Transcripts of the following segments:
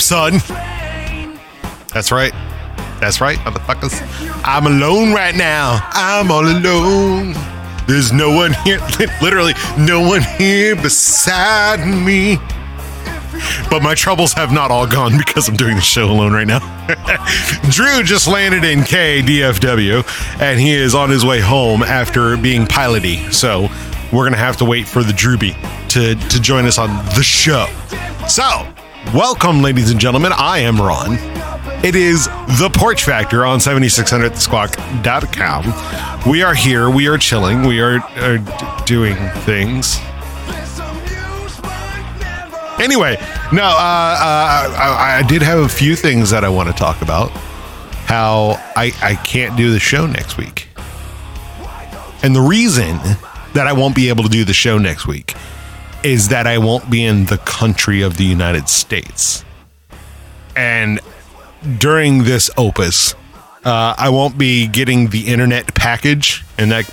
Snap, son. That's right. That's right, motherfuckers. I'm alone right now. I'm all alone. There's no one here, literally, no one here beside me. But my troubles have not all gone because I'm doing the show alone right now. Drew just landed in KDFW and he is on his way home after being piloty. So we're going to have to wait for the Drewby to, to join us on the show. So, welcome, ladies and gentlemen. I am Ron. It is The Porch Factor on 7600thesquawk.com. We are here. We are chilling. We are, are doing things. Anyway, no, uh, uh, I, I did have a few things that I want to talk about. How I, I can't do the show next week. And the reason that I won't be able to do the show next week is that I won't be in the country of the United States. And during this opus, uh, I won't be getting the internet package and that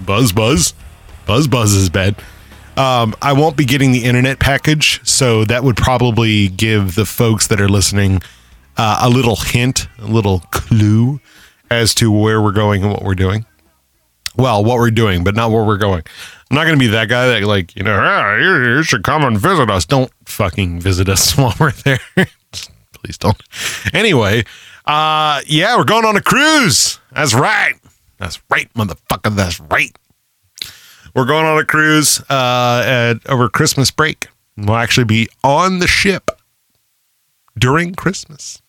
buzz buzz buzz buzz is bad. Um, I won't be getting the internet package, so that would probably give the folks that are listening uh, a little hint, a little clue as to where we're going and what we're doing. Well, what we're doing, but not where we're going. I'm not going to be that guy that, like, you know, "Ah, you, you should come and visit us. Don't fucking visit us while we're there. Please don't. Anyway, uh, yeah, we're going on a cruise. That's right. That's right, motherfucker. That's right. We're going on a cruise uh, at, over Christmas break. We'll actually be on the ship during Christmas.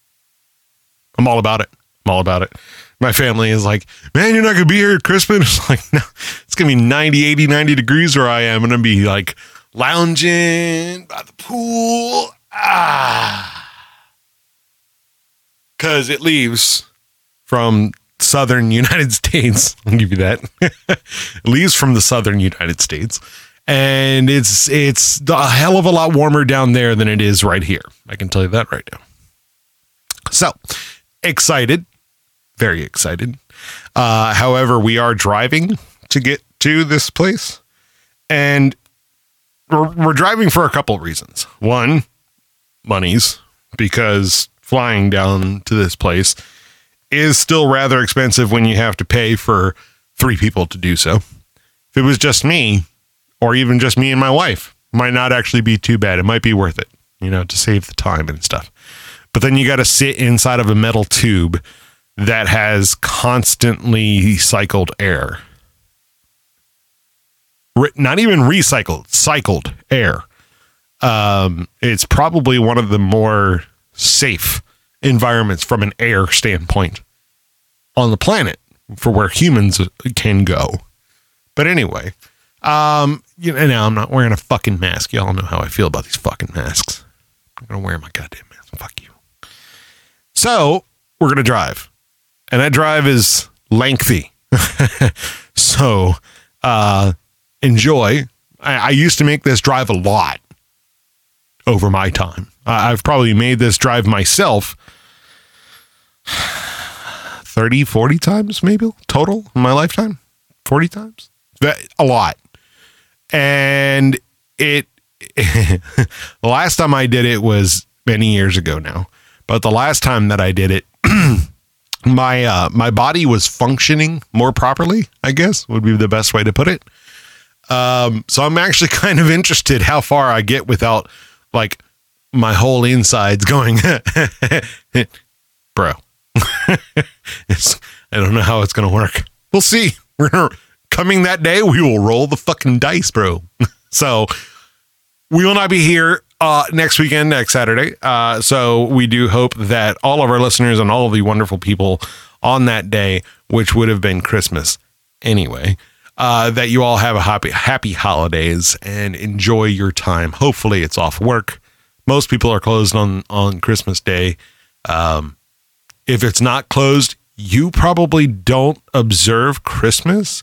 I'm all about it. I'm all about it. My family is like, man, you're not going to be here at Christmas. It's like, no, it's going to be 90, 80, 90 degrees where I am. And I'm going to be like lounging by the pool. Ah. Because it leaves from southern United States. I'll give you that. it leaves from the southern United States. And it's it's a hell of a lot warmer down there than it is right here. I can tell you that right now. So excited, very excited. Uh, however, we are driving to get to this place, and we're, we're driving for a couple of reasons. One, monies, because flying down to this place is still rather expensive when you have to pay for three people to do so. If it was just me, or even just me and my wife, might not actually be too bad. It might be worth it, you know, to save the time and stuff. But then you got to sit inside of a metal tube that has constantly cycled air. Re- not even recycled, cycled air. Um, it's probably one of the more safe environments from an air standpoint on the planet for where humans can go. But anyway, um, you know, now I'm not wearing a fucking mask. Y'all know how I feel about these fucking masks. I'm gonna wear my goddamn mask. Fuck you. So we're gonna drive, and that drive is lengthy. so uh, enjoy. I, I used to make this drive a lot over my time. I- I've probably made this drive myself 30, 40 times, maybe total in my lifetime. 40 times? That, a lot. And it, the last time I did it was many years ago now. But the last time that I did it, my uh, my body was functioning more properly. I guess would be the best way to put it. Um, so I'm actually kind of interested how far I get without like my whole insides going, bro. it's, I don't know how it's gonna work. We'll see. We're coming that day. We will roll the fucking dice, bro. so we will not be here uh, next weekend, next Saturday. Uh, so we do hope that all of our listeners and all of the wonderful people on that day, which would have been Christmas anyway, uh, that you all have a happy, happy holidays and enjoy your time. Hopefully, it's off work. Most people are closed on on Christmas Day. Um, if it's not closed, you probably don't observe Christmas.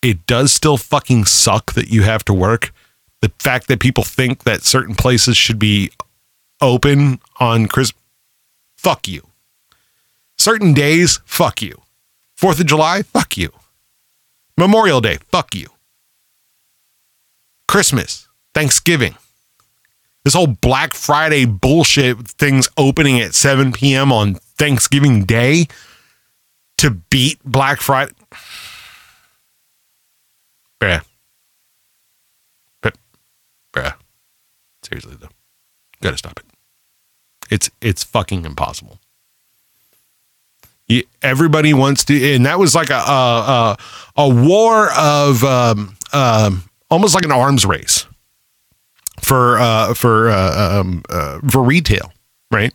It does still fucking suck that you have to work. The fact that people think that certain places should be open on Christmas, fuck you. Certain days, fuck you. Fourth of July, fuck you. Memorial Day, fuck you. Christmas, Thanksgiving, this whole Black Friday bullshit, things opening at 7 p.m. on Thanksgiving Day to beat Black Friday. Bruh. But, bruh. Seriously, though. Gotta stop it. It's it's fucking impossible. You, everybody wants to, and that was like a a, a, a war of um, um, almost like an arms race for uh, for uh, um, uh, for retail, right?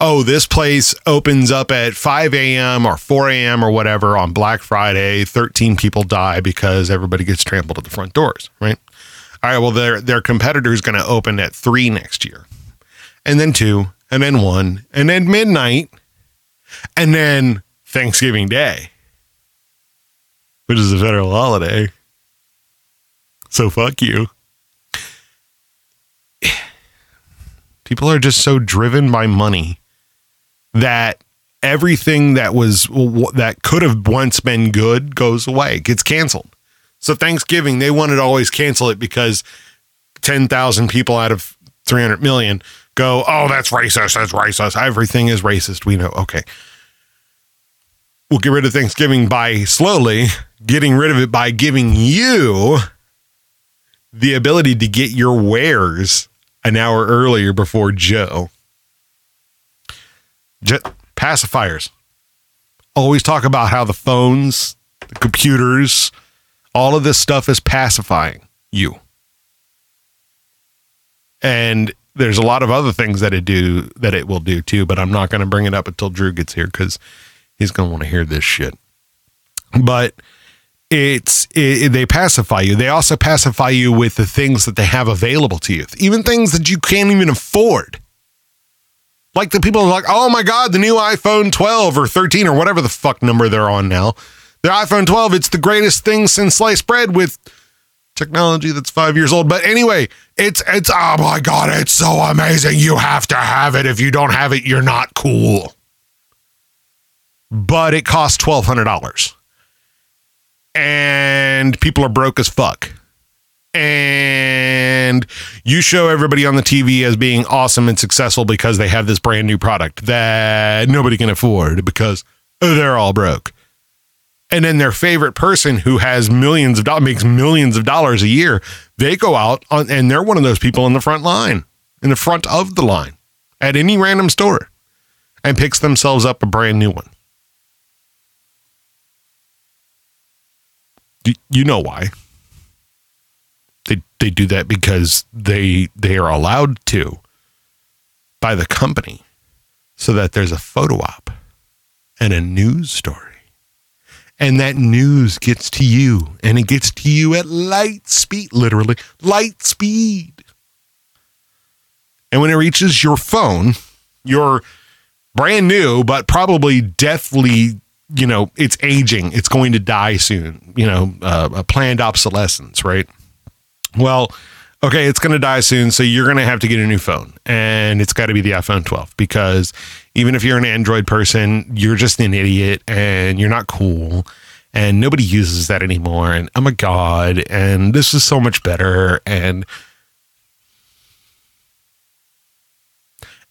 Oh, this place opens up at 5 a.m. or 4 a.m. or whatever on Black Friday. 13 people die because everybody gets trampled at the front doors, right? All right, well, their their competitor is going to open at three next year, and then two, and then one, and then midnight, and then Thanksgiving Day, which is a federal holiday. So fuck you. People are just so driven by money that everything that was that could have once been good goes away, gets canceled. So Thanksgiving, they wanted to always cancel it because 10,000 people out of 300 million go, "Oh, that's racist. That's racist. Everything is racist." We know. Okay. We'll get rid of Thanksgiving by slowly getting rid of it by giving you the ability to get your wares an hour earlier before Joe. Jet pacifiers. Always talk about how the phones, the computers, all of this stuff is pacifying you. And there's a lot of other things that it do that it will do too, but I'm not going to bring it up until Drew gets here because he's going to want to hear this shit. But it's it, they pacify you. They also pacify you with the things that they have available to you, even things that you can't even afford. Like the people are like, oh my god, the new iPhone 12 or 13 or whatever the fuck number they're on now. The iPhone 12, it's the greatest thing since sliced bread with technology that's five years old. But anyway, it's it's oh my god, it's so amazing. You have to have it. If you don't have it, you're not cool. But it costs twelve hundred dollars and people are broke as fuck. And you show everybody on the TV as being awesome and successful because they have this brand new product that nobody can afford because they're all broke. And then their favorite person who has millions of dollars makes millions of dollars a year, they go out on, and they're one of those people in the front line, in the front of the line at any random store and picks themselves up a brand new one. you know why. They they do that because they they are allowed to by the company so that there's a photo op and a news story. And that news gets to you and it gets to you at light speed, literally light speed. And when it reaches your phone, your brand new, but probably deathly you know, it's aging, it's going to die soon, you know, uh, a planned obsolescence, right? Well, okay, it's going to die soon, so you're going to have to get a new phone, and it's got to be the iPhone 12 because even if you're an Android person, you're just an idiot and you're not cool, and nobody uses that anymore. And oh my god, and this is so much better, and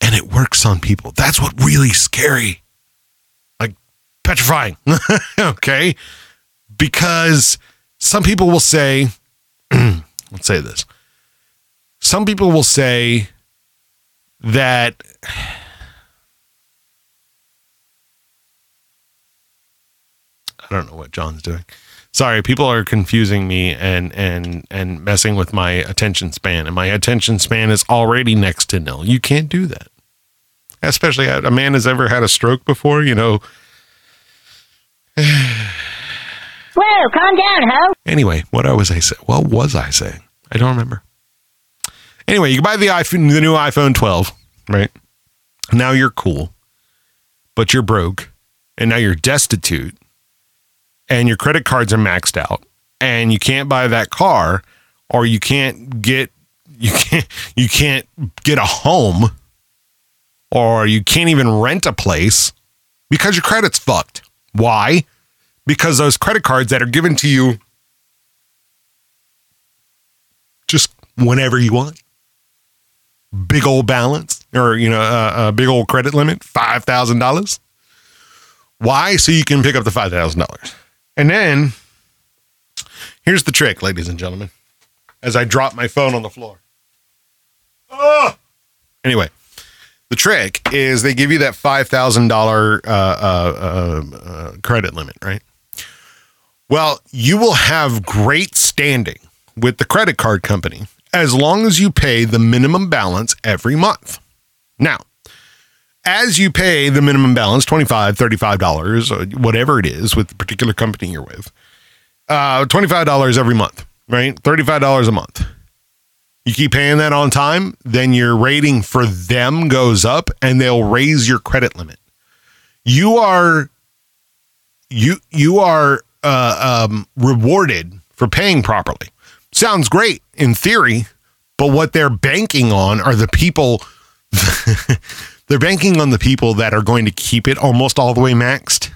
and it works on people. That's what really scary Like petrifying. okay. Because some people will say, let's say this. Some people will say that I don't know what John's doing. Sorry, people are confusing me and and and messing with my attention span, and my attention span is already next to nil. You can't do that. Especially a man has ever had a stroke before, you know Whoa, calm down, ho. Anyway, what I was I saying? What was I saying? I don't remember. Anyway, you can buy the iPhone, the new iPhone 12, right? Now you're cool, but you're broke, and now you're destitute, and your credit cards are maxed out, and you can't buy that car, or you can't get you can't you can't get a home, or you can't even rent a place because your credit's fucked. Why? Because those credit cards that are given to you just whenever you want big old balance or you know a, a big old credit limit five thousand dollars why so you can pick up the five thousand dollars and then here's the trick ladies and gentlemen as i drop my phone on the floor oh! anyway the trick is they give you that $5,000 uh, uh, uh, credit limit right well you will have great standing with the credit card company as long as you pay the minimum balance every month. Now, as you pay the minimum balance, $25, $35, whatever it is with the particular company you're with, uh, $25 every month, right? $35 a month. You keep paying that on time, then your rating for them goes up and they'll raise your credit limit. You are you you are uh, um, rewarded for paying properly. Sounds great in theory, but what they're banking on are the people. they're banking on the people that are going to keep it almost all the way maxed,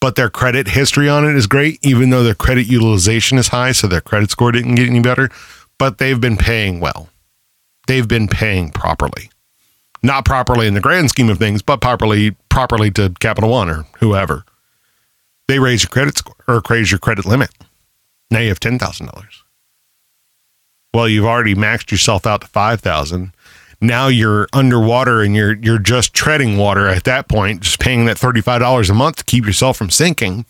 but their credit history on it is great, even though their credit utilization is high, so their credit score didn't get any better. But they've been paying well. They've been paying properly. Not properly in the grand scheme of things, but properly properly to Capital One or whoever. They raise your credit score or raise your credit limit. Now you have ten thousand dollars. Well, you've already maxed yourself out to 5,000. Now you're underwater and you're you're just treading water at that point, just paying that $35 a month to keep yourself from sinking.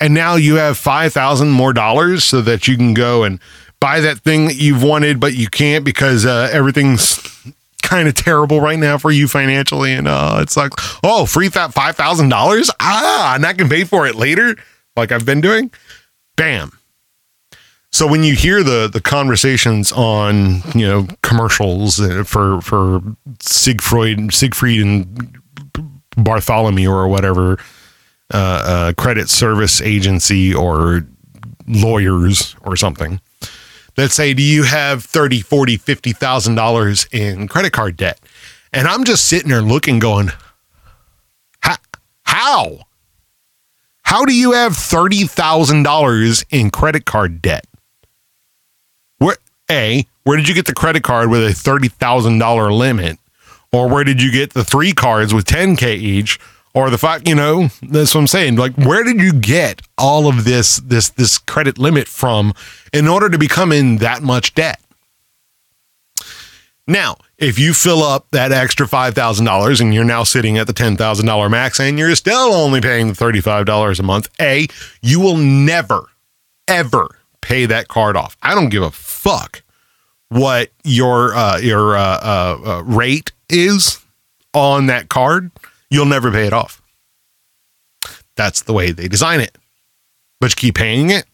And now you have 5,000 more dollars so that you can go and buy that thing that you've wanted but you can't because uh, everything's kind of terrible right now for you financially and uh, it's like, "Oh, free that $5,000? Ah, and I can pay for it later." Like I've been doing. Bam so when you hear the the conversations on you know commercials uh, for for Siegfried Siegfried and Bartholomew or whatever uh, uh, credit service agency or lawyers or something that say do you have 30 40 50 thousand dollars in credit card debt and i'm just sitting there looking going how how do you have $30,000 in credit card debt? A, where did you get the credit card with a $30,000 limit? Or where did you get the three cards with 10K each? Or the fact, you know, that's what I'm saying. Like, where did you get all of this, this, this credit limit from in order to become in that much debt? Now, if you fill up that extra $5,000 and you're now sitting at the $10,000 max and you're still only paying the $35 a month, A, you will never, ever pay that card off. I don't give a fuck what your uh, your uh, uh, uh, rate is on that card. You'll never pay it off. That's the way they design it. But you keep paying it,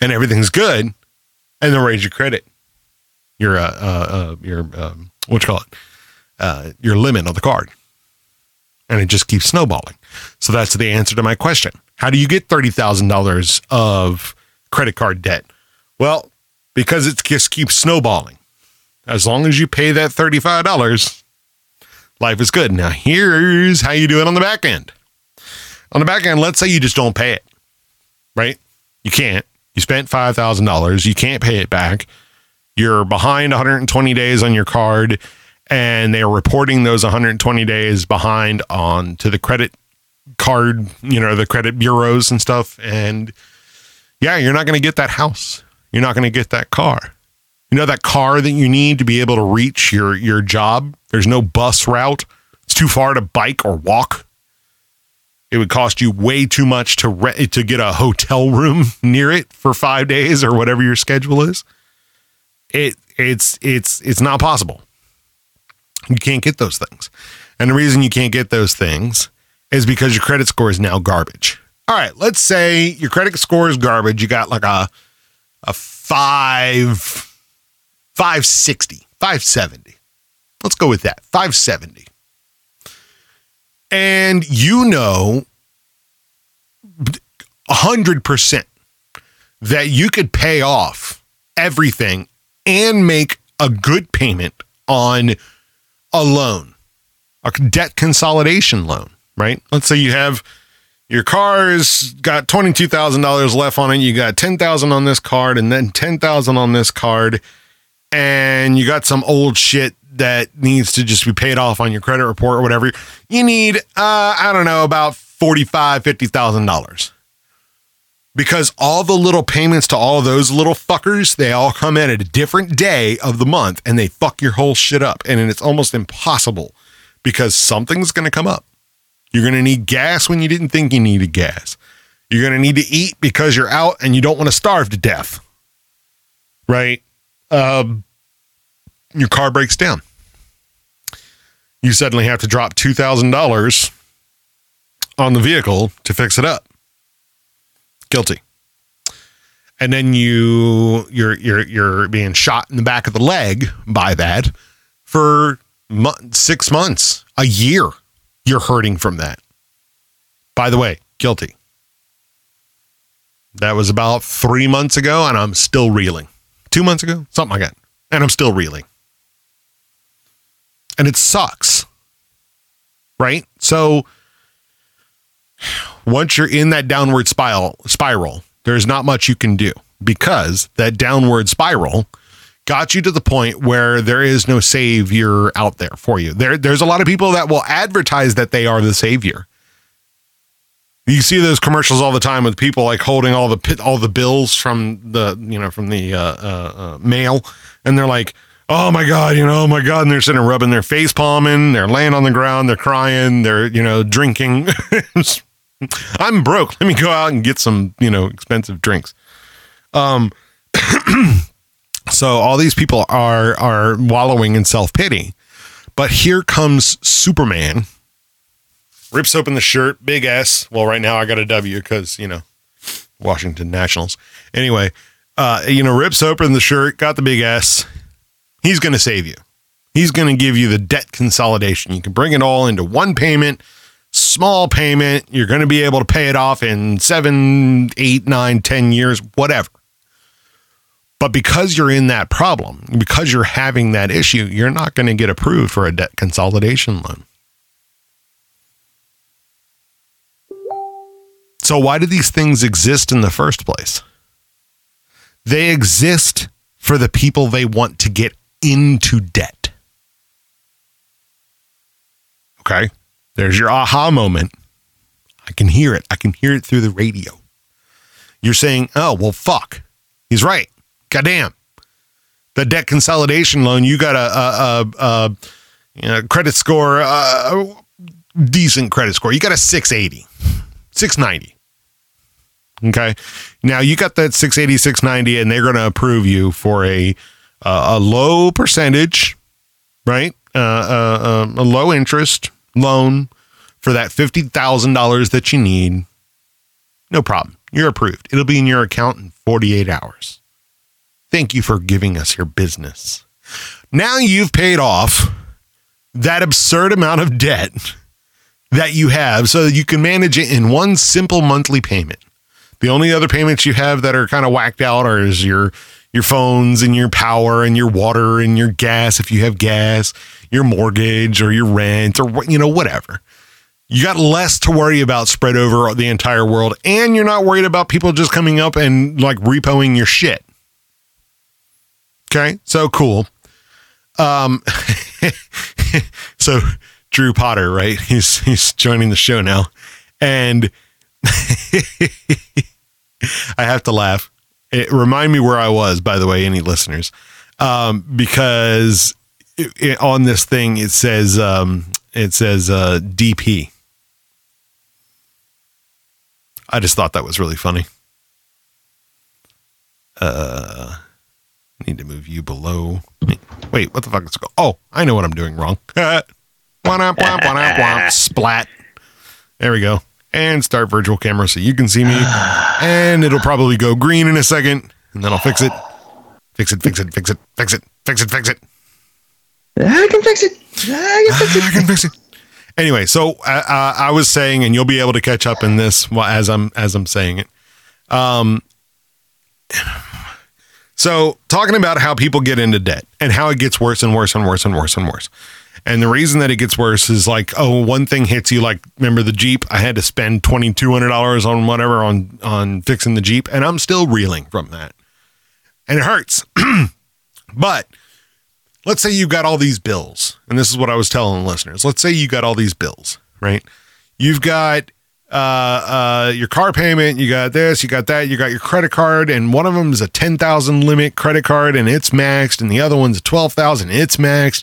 and everything's good, and then raise your credit, your uh, uh, uh your um, what you call it, your limit on the card, and it just keeps snowballing. So that's the answer to my question. How do you get thirty thousand dollars of credit card debt? Well, because it just keeps snowballing. As long as you pay that $35, life is good. Now, here's how you do it on the back end. On the back end, let's say you just don't pay it, right? You can't. You spent $5,000. You can't pay it back. You're behind 120 days on your card, and they're reporting those 120 days behind on to the credit card, you know, the credit bureaus and stuff. And yeah, you're not going to get that house. You're not going to get that car. You know that car that you need to be able to reach your your job. There's no bus route. It's too far to bike or walk. It would cost you way too much to re- to get a hotel room near it for 5 days or whatever your schedule is. It it's it's it's not possible. You can't get those things. And the reason you can't get those things is because your credit score is now garbage all right, let's say your credit score is garbage. You got like a a five 560, 570. Let's go with that. 570. And you know 100% that you could pay off everything and make a good payment on a loan, a debt consolidation loan, right? Let's say you have your car's got $22,000 left on it, you got 10,000 on this card and then 10,000 on this card and you got some old shit that needs to just be paid off on your credit report or whatever. You need uh I don't know about 45 $50,000 because all the little payments to all those little fuckers, they all come in at a different day of the month and they fuck your whole shit up. And it's almost impossible because something's going to come up. You're going to need gas when you didn't think you needed gas. You're going to need to eat because you're out and you don't want to starve to death. Right? Um, your car breaks down. You suddenly have to drop $2,000 on the vehicle to fix it up guilty. And then you you're you're you're being shot in the back of the leg by that for mo- 6 months, a year. You're hurting from that. By the way, guilty. That was about 3 months ago and I'm still reeling. 2 months ago, something like that. And I'm still reeling. And it sucks. Right? So once you're in that downward spiral, spiral, there's not much you can do because that downward spiral got you to the point where there is no savior out there for you. There, there's a lot of people that will advertise that they are the savior. You see those commercials all the time with people like holding all the all the bills from the you know from the uh, uh, uh, mail, and they're like, "Oh my god, you know, oh my god," and they're sitting rubbing their face palming, they're laying on the ground, they're crying, they're you know drinking. I'm broke. Let me go out and get some, you know, expensive drinks. Um, so all these people are are wallowing in self pity, but here comes Superman, rips open the shirt, big S. Well, right now I got a W because you know, Washington Nationals. Anyway, uh, you know, rips open the shirt, got the big S. He's going to save you. He's going to give you the debt consolidation. You can bring it all into one payment small payment. You're going to be able to pay it off in seven, eight, nine, ten years, whatever. But because you're in that problem, because you're having that issue, you're not going to get approved for a debt consolidation loan. So, why do these things exist in the first place? They exist for the people they want to get into debt. Okay. There's your aha moment. I can hear it. I can hear it through the radio. You're saying, oh, well, fuck. He's right. Goddamn. The debt consolidation loan, you got a, a, a, a you know, credit score, a decent credit score. You got a 680, 690. Okay. Now you got that 680, 690, and they're going to approve you for a, a low percentage, right? Uh, uh, uh, a low interest loan for that $50,000 that you need, no problem. You're approved. It'll be in your account in 48 hours. Thank you for giving us your business. Now you've paid off that absurd amount of debt that you have so that you can manage it in one simple monthly payment. The only other payments you have that are kind of whacked out are is your your phones and your power and your water and your gas if you have gas, your mortgage or your rent or you know whatever. You got less to worry about spread over the entire world and you're not worried about people just coming up and like repoing your shit. Okay? So cool. Um so Drew Potter, right? He's he's joining the show now. And I have to laugh it, remind me where I was, by the way, any listeners, um, because it, it, on this thing it says um, it says uh, DP. I just thought that was really funny. Uh, need to move you below. Wait, what the fuck is go? Oh, I know what I'm doing wrong. Splat. There we go and start virtual camera so you can see me. And it'll probably go green in a second, and then I'll fix it. Fix it, fix it, fix it, fix it, fix it, fix it. I can fix it. I can fix it. I can fix it. Anyway, so uh, uh, I was saying, and you'll be able to catch up in this as I'm as I'm saying it. Um, so talking about how people get into debt and how it gets worse and worse and worse and worse and worse. And the reason that it gets worse is like, oh, one thing hits you. Like, remember the Jeep? I had to spend twenty two hundred dollars on whatever on on fixing the Jeep, and I'm still reeling from that, and it hurts. but let's say you got all these bills, and this is what I was telling the listeners. Let's say you got all these bills, right? You've got uh, uh, your car payment, you got this, you got that, you got your credit card, and one of them is a ten thousand limit credit card, and it's maxed, and the other one's a twelve thousand, it's maxed,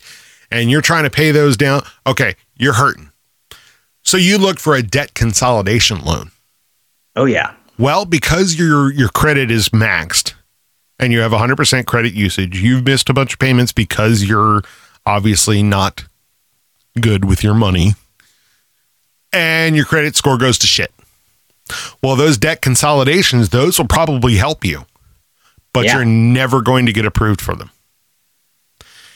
and you're trying to pay those down. Okay, you're hurting. So you look for a debt consolidation loan. Oh yeah. Well, because your your credit is maxed and you have 100% credit usage, you've missed a bunch of payments because you're obviously not good with your money and your credit score goes to shit. Well, those debt consolidations, those will probably help you, but Yeah. you're never going to get approved for them.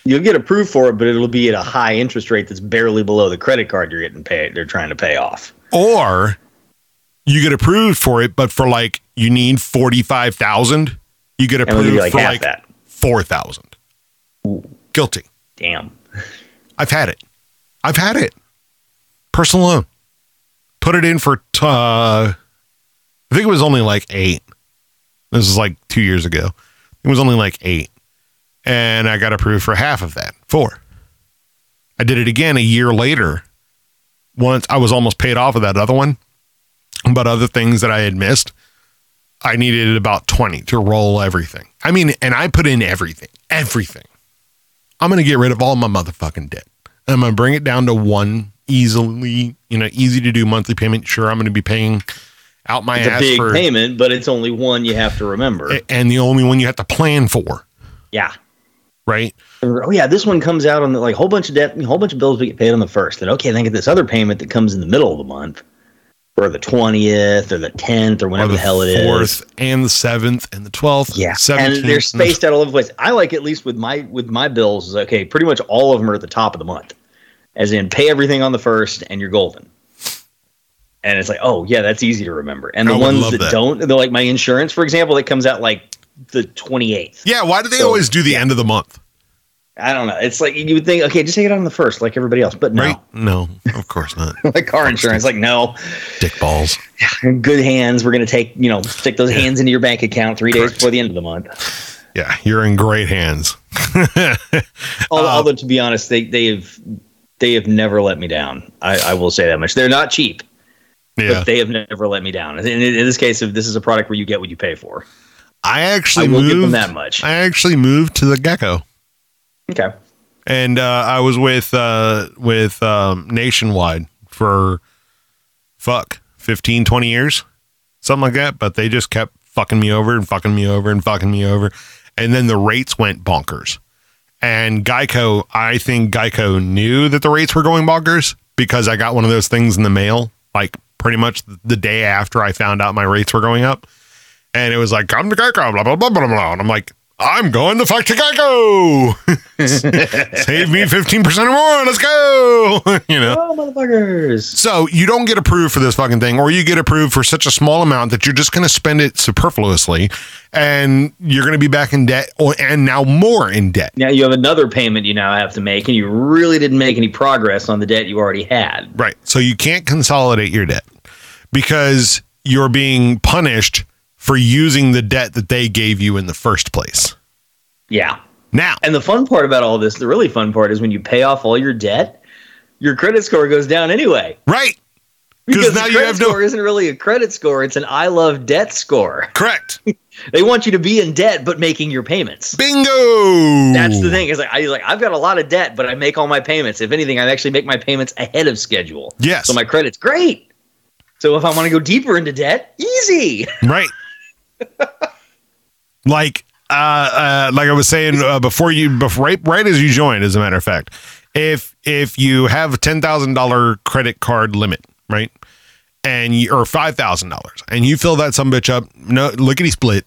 You'll get approved for it, but it'll be at a high interest rate that's barely below the credit card you're getting paid. They're trying to pay off. Or you get approved for it, but for like you need 45,000, you get approved like for like that. 4,000. Guilty. Damn. I've had it. I've had it. Personal loan. Put it in for, t- uh, I think it was only like eight. This is like two years ago. It was only like eight. And I got approved for half of that, four. I did it again a year later. Once I was almost paid off of that other one, but other things that I had missed, I needed about 20 to roll everything. I mean, and I put in everything, everything. I'm going to get rid of all my motherfucking debt. I'm going to bring it down to one easily, you know, easy to do monthly payment. Sure, I'm going to be paying out my It's a big for, payment, but it's only one you have to remember. and the only one you have to plan for, yeah. right? Oh yeah, this one comes out on the like whole bunch of debt, whole bunch of bills we get paid on the first. Then okay, then get this other payment that comes in the middle of the month, or the twentieth, or the tenth, or Or whenever the the hell it is. fourth and the seventh and the twelfth, Yeah, 17th, and they're spaced out all over the place. I like at least with my with my bills is okay. Pretty much all of them are at the top of the month, as in pay everything on the first and you're golden. And it's like, oh yeah, that's easy to remember. And the ones that, that. don't, they're like my insurance, for example, that comes out like the twenty eighth. Yeah, why do they So, always do the end of the month? I don't know. It's like you would think, okay, just take it on the first, like everybody else, but no, Right? No, of course not. like car insurance, like no, Dick balls. good hands. We're gonna take, you know, stick those hands into your bank account three days before the end of the month. Yeah, you're in great hands. Although, Uh, although to be honest, they they have they have never let me down. I, I will say that much. They're not cheap, Yeah. but they have never let me down. In, in this case, if this is a product where you get what you pay for, I I actually will give them moved. that much. I actually moved to the Gecko. Okay. and uh, I was with uh, with um, Nationwide for fuck 15, 20 years, something like that. But they just kept fucking me over and fucking me over and fucking me over, and then the rates went bonkers. And Geico, I think Geico knew that the rates were going bonkers because I got one of those things in the mail, like pretty much the day after I found out my rates were going up. And it was like, come to Geico, blah, blah, blah, blah, blah. And I'm like, I'm going to fuck to Geico. Save me 15% or more. Let's go. you know? Oh, motherfuckers! So you don't get approved for this fucking thing, or you get approved for such a small amount that you're just going to spend it superfluously and you're going to be back in debt or, and now more in debt. Now you have another payment you now have to make, and you really didn't make any progress on the debt you already had. Right. So you can't consolidate your debt because you're being punished for using the debt that they gave you in the first place. Yeah. Now, And the fun part about all this, the really fun part, is when you pay off all your debt, your credit score goes down anyway. right. Because now the you credit have no- score isn't really a credit score; it's an I love debt score. Correct. They want you to be in debt but making your payments. Bingo. That's the thing. Is like I like I've got a lot of debt, but I make all my payments. If anything, I actually make my payments ahead of schedule. Yes. So my credit's great. So if I want to go deeper into debt, easy. Right. like uh, uh like I was saying uh, before you before, right right as you joined as a matter of fact. If if you have a $10,000 credit card limit, right? And you or $5,000 and you fill that some bitch up, no lickety split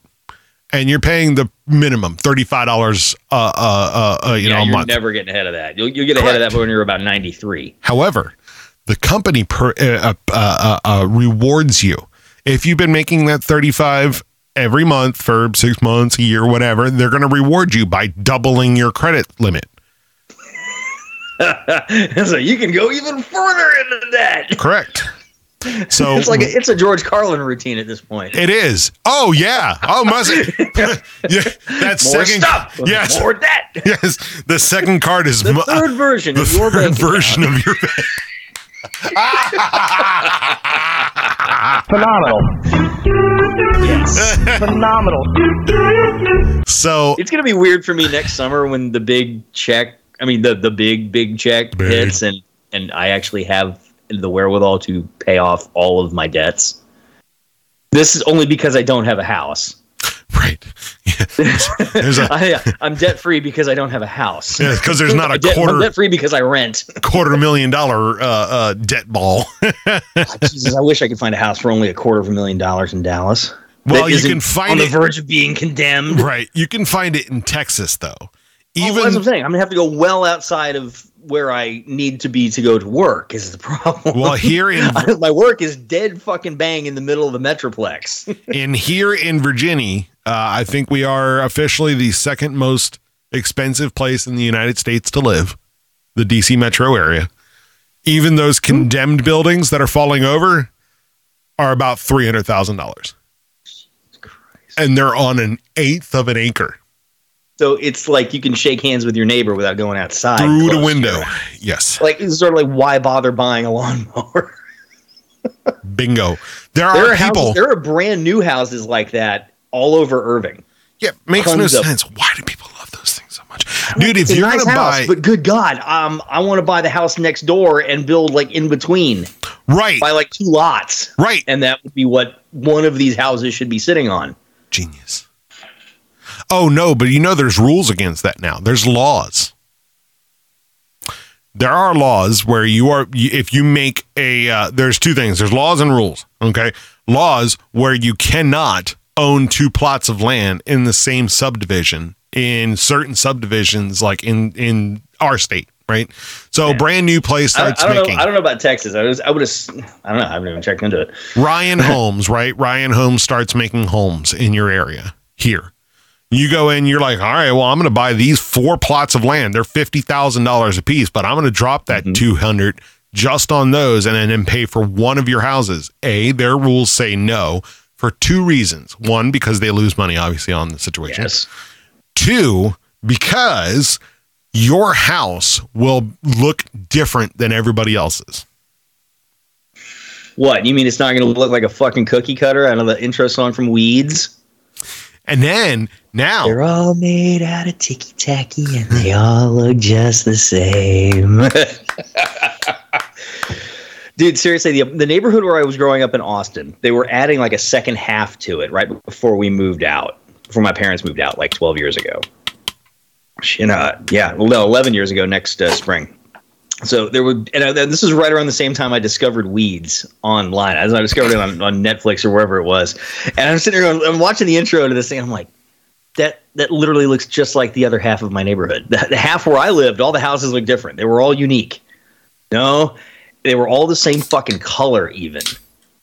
and you're paying the minimum thirty five dollars, uh, uh, uh, uh, you yeah, know, a you're month. never getting ahead of that. You'll, you'll get ahead of that when you're about 93. However, the company per, uh, uh, uh, uh, rewards you if you've been making that thirty five every month for six months, a year, whatever. They're going to reward you by doubling your credit limit. so you can go even further into that. Correct. So It's like a, it's a George Carlin routine at this point. It is. Oh yeah. Oh, must it? yeah. That More second. stuff. Yes. More that. Yes. The second card is The third version the of your third bank version account. of your. Phenomenal. Yes. Phenomenal. So it's gonna be weird for me next summer when the big check. I mean, the the big big check Big. hits, and and I actually have the wherewithal to pay off all of my debts. This is only because I don't have a house. right. Yeah. There's a I, I'm debt free because I don't have a house. because there's not a Debt- I'm quarter debt free because I rent. quarter million dollar uh, uh, debt ball. Jesus, I wish I could find a house for only a quarter of a million dollars in Dallas. Well, you can find on it- the verge of being condemned. right. You can find it in Texas though. Even Even that's what I'm saying. I'm gonna have to go well outside of where I need to be to go to work. Is the problem? well here in my work is dead fucking bang in the middle of the metroplex. in here in Virginia, uh, I think we are officially the second most expensive place in the United States to live, the DC metro area. Even those condemned buildings that are falling over are about three hundred thousand dollars, and they're on an eighth of an acre so it's like you can shake hands with your neighbor without going outside. through the window. Yes, Like it's sort of like why bother buying a lawnmower? bingo. There there are are people. houses, there are brand new houses like that all over Irving. yeah, makes no tons of- sense. Why do people love those things so much, dude? If It's you're nice gonna house, buy but good God, um, I want to buy the house next door and build like in between, right, By like two lots, right, and that would be what one of these houses should be sitting on. Genius. Oh no, but you know there's rules against that now. There's laws. There are laws where you are if you make a uh, there's two things. There's laws and rules, okay? Laws where you cannot own two plots of land in the same subdivision in certain subdivisions like in in our state, right? So a brand new place I, starts I don't making know. I don't know about Texas. I was. I would have. I don't know. I haven't even checked into it. Ryan Homes, right? Ryan Homes starts making homes in your area here. You go in, you're like, all right, well, I'm going to buy these four plots of land. They're fifty thousand dollars a piece, but I'm going to drop that mm-hmm. two hundred just on those, and then pay for one of your houses. A, their rules say no for two reasons. One, because they lose money, obviously, on the situation. Yes. Two, because your house will look different than everybody else's. What you mean? It's not going to look like a fucking cookie cutter out of the intro song from Weeds. And then now, They're all made out of ticky tacky, and they all look just the same. Dude, seriously, the, the neighborhood where I was growing up in Austin, they were adding like a second half to it right before we moved out, before my parents moved out, like 12 years ago. You know, yeah, well, no, 11 years ago next uh, spring. So there would, and, uh, this was right around the same time I discovered Weeds online. As I discovered it on, on Netflix or wherever it was, and I'm sitting here, going- I'm watching the intro to this thing. I'm like, that that literally looks just like the other half of my neighborhood. The, the half where I lived, all the houses look different. They were all unique. No, they were all the same fucking color. Even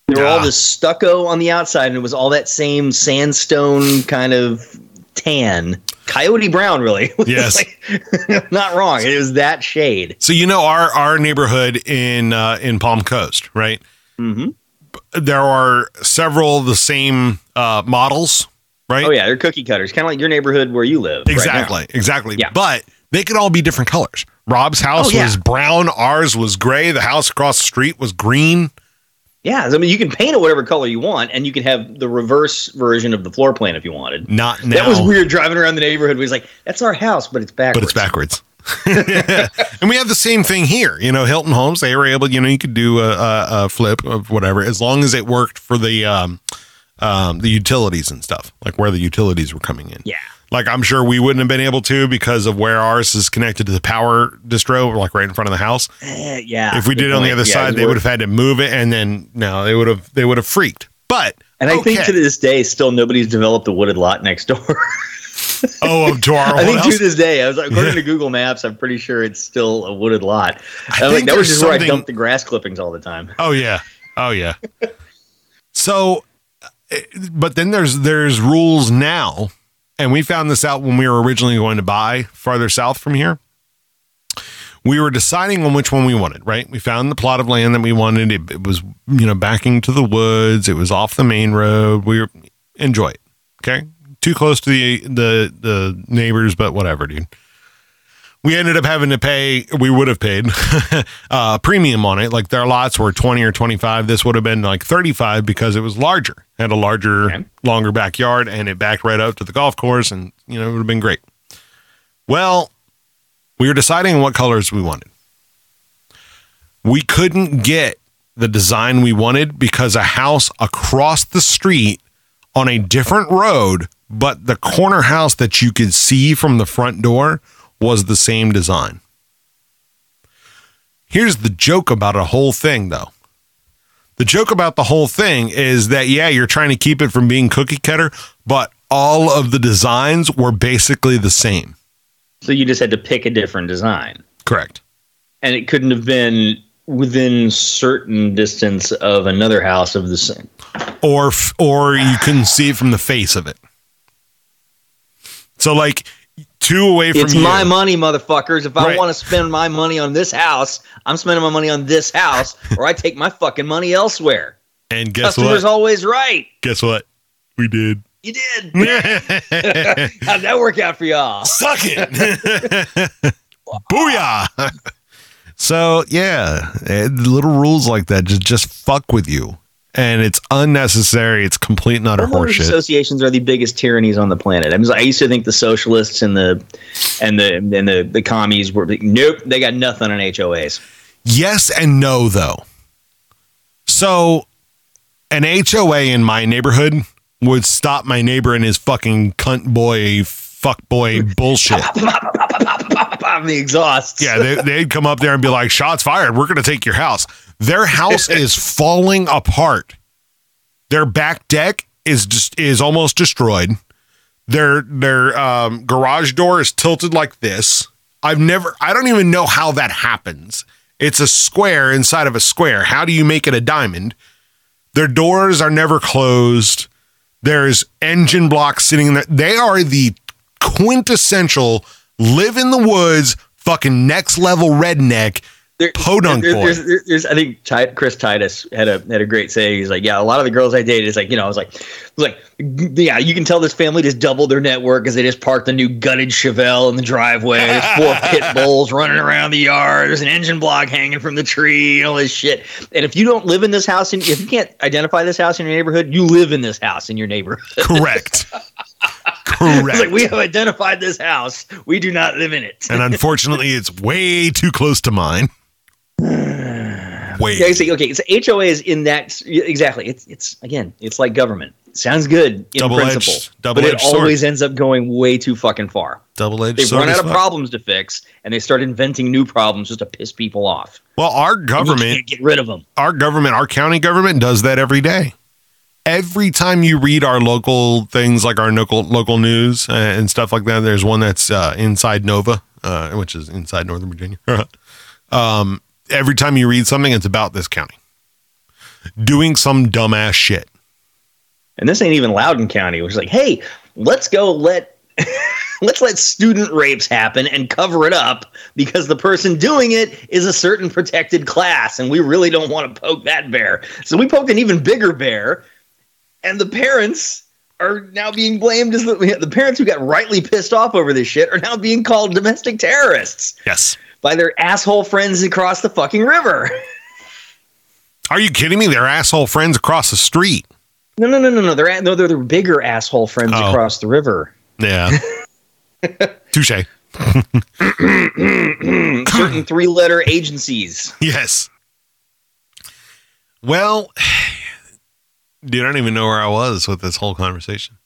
they were all Ah. this stucco on the outside, and it was all that same sandstone kind of tan, coyote brown. Really, Yes. Like, not wrong. It was that shade. So you know our our neighborhood in uh, in Palm Coast, right? hmm There are several the same uh, models, right? Oh yeah, they're cookie cutters, kind of like your neighborhood where you live. right exactly, exactly. Yeah. But they could all be different colors. Rob's house Oh, yeah. was brown, ours was gray. The house across the street was green. Yeah, I mean, you can paint it whatever color you want, and you can have the reverse version of the floor plan if you wanted. Not now, That was weird driving around the neighborhood. We was like, "That's our house, but it's backwards." but it's backwards. and we have the same thing here. You know, Hilton Homes, they were able, you know, you could do a, a, a flip of whatever as long as it worked for the um, um, the utilities and stuff, like where the utilities were coming in. Yeah. Like I'm sure we wouldn't have been able to because of where ours is connected to the power distro, like right in front of the house. Eh, yeah. If we did it on the other Yeah, side, they would have had to move it, and then no, they would have they would have freaked. But And I think to this day, still nobody's developed a wooded lot next door. Oh, to our I think house? to this day, I was according to Google Maps, I'm pretty sure it's still a wooded lot. I I was like, think that was just where I dumped the grass clippings all the time. Oh yeah. Oh yeah. so eh, but then there's there's rules now and we found this out when we were originally going to buy farther south from here. We were deciding on which one we wanted, right? We found the plot of land that we wanted. It, it was, you know, backing to the woods. It was off the main road. We were enjoy it. Okay. Too close to the the the neighbors, but whatever, dude we ended up having to pay we would have paid a uh, premium on it. Like their lots were 20 or 25 this would have been like 35 because it was larger. Had a larger Okay. longer backyard and it backed right up to the golf course and you know it would have been great. Well we were deciding what colors we wanted. We couldn't get the design we wanted because a house across the street on a different road but the corner house that you could see from the front door was the same design. Here's the joke about a whole thing, though. The joke about the whole thing is that, yeah, you're trying to keep it from being cookie cutter, but all of the designs were basically the same. So you just had to pick a different design. Correct. And it couldn't have been within certain distance of another house of the same. Or, or you couldn't see it from the face of it. So, like, two away from It's you. my money, motherfuckers. If I want to spend my money on this house, I'm spending my money on this house, or I take my fucking money elsewhere. and guess what? Customer's what? always right. guess what? We did. You did. How'd that work out for y'all? Suck it. Booyah. so yeah, eh, little rules like that just just fuck with you, and it's unnecessary. It's complete and utter horseshit. associations are the biggest tyrannies on the planet. I, mean, I used to think the socialists and the and the and the the commies were like, nope, they got nothing on HOAs. Yes and no though. So an HOA in my neighborhood would stop my neighbor and his fucking cunt boy fuck boy bullshit. The exhaust. Yeah, they, they'd come up there and be like, "Shots fired! We're going to take your house." Their house is falling apart. Their back deck is just is almost destroyed. Their their um, garage door is tilted like this. I've never. I don't even know how that happens. It's a square inside of a square. How do you make it a diamond? Their doors are never closed. There's engine blocks sitting there. They are the quintessential live in the woods, fucking next level redneck There- podunk there- boy. there's, there's, there's- I think Ti- Chris Titus had a had a great saying. He's like, yeah, a lot of the girls I dated is like, you know, I was like, was like, yeah, you can tell this family just doubled their network because they just parked the new gutted Chevelle in the driveway. There's four pit bulls running around the yard. There's an engine block hanging from the tree and all this shit. And if you don't live in this house, and if you can't identify this house in your neighborhood, you live in this house in your neighborhood. Correct. Correct. like we have identified this house. We do not live in it. and unfortunately, it's way too close to mine. Way. Yeah, okay, so HOA is in that exactly. It's it's again, it's like government. Sounds good in Double-edged- principle, but it sword. always ends up going way too fucking far. Double edged They've run out of fuck. problems to fix, and they start inventing new problems just to piss people off. Well, our government, can't get rid of them. our government, our county government does that every day. Every time you read our local things like our local local news uh, and stuff like that, there's one that's uh, inside Nova, uh, which is inside Northern Virginia. um, every time you read something, it's about this county doing some dumbass shit. And this ain't even Loudoun County, which is like, hey, let's go let let's let student rapes happen and cover it up because the person doing it is a certain protected class, and we really don't want to poke that bear. So we poked an even bigger bear, and the parents are now being blamed as the, the parents who got rightly pissed off over this shit are now being called domestic terrorists Yes. by their asshole friends across the fucking river. Are you kidding me? They're asshole friends across the street. No, no, no, no, no. They're no, they're the bigger asshole friends Oh. across the river. Yeah. Touche. certain three letter agencies. Yes. Well, dude, I don't even know where I was with this whole conversation.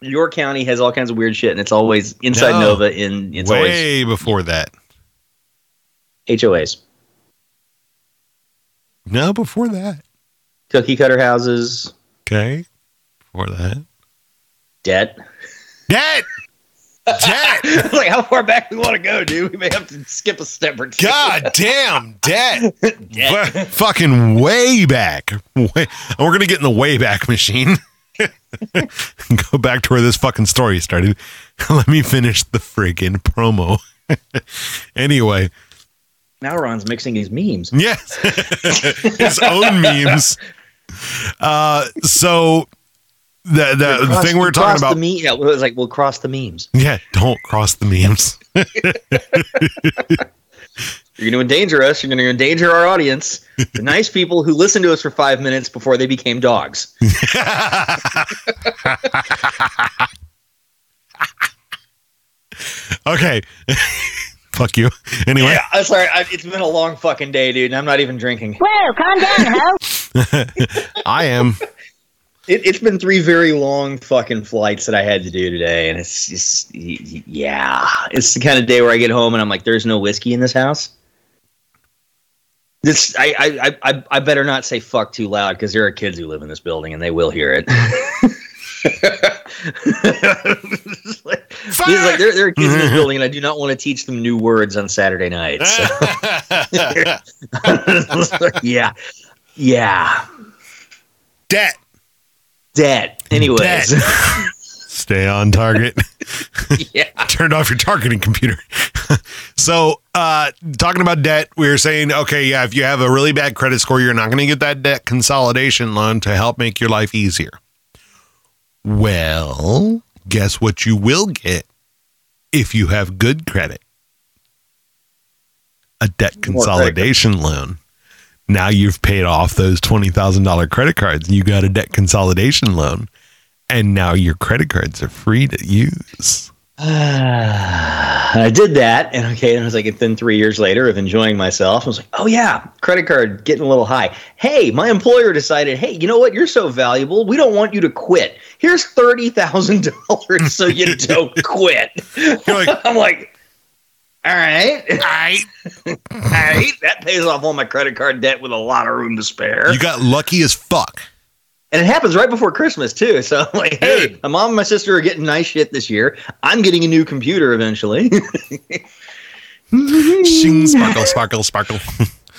Your county has all kinds of weird shit, and it's always inside No. Nova. In it's always Way before that. HOAs, No, before that. cookie cutter houses. Okay. Before that. Debt. Debt. Debt. like how far back we want to go, dude? We may have to skip a step or two. God damn, debt. Debt. Fu- fucking way back. Way, and we're gonna get in the way back machine. Go back to where this fucking story started. Let me finish the friggin' promo. anyway, Now Ron's mixing his memes. yes, his own memes. Uh, so the the, the Cross- thing we're cross talking about. The me- yeah, it was like we'll cross the memes. yeah, don't cross the memes. You're going to endanger us. You're going to endanger our audience. The nice people who listened to us for five minutes before they became dogs. okay. Fuck you. Anyway. Yeah, I'm sorry. I, it's been a long fucking day, dude, and I'm not even drinking. Whoa, calm down, ho. I am. It, it's been three very long fucking flights that I had to do today, and it's just, yeah, it's the kind of day where I get home and I'm like, "There's no whiskey in this house." This, I, I, I, I- better not say "fuck" too loud because there are kids who live in this building and they will hear it. Like, like there, there are kids in this building, and I do not want to teach them new words on Saturday nights. So. yeah, yeah, Debt. Dead. Anyways, Dead. Stay on target. yeah. Turned off your targeting computer. so, uh, talking about debt, we were saying, okay, yeah, if you have a really bad credit score, you're not going to get that debt consolidation loan to help make your life easier. Well, guess what you will get if you have good credit? A debt consolidation loan. Now you've paid off those $20,000 credit cards. You got a debt consolidation loan. And now your credit cards are free to use. I did that, and okay, and I was like, then three years later of enjoying myself, I was like, oh yeah, credit card getting a little high. Hey, my employer decided, hey, you know what? You're so valuable, we don't want you to quit. Here's thirty thousand dollars so you don't quit. Like, I'm like, all right, I, all right, that pays off all my credit card debt with a lot of room to spare. you got lucky as fuck. And it happens right before Christmas too. So I'm like, hey, Dude. my mom and my sister are getting nice shit this year. I'm getting a new computer eventually. Shing, sparkle, sparkle, sparkle.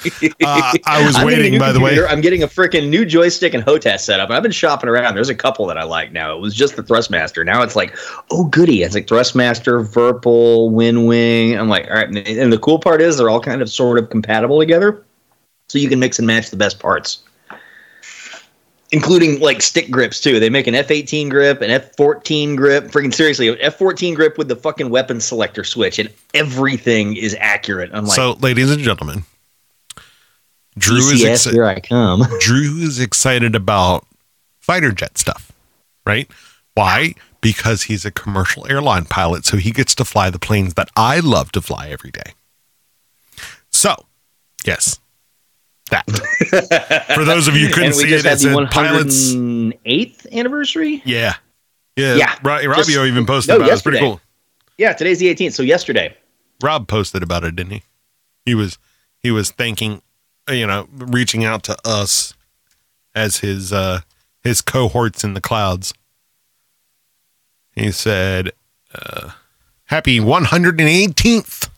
Uh, I was I'm waiting, by the way. I'm getting a freaking new joystick and HOTAS setup. And I've been shopping around. There's a couple that I like now. It was just the Thrustmaster. Now it's like, oh goody. It's like Thrustmaster, Virpil, WinWing. I'm like, all right. And the cool part is they're all kind of sort of compatible together. So you can mix and match the best parts. Including like stick grips too. They make an F18 grip, an F14 grip. Freaking seriously, F14 grip with the fucking weapon selector switch, and everything is accurate. I'm like, so, ladies and gentlemen, Drew is DCS, exci- here I come. Drew is excited about fighter jet stuff, right? Why? Because he's a commercial airline pilot, so he gets to fly the planes that I love to fly every day. So, yes, that. For those of you who couldn't see it, it's the pilots. 108th anniversary. Yeah, yeah, Yeah. Ro- Just- Robbio even posted no, about it. It's pretty cool. Yeah, today's the 18th. So yesterday. Rob posted about it, didn't he? He was he was thanking, you know, reaching out to us as his uh his cohorts in the clouds. He said, uh, "Happy 118th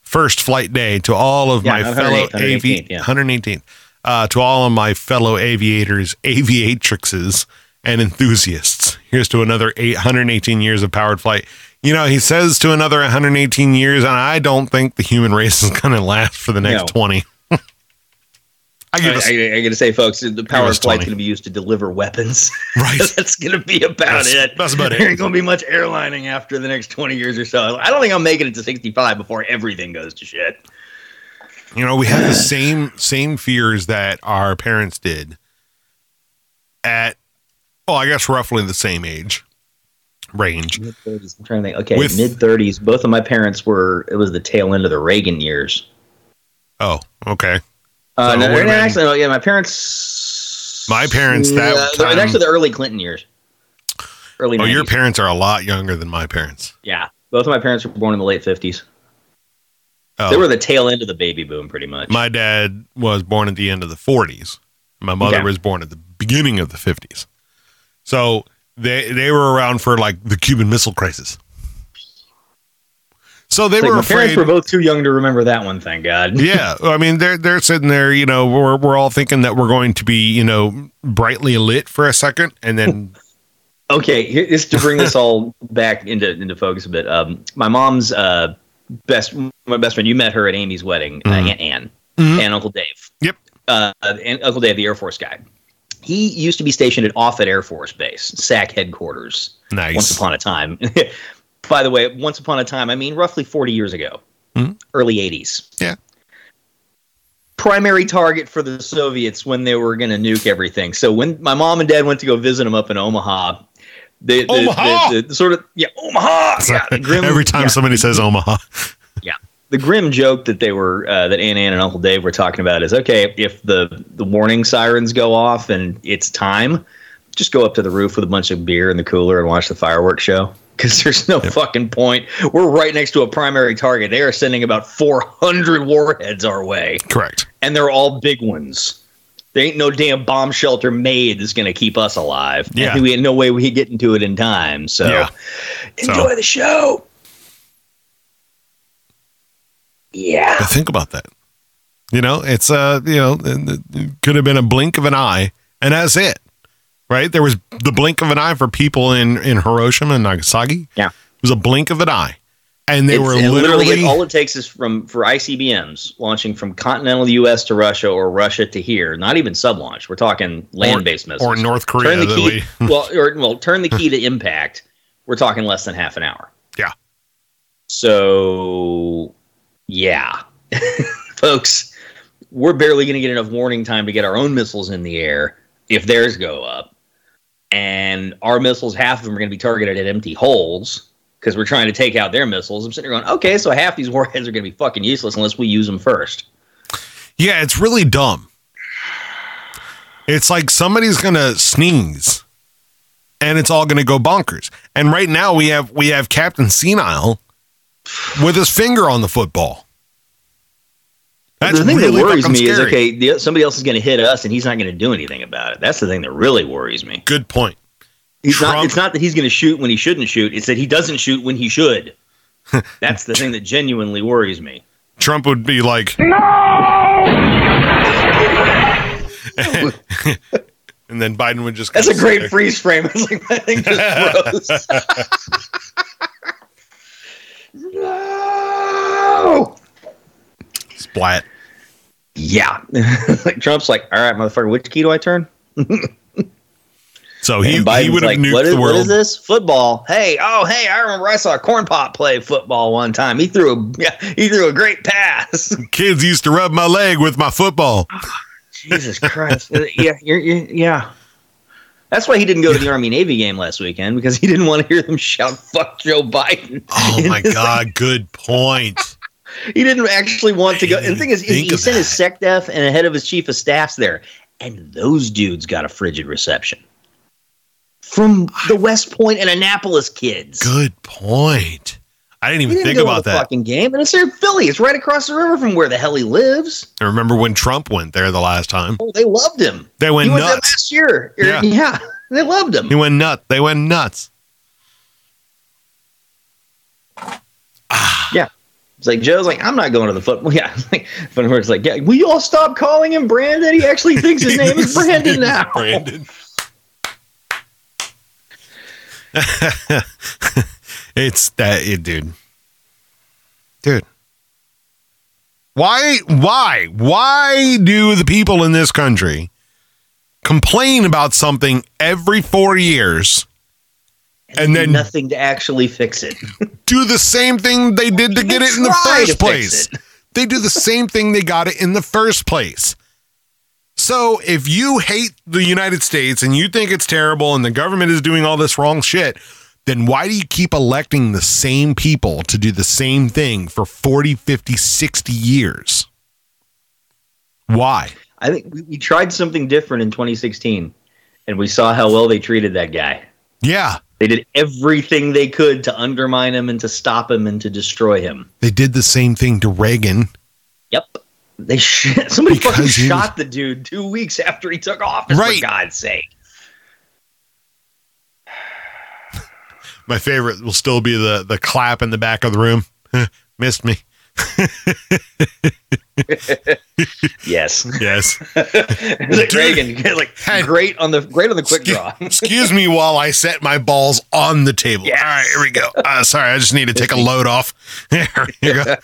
first flight day to all of Yeah, my fellow 108th, 118th, avi- yeah. 118th uh, to all of my fellow aviators, aviatrixes, and enthusiasts. Here's to another 818 years of powered flight. You know, he says to another 118 years, and I don't think the human race is going to last for the next No. 20. I I, give I, I got to say, folks, the power of flight's 20. going to be used to deliver weapons. right. that's going to be about That's- it. that's about it. There ain't going to be much airlining after the next 20 years or so. I don't think I'm making it to 65 before everything goes to shit. You know, we have the same same fears that our parents did at, oh, I guess roughly the same age range. Mid 30s. I'm trying to think. Okay, mid 30s. Both of my parents were, it was the tail end of the Reagan years. Oh, okay. Uh, So no, no, been- actually, no, yeah, my parents. My parents, that Yeah, they're time- actually the early Clinton years. Early Oh, 90s. your parents are a lot younger than my parents. Yeah, both of my parents were born in the late 50s. Oh, They were the tail end of the baby boom, pretty much. my dad was born at the end of the 40s. My mother Okay. was born at the beginning of the 50s. So they they were around for like the Cuban Missile Crisis. So they like were my parents afraid. were both too young to remember that one. Thank God. yeah, I mean they're they're sitting there, you know, we're we're all thinking that we're going to be, you know, brightly lit for a second, and then Okay, here, just to bring this all back into into focus a bit. Um, my mom's uh, best my best friend. You met her at Amy's wedding, uh, Aunt Ann and Uncle Dave. yep, Uh, and Uncle Dave, the Air Force guy. He used to be stationed at Offutt Air Force Base, SAC headquarters. Nice. Once upon a time. By the way, once upon a time, I mean roughly forty years ago, early '80s. yeah, primary target for the Soviets when they were going to nuke everything. So when my mom and dad went to go visit them up in Omaha, the, the, Omaha! the, the sort of yeah Omaha. Yeah, grim, every time yeah, somebody says Omaha, yeah. The grim joke that they were uh, that Aunt Ann and Uncle Dave were talking about is okay if the the warning sirens go off and it's time, just go up to the roof with a bunch of beer in the cooler and watch the fireworks show. Because there's no fucking point. We're right next to a primary target. They are sending about 400 warheads our way correct. and they're all big ones. There ain't no damn bomb shelter made that's going to keep us alive. Yeah. We had no way we could get into it in time. So Yeah. enjoy So- the show. Yeah. But think about that. You know, it's uh, you know, it could have been a blink of an eye, and that's it, right? There was the blink of an eye for people in in Hiroshima and Nagasaki. Yeah. it was a blink of an eye, and they It's- were and literally, all it takes is from for ICBMs launching from continental U.S. to Russia or Russia to here. Not even sub launch. We're talking land based missiles or North Korea. Turn the key. we- well, or, well, turn the key to impact. We're talking less than half an hour. yeah, So, yeah, folks, we're barely going to get enough warning time to get our own missiles in the air if theirs go up. And our missiles, half of them are going to be targeted at empty holes because we're trying to take out their missiles. I'm sitting there going, okay, so half these warheads are going to be fucking useless unless we use them first. yeah, it's really dumb. It's like somebody's gonna sneeze, and it's all gonna go bonkers. And right now we have we have Captain Senile with his finger on the football. That's the thing really that worries fucking me is okay, the, somebody else is going to hit us and he's not going to do anything about it. That's the thing that really worries me. Good point. He's not, it's not that he's going to shoot when he shouldn't shoot. It's that he doesn't shoot when he should. That's the thing that genuinely worries me. Trump would be like, no. and then Biden would just. That's a great sit freeze frame. It's like that thing just froze. no. there, Splat. Yeah. like Trump's like, all right, motherfucker, which key do I turn? So he, And he would have like, nuked what is, the world. is this? Football. Hey, oh, hey, I remember I saw a corn pop play football one time. He threw a yeah, he threw a great pass. Kids used to rub my leg with my football. Ah, Jesus Christ. Uh, yeah, you're, you're, yeah. That's why he didn't go to the Army Navy game last weekend because he didn't want to hear them shout "fuck Joe Biden." Oh my his- God! Good point. He didn't actually want to go. And the thing is, he, sent his sec def and a head of his chief of staffs there, and those dudes got a frigid reception from the West Point and Annapolis kids. Good point. I didn't even didn't think about that. fucking game, and it's in Philly. It's right across the river from where the hell he lives. I remember when Trump went there the last time. Oh, they loved him. They went he went there nuts. last year. Yeah. yeah, they loved him. He went nuts. They went nuts. Ah. Yeah. It's like Joe's like, I'm not going to the football. Yeah. Like it's like, yeah, will you all stop calling him Brandon? He actually thinks his name is Brandon now. Brandon. it's that it, dude. Dude. Why why why do the people in this country complain about something every 4 years and then nothing to actually fix it. do the same thing they did to get it in the first place. They do the same thing they got it in the first place. So if you hate the United States and you think it's terrible and the government is doing all this wrong shit, then why do you keep electing the same people to do the same thing for 40, 50, 60 years? Why? I think we, we tried something different in 2016, and we saw how well they treated that guy. Yeah, They did everything they could to undermine him and to stop him and to destroy him. they did the same thing to Reagan. Yep. They sh- somebody Because fucking he was- shot the dude two weeks after he took office. Right. For God's sake. My favorite will still be the the clap in the back of the room. Missed me. Yes. Yes. Like Reagan, like great on the great on the quick draw. Excuse me while I set my balls on the table. Yes. All right, here we go. Uh, sorry, I just need to take a load off. There you go.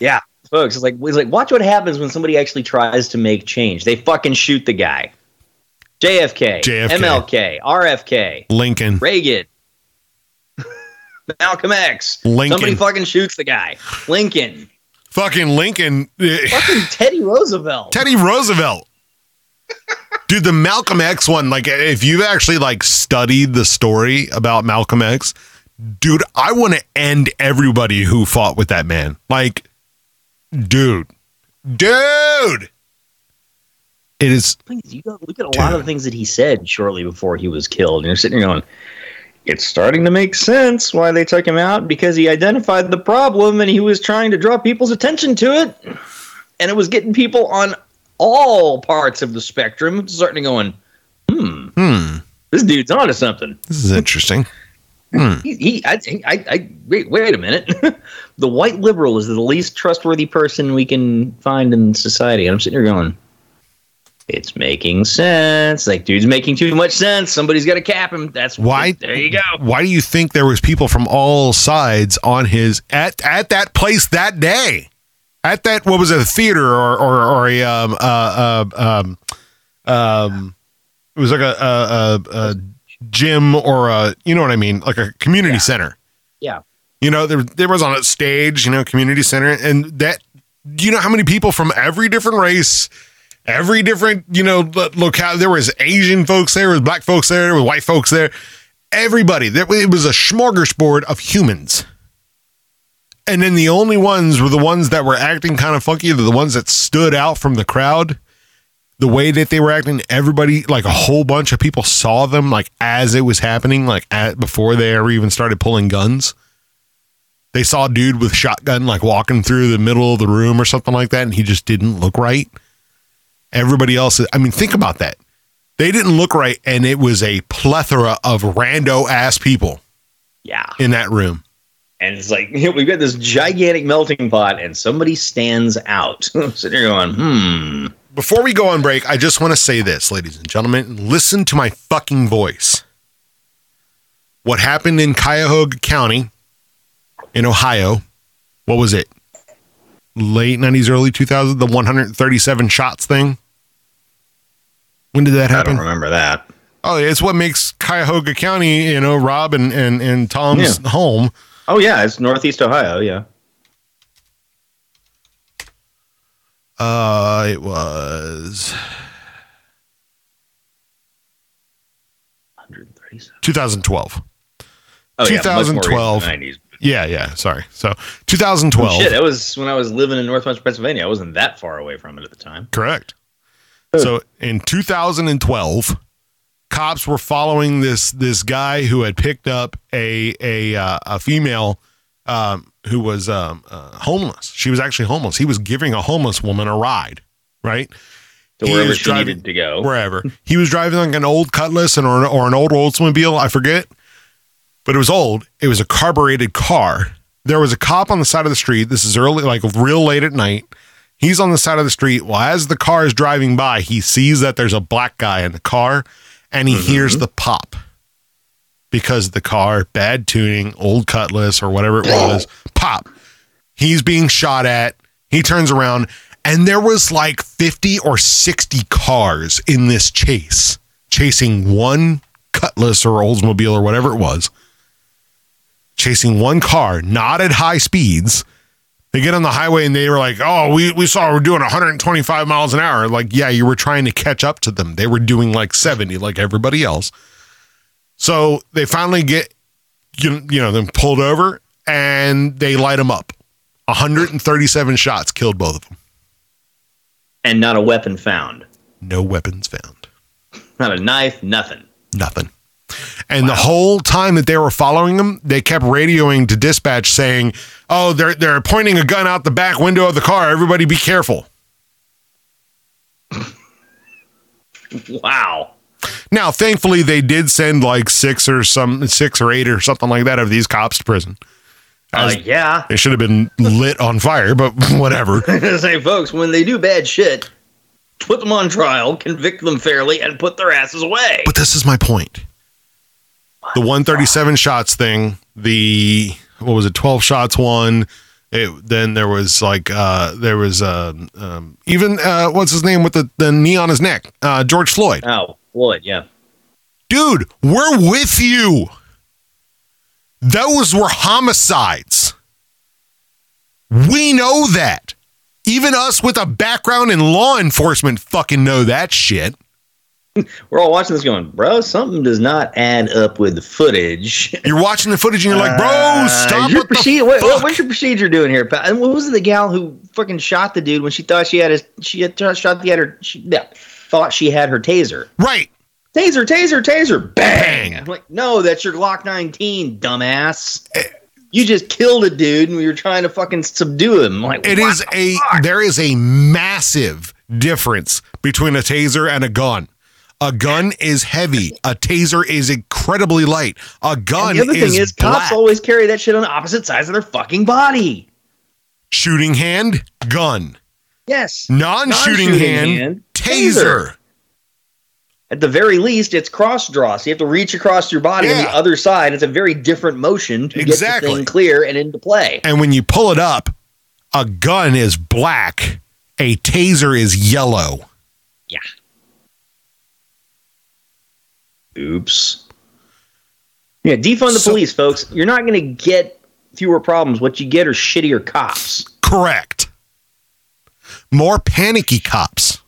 yeah, folks. It's like it's like watch what happens when somebody actually tries to make change. They fucking shoot the guy. JFK, JFK. MLK, RFK, Lincoln. Reagan, Malcolm X. Lincoln. Somebody fucking shoots the guy. Lincoln, Fucking Lincoln. fucking Teddy Roosevelt. Teddy Roosevelt. Dude, the Malcolm X one, like if you've actually like studied the story about Malcolm X, dude, I want to end everybody who fought with that man. Like, dude. Dude. It is you look at a lot of the things that he said shortly before he was killed, and you're sitting here going, "It's starting to make sense why they took him out because he identified the problem and he was trying to draw people's attention to it, and it was getting people on all parts of the spectrum starting to going, hmm, hmm. this dude's onto something." This is interesting. He, he I, I, I, wait, wait a minute. the white liberal is the least trustworthy person we can find in society. And I'm sitting here going, it's making sense. Like, dude's making too much sense. Somebody's got to cap him. That's Why? There you go. Why do you think there was people from all sides on his at at that place that day? At that what was it, a theater or or, or a um uh, uh um um it was like a a, a, a gym or a you know what I mean like a community center. Yeah. You know there there was on a stage you know community center and that do you know how many people from every different race every different you know locale there was asian folks there, was black folks there, there was white folks there. Everybody there it was a smorgasbord of humans. And then the only ones were the ones that were acting kind of funky the ones that stood out from the crowd. The way that they were acting everybody like a whole bunch of people saw them like as it was happening like at before they ever even started pulling guns. They saw a dude with shotgun like walking through the middle of the room or something like that and he just didn't look right everybody else i mean think about that they didn't look right and it was a plethora of rando ass people Yeah. in that room And it's like, we've got this gigantic melting pot and somebody stands out. sitting here going, hmm. before we go on break i just want to say this ladies and gentlemen listen to my fucking voice what happened in cuyahoga county in ohio what was it late 90s early 2000 the 137 shots thing when did that happen? I don't remember that. Oh, it's what makes Cuyahoga County, you know, Rob and and, and Tom's Yeah. home. Oh, yeah. It's Northeast Ohio. Yeah. Uh, it was 2012. Oh, yeah. much more recent 2012. than 90s. Yeah, yeah. Sorry. So 2012. Oh, Shit, that was when I was living in Northwest Pennsylvania. I wasn't that far away from it at the time. Correct. So in 2012, cops were following this this guy who had picked up a a uh, a female um, who was um, uh, homeless. She was actually homeless. He was giving a homeless woman a ride, right? To He wherever was she driving- needed to go. wherever. He was driving like an old Cutlass and or, or an old Oldsmobile, I forget. But it was old. It was a carbureted car. There was a cop on the side of the street. This is early, like real late at night. He's on the side of the street. Well, as the car is driving by, he sees that there's a black guy in the car and he hears mm-hmm. the pop because the car, bad tuning, old Cutlass or whatever it was, pop. He's being shot at. He turns around and there was like 50 or 60 cars in this chase, chasing one Cutlass or Oldsmobile or whatever it was, chasing one car, not at high speeds. They get on the highway and they were like, "Oh, we we saw we're doing 125 miles an hour." Like, yeah, you were trying to catch up to them. They were doing like 70, like everybody else. So they finally get you, you know them pulled over and they light them up. 137 shots killed both of them. And not a weapon found. No weapons found. Not a knife, nothing. Nothing. And the whole time that they were following them, they kept radioing to dispatch saying, "Oh, they're they're pointing a gun out the back window of the car. Everybody be careful." Wow. Now, thankfully, they did send like six or some six or eight or something like that of these cops to prison. Uh, As- yeah. They should have been lit on fire, but whatever. Say, folks, when they do bad shit, put them on trial, convict them fairly, and put their asses away. But this is my point. The 137 shots thing, the what was it, 12 shots one. It, then there was like uh there was uh, um even uh what's his name with the, the knee on his neck? Uh George Floyd. Oh, Floyd, yeah. Dude, we're with you. Those were homicides. We know that. Even us with a background in law enforcement fucking know that shit. We're all watching this going, bro, something does not add up with the footage. You're watching the footage and you're like, bro, Uh, stop your what what, what- what's your procedure doing here? And what was it, the gal who fucking shot the dude when she thought she had his, she had shot the other, she yeah, thought she had her taser. Right. Taser, taser, taser, bang! I'm like, no, that's your Glock 19, dumbass. You just killed a dude and we were trying to fucking subdue him. I'm like, it is the a fuck? there is a massive difference between a taser and a gun. A gun is heavy. A taser is incredibly light. A gun And the other is, thing is, black. cops always carry that shit on the opposite sides of their fucking body. shooting hand, gun. Yes. Non-shooting, Non-shooting hand, hand, taser. At the very least, it's cross draw. So you have to reach across your body on the other side. It's a very different motion to get Exactly. the thing clear and into play. And when you pull it up, a gun is black. A taser is yellow. Yeah. Oops. Yeah, defund the So- police, folks. You're not going to get fewer problems. What you get are shittier cops. Correct. More panicky cops.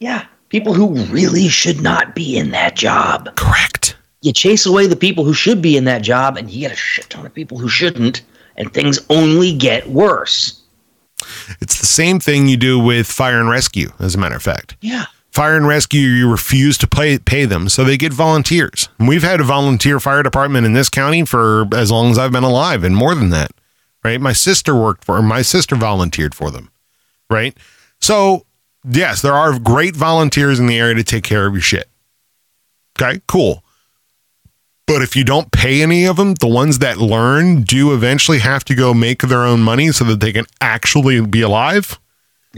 Yeah, people who really should not be in that job. Correct. You chase away the people who should be in that job, and you get a shit ton of people who shouldn't, and things only get worse. It's the same thing you do with fire and rescue, as a matter of fact. Yeah. Fire and rescue, you refuse to pay pay them, so they get volunteers. We've had a volunteer fire department in this county for as long as I've been alive, and more than that. Right? My sister worked for my sister volunteered for them. Right? So yes, there are great volunteers in the area to take care of your shit. Okay, cool. But if you don't pay any of them, the ones that learn do eventually have to go make their own money so that they can actually be alive.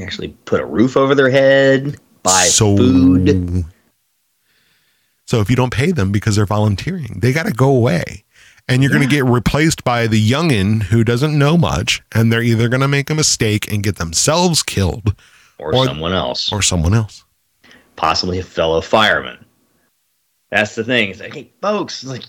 Actually put a roof over their head, buy so, food. So if you don't pay them because they're volunteering, they got to go away. And you're going to get replaced by the youngin who doesn't know much, and they're either going to make a mistake and get themselves killed Or, Or- someone else. or someone else. possibly a fellow fireman. That's the thing. It's like, hey, folks, like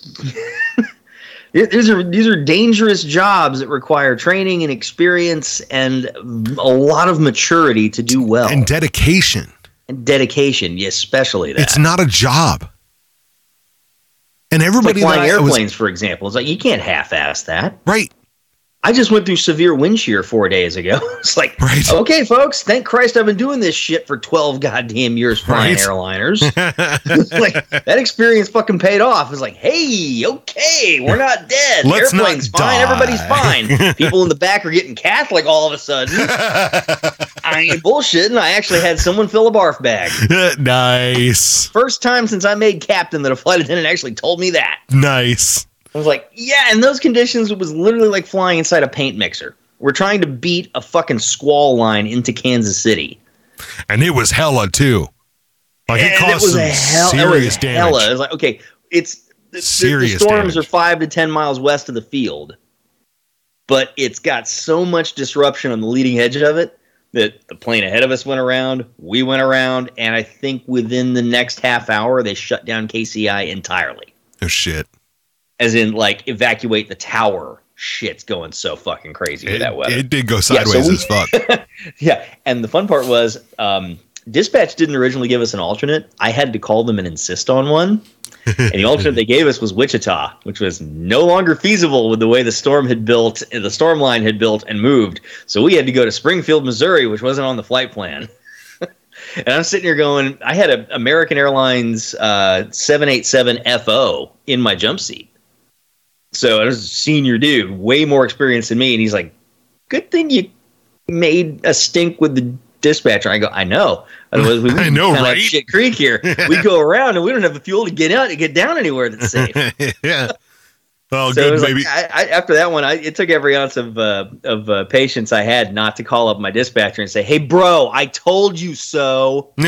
these are these are dangerous jobs that require training and experience and a lot of maturity to do well And dedication. And dedication, especially that. It's not a job. And It's like everybody flying I was- airplanes, for example. It's like you can't half-ass that. right. I just went through severe wind shear four days ago. It's like, Right. okay, folks, thank Christ I've been doing this shit for 12 goddamn years flying Right. airliners. like, that experience fucking paid off. It's like, hey, okay, we're not dead. Let's not Airplane's fine. die. Everybody's fine. People in the back are getting Catholic all of a sudden. I ain't bullshitting. I actually had someone fill a barf bag. nice. First time since I made captain that a flight attendant actually told me that. Nice. I was like, yeah, in those conditions, it was literally like flying inside a paint mixer. We're trying to beat a fucking squall line into Kansas City. And it was hella too. Like it caused some hell- it serious was damage. hella. It was like, okay, it's the- the, the storms damage. are five to ten miles west of the field, but it's got so much disruption on the leading edge of it that the plane ahead of us went around, we went around, and I think within the next half hour they shut down KCI entirely. Oh shit. As in, like, evacuate the tower. Shit's going so fucking crazy with that weather. it did go so sideways we- as fuck. Yeah, and the fun part was um, dispatch didn't originally give us an alternate. I had to call them and insist on one. and the alternate they gave us was Wichita, which was no longer feasible with the way the storm had built, the storm line had built and moved. So we had to go to Springfield, Missouri, which wasn't on the flight plan. and I'm sitting here going, I had an American Airlines uh, 787 FO in my jump seat. So I was a senior dude, way more experienced than me. And he's like, good thing you made a stink with the dispatcher. I go, I know. Otherwise, we I know, right? Shit Creek here. we go around and we don't have the fuel to get out to get down anywhere that's safe. yeah. Well, So good, was like. I, I, after that one, I, it took every ounce of uh, of uh, patience I had not to call up my dispatcher and say, "Hey, bro, I told you so." Will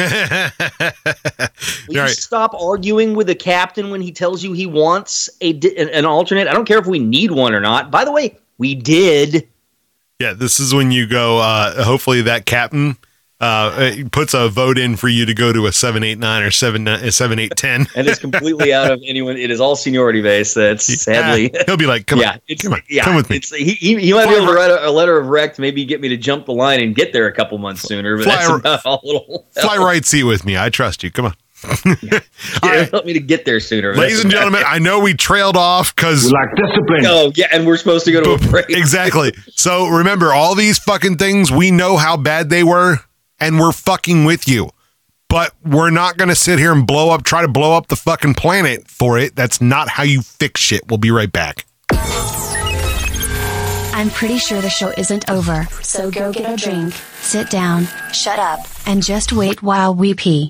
you right. stop arguing with the captain when he tells you he wants a an, an alternate? I don't care if we need one or not. By the way, we did. Yeah, this is when you go. Uh, hopefully, that captain uh, puts a vote in for you to go to a seven eight nine or seven uh, seven eight ten. And it's completely out of anyone. It is all seniority based. That's sadly. he'll be like, "Come yeah, on, it's, come on, yeah, come with me." It's, he, he, he might be able to write a, a letter of rec to maybe get me to jump the line and get there a couple months sooner. But Fly that's r- about all it'll Fly right seat with me. I trust you. Come on, All right. help me to get there sooner. ladies and gentlemen. I know we trailed off because We lack discipline. Oh yeah, and we're supposed to go to a break. exactly. So remember, all these fucking things, we know how bad they were, and we're fucking with you. But we're not going to sit here and blow up, try to blow up the fucking planet for it. That's not how you fix shit. We'll be right back. I'm pretty sure the show isn't over, so go get a drink, sit down, shut up, and just wait while we pee.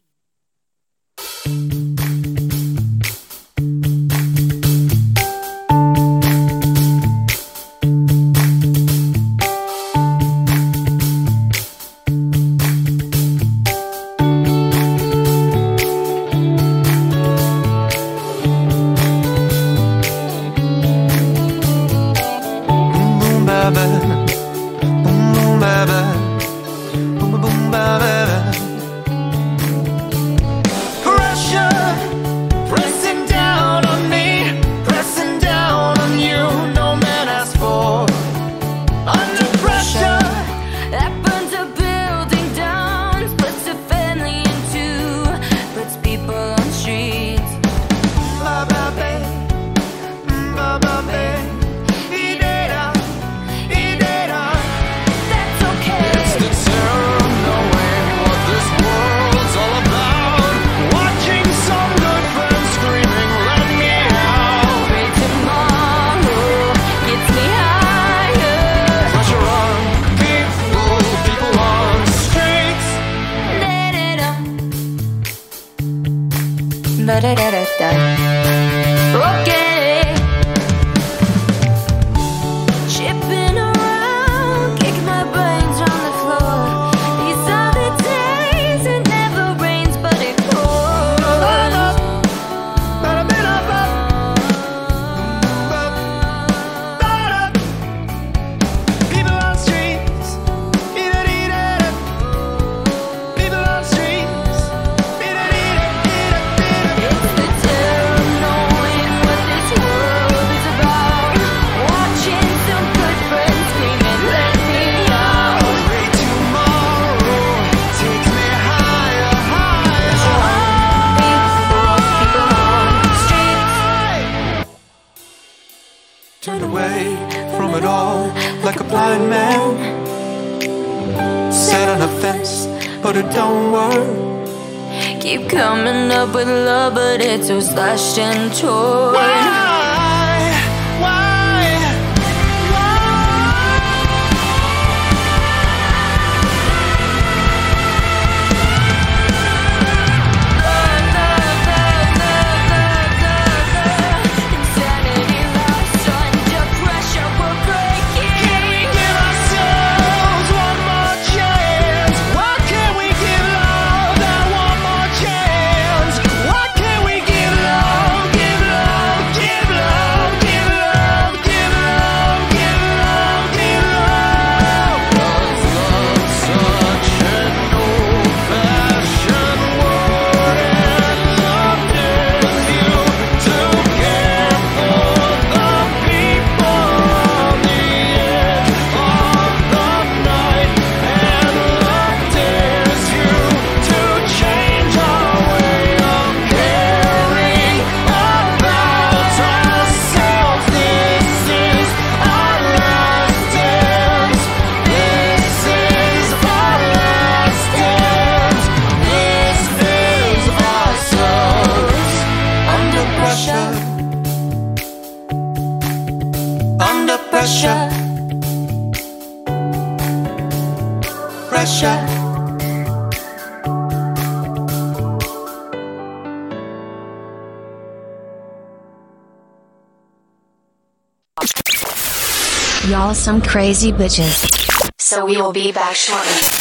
Some crazy bitches. So we will be back shortly.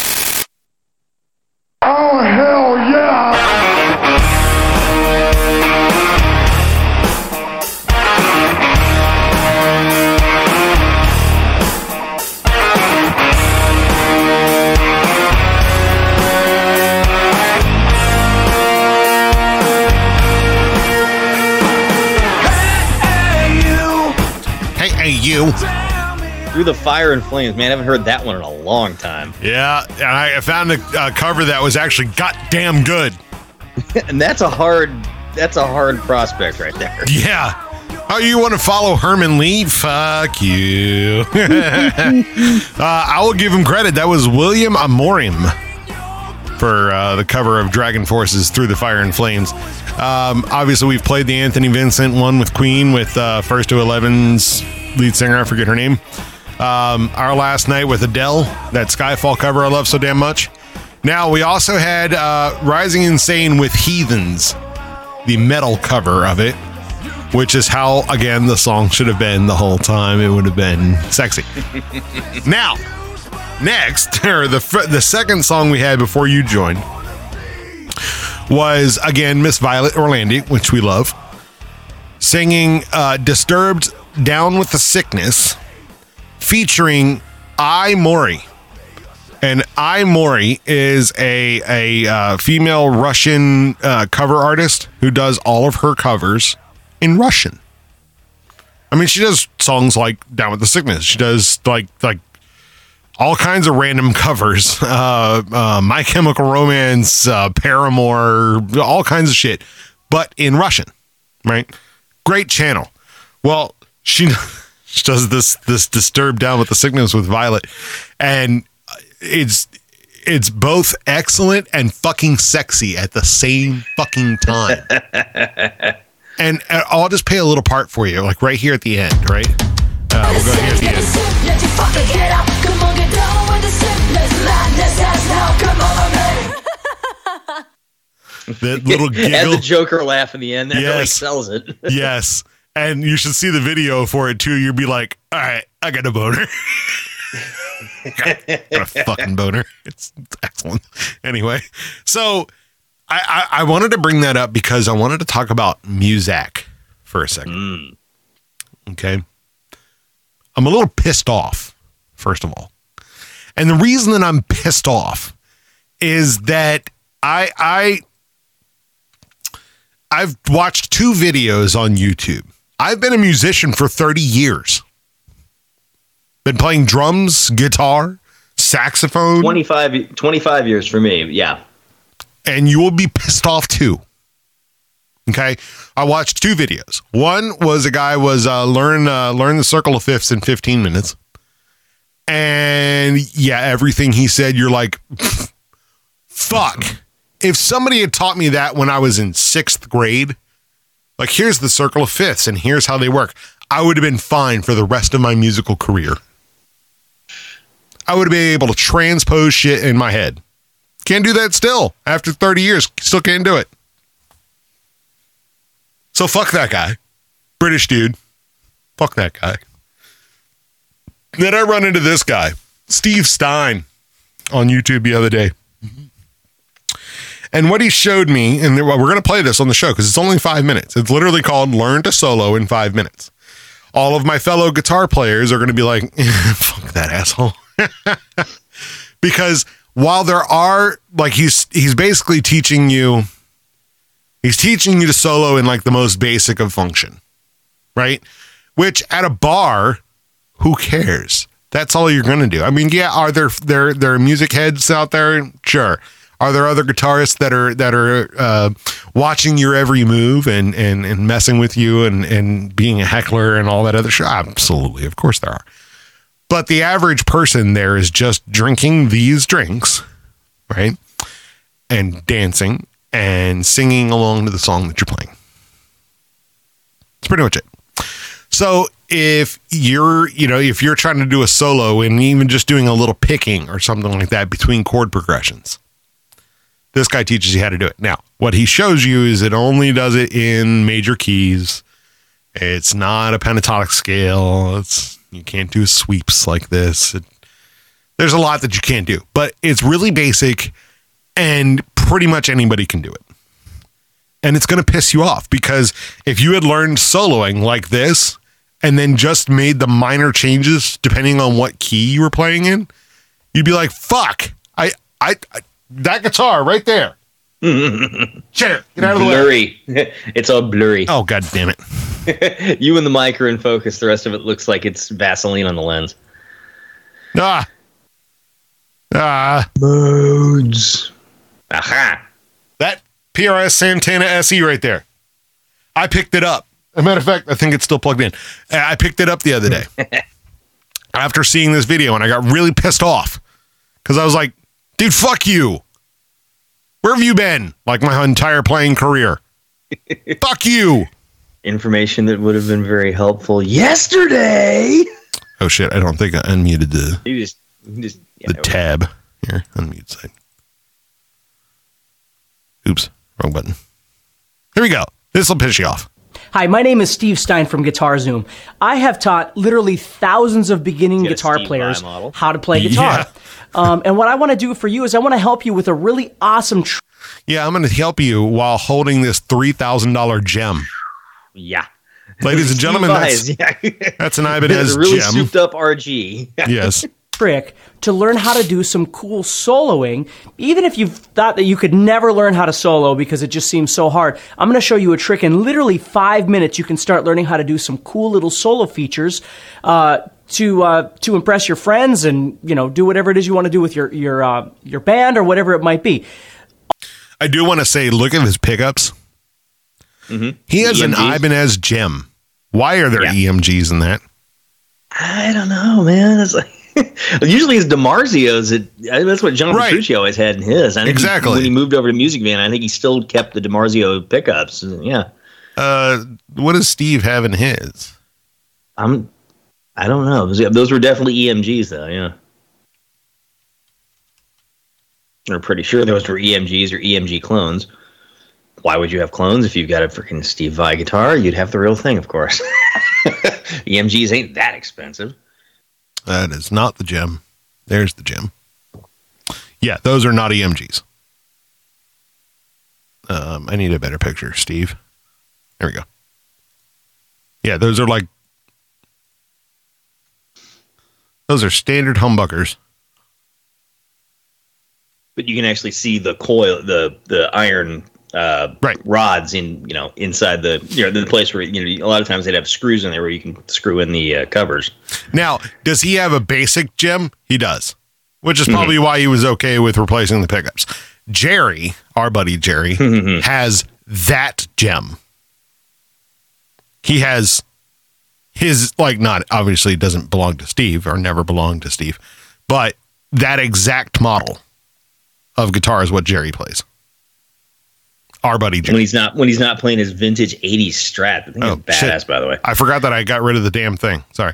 Through the fire and flames, man. I haven't heard that one in a long time. Yeah, and I found a uh, cover that was actually goddamn good. and that's a hard that's a hard prospect right there. Yeah. Oh, you want to follow Herman Li? Fuck you. uh, I will give him credit. That was William Amorim for uh, the cover of DragonForce's Through the Fire and Flames. Um, obviously, we've played the Anthony Vincent one with Queen with uh, First to 11's lead singer. I forget her name. Um, our last night with Adele, that Skyfall cover I love so damn much. Now, we also had uh, Rising Insane with Heathens, the metal cover of it, which is how, again, the song should have been the whole time. It would have been sexy. now, next, or the, the second song we had before you joined was, again, Miss Violet Orlandi, which we love, singing uh, Disturbed Down with the Sickness, featuring Ai Mori. And Ai Mori is a a uh, female Russian uh, cover artist who does all of her covers in Russian. I mean, she does songs like "Down with the Sickness." She does like like all kinds of random covers. Uh, uh, My Chemical Romance, uh, Paramore, all kinds of shit, but in Russian, right? Great channel. Well, she, she does this this disturbed down with the sickness with Violet, and it's it's both excellent and fucking sexy at the same fucking time. and uh, I'll just play a little part for you, like right here at the end, right? Uh, we'll go here at the end. That little and the Joker laugh in the end that really Yes. sells it. yes. And you should see the video for it too. You'd be like, all right, I got a boner. got, got a fucking boner. It's excellent. Anyway, so I, I, I wanted to bring that up because I wanted to talk about Muzak for a second. Mm. Okay. I'm a little pissed off, first of all. And the reason that I'm pissed off is that I I I've watched two videos on YouTube. I've been a musician for 30 years. Been playing drums, guitar, saxophone, 25, 25 years for me. Yeah. and you will be pissed off too. Okay, I watched two videos. One was a guy was uh, learn uh, learn the circle of fifths in 15 minutes, and yeah, everything he said, you're like, fuck. If somebody had taught me that when I was in sixth grade, like here's the circle of fifths and here's how they work, I would have been fine for the rest of my musical career. I would have been able to transpose shit in my head. Can't do that still. After 30 years, still can't do it. So fuck that guy. British dude. Fuck that guy. Then I run into this guy, Steve Stein, on YouTube the other day. And what he showed me, and we're going to play this on the show because it's only five minutes. It's literally called Learn to Solo in Five Minutes. All of my fellow guitar players are going to be like, fuck that asshole. because while there are like he's he's basically teaching you he's teaching you to solo in like the most basic of function right which at a bar who cares that's all you're going to do i mean yeah are there there there are music heads out there sure are there other guitarists that are that are uh, watching your every move and and and messing with you and and being a heckler and all that other shit absolutely of course there are but the average person there is just drinking these drinks, right? And dancing and singing along to the song that you're playing. That's pretty much it. So if you're, you know, if you're trying to do a solo and even just doing a little picking or something like that between chord progressions, this guy teaches you how to do it. Now, what he shows you is it only does it in major keys. It's not a pentatonic scale. It's You can't do sweeps like this. It- there's a lot that you can't do, but it's really basic and pretty much anybody can do it. And it's going to piss you off because if you had learned soloing like this and then just made the minor changes depending on what key you were playing in, you'd be like, "Fuck. I I, I that guitar right there." Shit, get out of the way. Blurry. it's all blurry. Oh god damn it. You and the mic are in focus. The rest of it looks like it's Vaseline on the lens. Ah. Ah. Modes. Aha. That PRS Santana SE right there. I picked it up. As a matter of fact, I think it's still plugged in. Uh, I picked it up the other day after seeing this video, and I got really pissed off because I was like, dude, fuck you. Where have you been? Like my entire playing career. fuck you. Information that would have been very helpful yesterday. Oh shit, I don't think I unmuted the, You just, you just yeah, the tab. Here, unmute site. Oops, wrong button. Here we go. This will piss you off. Hi, my name is Steve Stein from Guitar Zoom. I have taught literally thousands of beginning guitar players how to play guitar. Yeah. Um, and what I want to do for you is I want to help you with a really awesome tr- Yeah, I'm going to help you while holding this $3,000 JEM. yeah. Ladies and gentlemen, that's, yeah. that's an Ibanez really JEM. souped up RG. Yes. trick to learn how to do some cool soloing, even if you've thought that you could never learn how to solo because it just seems so hard. I'm going to show you a trick in literally five minutes. You can start learning how to do some cool little solo features uh, to uh, to impress your friends and you know do whatever it is you want to do with your your uh, your band or whatever it might be. I do want to say, look at his pickups. He has an Ibanez JEM. Why are there Yeah. EMGs in that? I don't know, man. It's like usually it's DiMarzio's. It, that's what John Right. Petrucci always had in his. I think he- Exactly. when he moved over to Music Man, I think he still kept the DiMarzio pickups. Yeah, Uh, what does Steve have in his? I'm. I don't know. Those, those were definitely EMGs, though. Yeah, we're pretty sure those were EMGs or EMG clones. Why would you have clones if you've got a freaking Steve Vai guitar? You'd have the real thing, of course. EMGs ain't that expensive. That is not the JEM. There's the JEM. Yeah, those are not EMGs. Um, I need a better picture, Steve. There we go. Yeah, those are like those are standard humbuckers. but you can actually see the coil, the the iron uh, Right. rods in you know inside the you know the place where you know a lot of times they'd have screws in there where you can screw in the uh, covers. Now, does he have a basic JEM? He does, which is probably why he was okay with replacing the pickups. Jerry, our buddy Jerry, has that JEM. He has his, like, not obviously doesn't belong to Steve or never belonged to Steve, but that exact model of guitar is what Jerry plays. Our buddy When he's not when he's not playing his vintage '80s Strat, I think Oh, badass. shit. By the way, I forgot that I got rid of the damn thing. Sorry.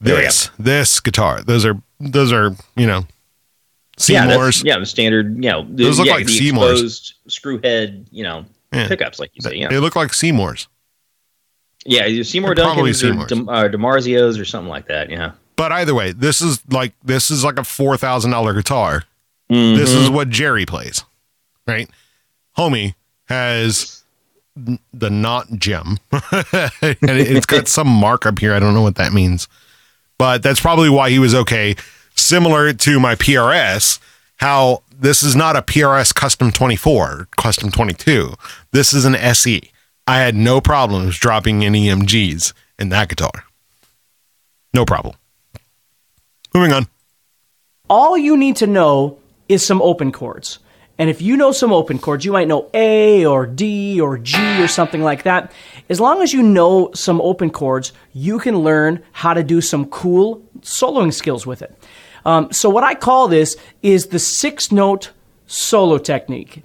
This, this guitar. Those are, those are, you know, Seymour's. yeah, the standard, you know, the, Those look yeah, like the Seymour's. screw head, you know, Yeah. pickups like you say. Yeah, They look like Seymour's. yeah, either Seymour They're Duncan's or Seymour's. Uh, DiMarzio's or something like that. Yeah, But either way, this is like this is like a four thousand dollar guitar. Mm-hmm. This is what Jerry plays, right? Homie has the not JEM, and it- it's got some mark up here. I don't know what that means, but that's probably why he was okay. Similar to my PRS, how this is not a PRS Custom 24, Custom 22. This is an SE. I had no problems dropping any EMGs in that guitar. No problem. Moving on. all you need to know is some open chords. And if you know some open chords, you might know A or D or G or something like that. As long as you know some open chords, you can learn how to do some cool soloing skills with it. Um, so, what I call this is the six note solo technique.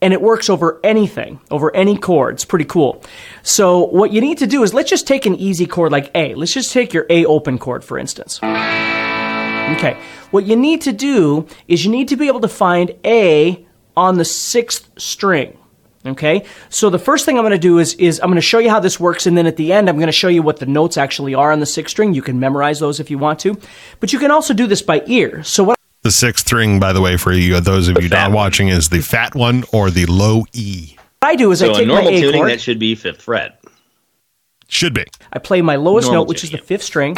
And it works over anything, over any chord. It's pretty cool. So, what you need to do is let's just take an easy chord like A. Let's just take your A open chord, for instance. Okay. What you need to do is you need to be able to find A on the sixth string. Okay, so the first thing I'm going to do is is I'm going to show you how this works, and then at the end I'm going to show you what the notes actually are on the sixth string. You can memorize those if you want to, but you can also do this by ear. So what The sixth string, by the way, for you those of you fat not one. watching, is the fat one or the low E. I do is I So take in my normal A tuning, chord, that should be fifth fret. Should be. I play my lowest normal note, which is the fifth string,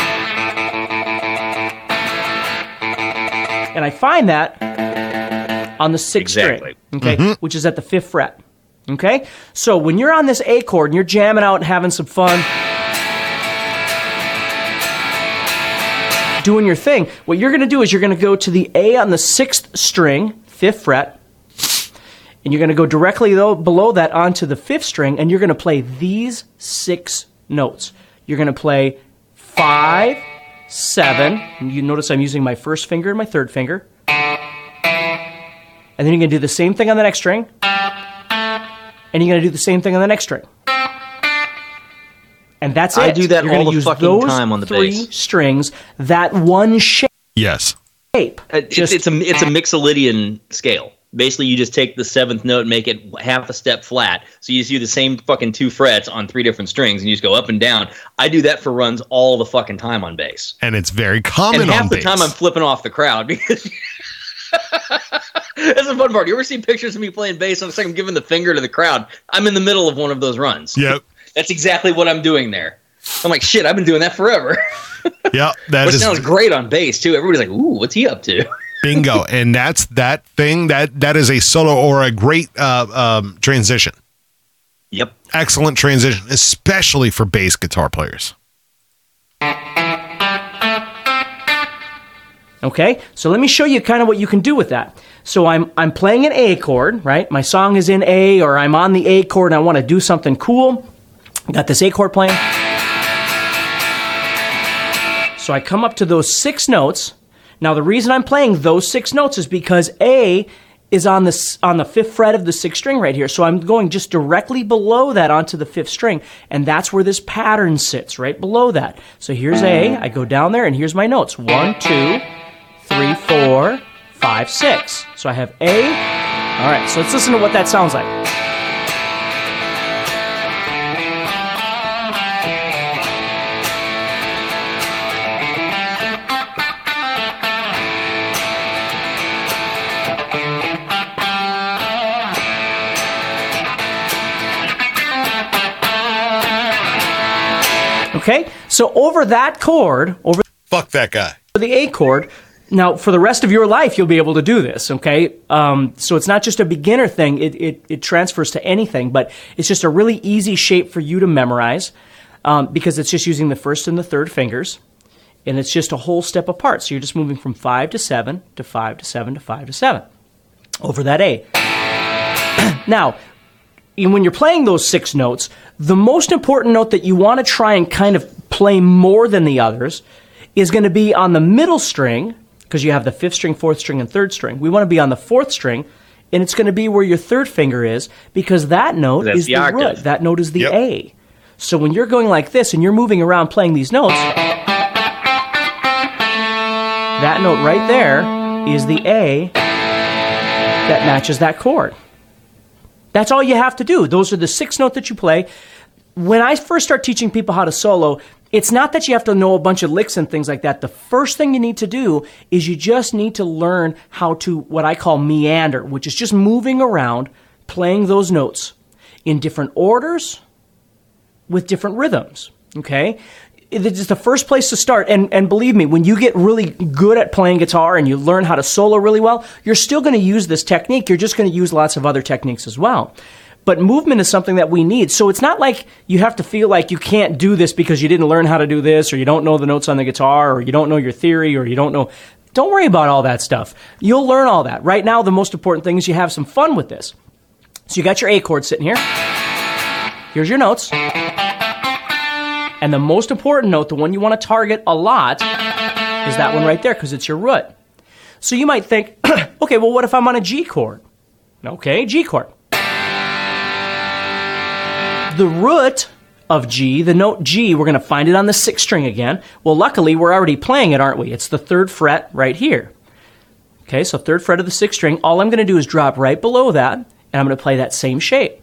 and I find that on the sixth Exactly. string, okay, mm-hmm. which is at the fifth fret. Okay, so when you're on this A chord and you're jamming out and having some fun, doing your thing, what you're going to do is you're going to go to the A on the sixth string, fifth fret, and you're going to go directly though, below that onto the fifth string, and you're going to play these six notes. You're going to play five, seven. And you notice I'm using my first finger and my third finger. And then you're going to do the same thing on the next string. And you're going to do the same thing on the next string. And that's it. I do that You're gonna all the use fucking those time on the three bass. strings, that one shape. Yes. Uh, It's, Just- it's a it's a Mixolydian scale. Basically, you just take the seventh note, and make it half a step flat. So you just do the same fucking two frets on three different strings, and you just go up and down. I do that for runs all the fucking time on bass. And it's very common and half the bass. time I'm flipping off the crowd because that's the fun part. You ever see pictures of me playing bass? I'm like I'm giving the finger to the crowd. I'm in the middle of one of those runs. Yep. That's exactly what I'm doing there. I'm like, shit, I've been doing that forever. Yep. That Which is sounds great on bass too. Everybody's like, ooh, what's he up to? bingo. and that's that thing that that is a solo or a great uh, um, transition. Yep. Excellent transition, especially for bass guitar players. Okay, so let me show you kind of what you can do with that. So I'm I'm playing an A chord, right? My song is in A, or I'm on the A chord and I want to do something cool. Got this A chord playing. So I come up to those six notes. Now the reason I'm playing those six notes is because A is on the on the fifth fret of the sixth string right here. So I'm going just directly below that onto the fifth string, and that's where this pattern sits, right below that. So here's A. I go down there, and here's my notes: one, two, three, four, five, six. So I have A. All right. So let's listen to what that sounds like. Okay. So over that chord, over Fuck that guy. the A chord. Now, for the rest of your life, you'll be able to do this, okay? Um, so it's not just a beginner thing, it, it, it transfers to anything, but it's just a really easy shape for you to memorize um, because it's just using the first and the third fingers, and it's just a whole step apart. So you're just moving from five to seven to five to seven to five to seven over that A. now, when you're playing those six notes, the most important note that you want to try and kind of play more than the others is going to be on the middle string, because you have the fifth string, fourth string, and third string. We want to be on the fourth string, and it's going to be where your third finger is, because that note That's is the the, root. That note is the Yep. A. So when you're going like this and you're moving around playing these notes, that note right there is the A that matches that chord. That's all you have to do. Those are the six note that you play. When I first start teaching people how to solo, it's not that you have to know a bunch of licks and things like that. The first thing you need to do is you just need to learn how to what I call meander, which is just moving around, playing those notes in different orders with different rhythms. Okay? It's just the first place to start. And, and believe me, when you get really good at playing guitar and you learn how to solo really well, you're still going to use this technique. You're just going to use lots of other techniques as well. But movement is something that we need. So it's not like you have to feel like you can't do this because you didn't learn how to do this, or you don't know the notes on the guitar, or you don't know your theory, or you don't know. Don't worry about all that stuff. You'll learn all that. Right now, the most important thing is you have some fun with this. So you got your A chord sitting here. Here's your notes. And the most important note, the one you want to target a lot, is that one right there because it's your root. So you might think, okay, well, what if I'm on a G chord? Okay, G chord. The root of G, the note G, we're going to find it on the sixth string again. Well, luckily, we're already playing it, aren't we? It's the third fret right here. Okay, so third fret of the sixth string. All I'm going to do is drop right below that, and I'm going to play that same shape.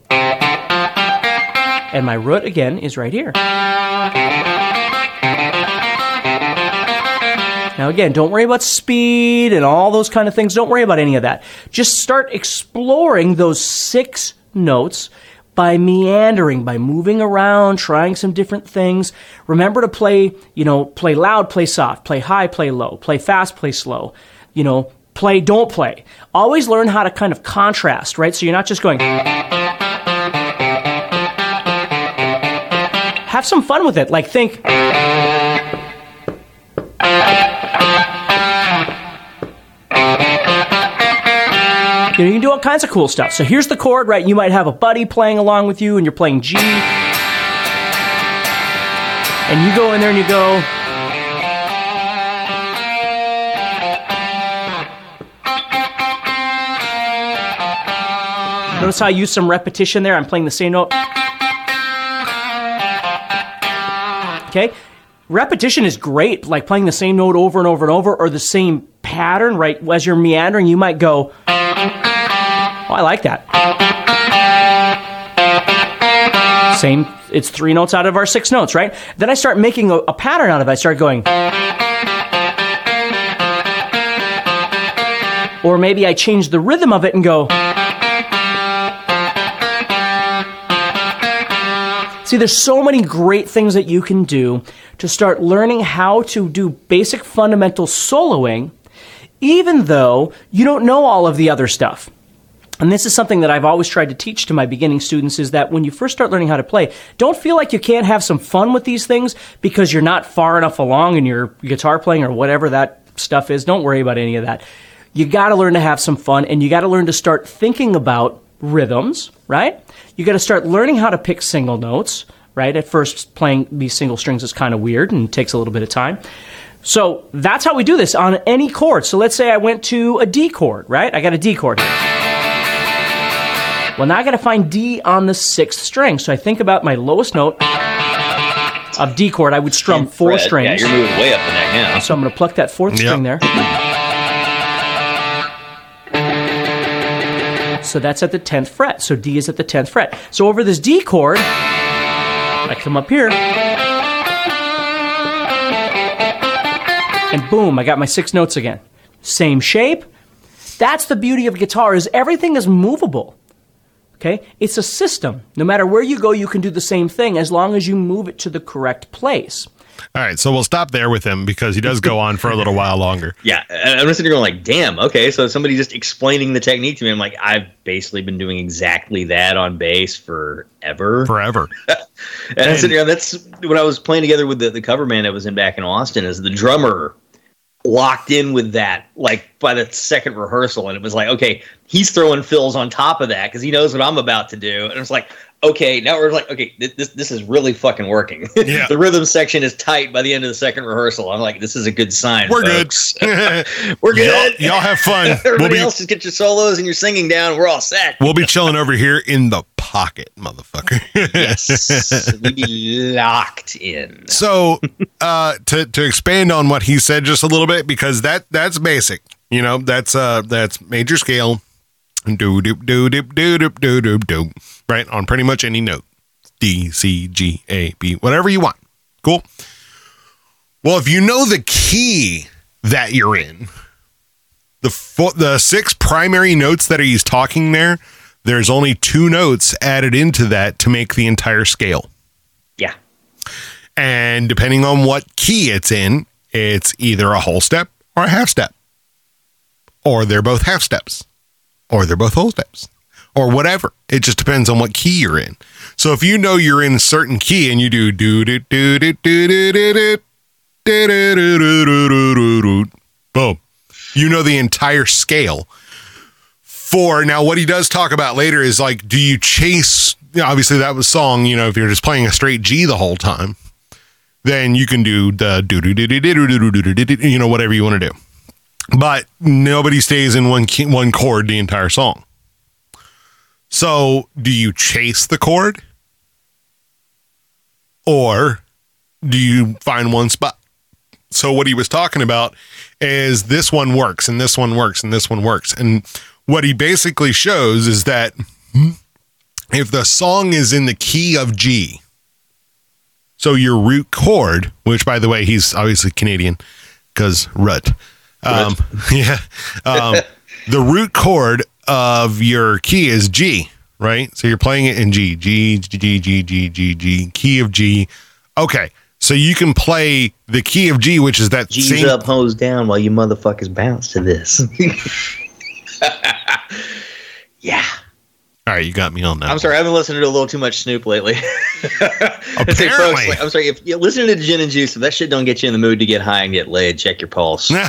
And my root again is right here. Now, again, don't worry about speed and all those kind of things. Don't worry about any of that. Just start exploring those six notes by meandering, by moving around, trying some different things. Remember to play, you know, play loud, play soft, play high, play low, play fast, play slow, you know, play, don't play. Always learn how to kind of contrast, right? So you're not just going. Have some fun with it. Like, think. You, know, you can do all kinds of cool stuff. So here's the chord, right? You might have a buddy playing along with you and you're playing G. And you go in there and you go. Notice how I use some repetition there? I'm playing the same note. Okay? Repetition is great, like playing the same note over and over and over, or the same pattern, right? As you're meandering, you might go, Oh, I like that. Same, it's three notes out of our six notes, right? Then I start making a, a pattern out of it. I start going. Or maybe I change the rhythm of it and go. See, there's so many great things that you can do to start learning how to do basic fundamental soloing, even though you don't know all of the other stuff. And this is something that I've always tried to teach to my beginning students is that when you first start learning how to play, don't feel like you can't have some fun with these things because you're not far enough along in your guitar playing or whatever that stuff is. Don't worry about any of that. You got to learn to have some fun and you got to learn to start thinking about rhythms, right? You got to start learning how to pick single notes, right? At first, playing these single strings is kind of weird and takes a little bit of time. So that's how we do this on any chord. So let's say I went to a D chord, right? I got a D chord here. Well, now I got to find D on the sixth string. So I think about my lowest note of D chord. I would strum four Fred, strings. Yeah, you're moving way up the neck now. So I'm going to pluck that fourth Yep. string there. So that's at the 10th fret. So D is at the 10th fret. So over this D chord, I come up here. And boom, I got my six notes again. Same shape. That's the beauty of guitar is everything is movable. Okay? It's a system. No matter where you go, you can do the same thing as long as you move it to the correct place. All right, so we'll stop there with him because he does go on for a little while longer. Yeah, I'm just sitting there going like, damn, okay, so somebody just explaining the technique to me. I'm like, I've basically been doing exactly that on bass forever. Forever. And I'm sitting there, that's when I was playing together with the, the cover band that was in back in Austin, is the drummer locked in with that like by the second rehearsal. And it was like okay he's throwing fills on top of that because he knows what i'm about to do. And it's like okay now we're like okay this this is really fucking working Yeah. the rhythm section is tight by the end of the second rehearsal i'm like this is a good sign We're good. we're good Y'all, y'all have fun. We'll everybody be, else just get your solos and your singing down we're all set we'll be chilling over here in the pocket, motherfucker. yes we be locked in So, uh, to to expand on what he said just a little bit, because that that's basic. You know, that's uh that's major scale, do do do do do do do do doop right? On pretty much any note. D C G A B whatever you want. Cool? Well if you know the key that you're in the fo- the six primary notes that he's talking there there's only two notes added into that to make the entire scale. Yeah. And depending on what key it's in it's either a whole step or a half step. Or they're both half steps. Or they're both whole steps. Or whatever. It just depends on what key you're in. So if you know you're in a certain key and you do do do do do do do do do do do do do do boom. You know the entire scale. For now, what he does talk about later is like, do you chase? Obviously, that was song. You know, if you're just playing a straight G the whole time, then you can do the do do do do do do do do do you know whatever you want to do. But nobody stays in one key, one chord the entire song. So, do you chase the chord, or do you find one spot? So, what he was talking about is this one works, and this one works, and this one works, and what he basically shows is that if the song is in the key of G, so your root chord, which by the way, he's obviously Canadian because rut. Um, yeah. Um, the root chord of your key is G, right? So you're playing it in G, G, G, G, G, G, G, key of G. Okay. So you can play the key of G, which is that G's same- up, hose down while you motherfuckers bounce to this. yeah. All right, you got me on that. I'm sorry, I've been listening to a little too much Snoop lately. I'd say, folks, Apparently. like, I'm sorry, if you listen to gin and juice, if that shit don't get you in the mood to get high and get laid, check your pulse. it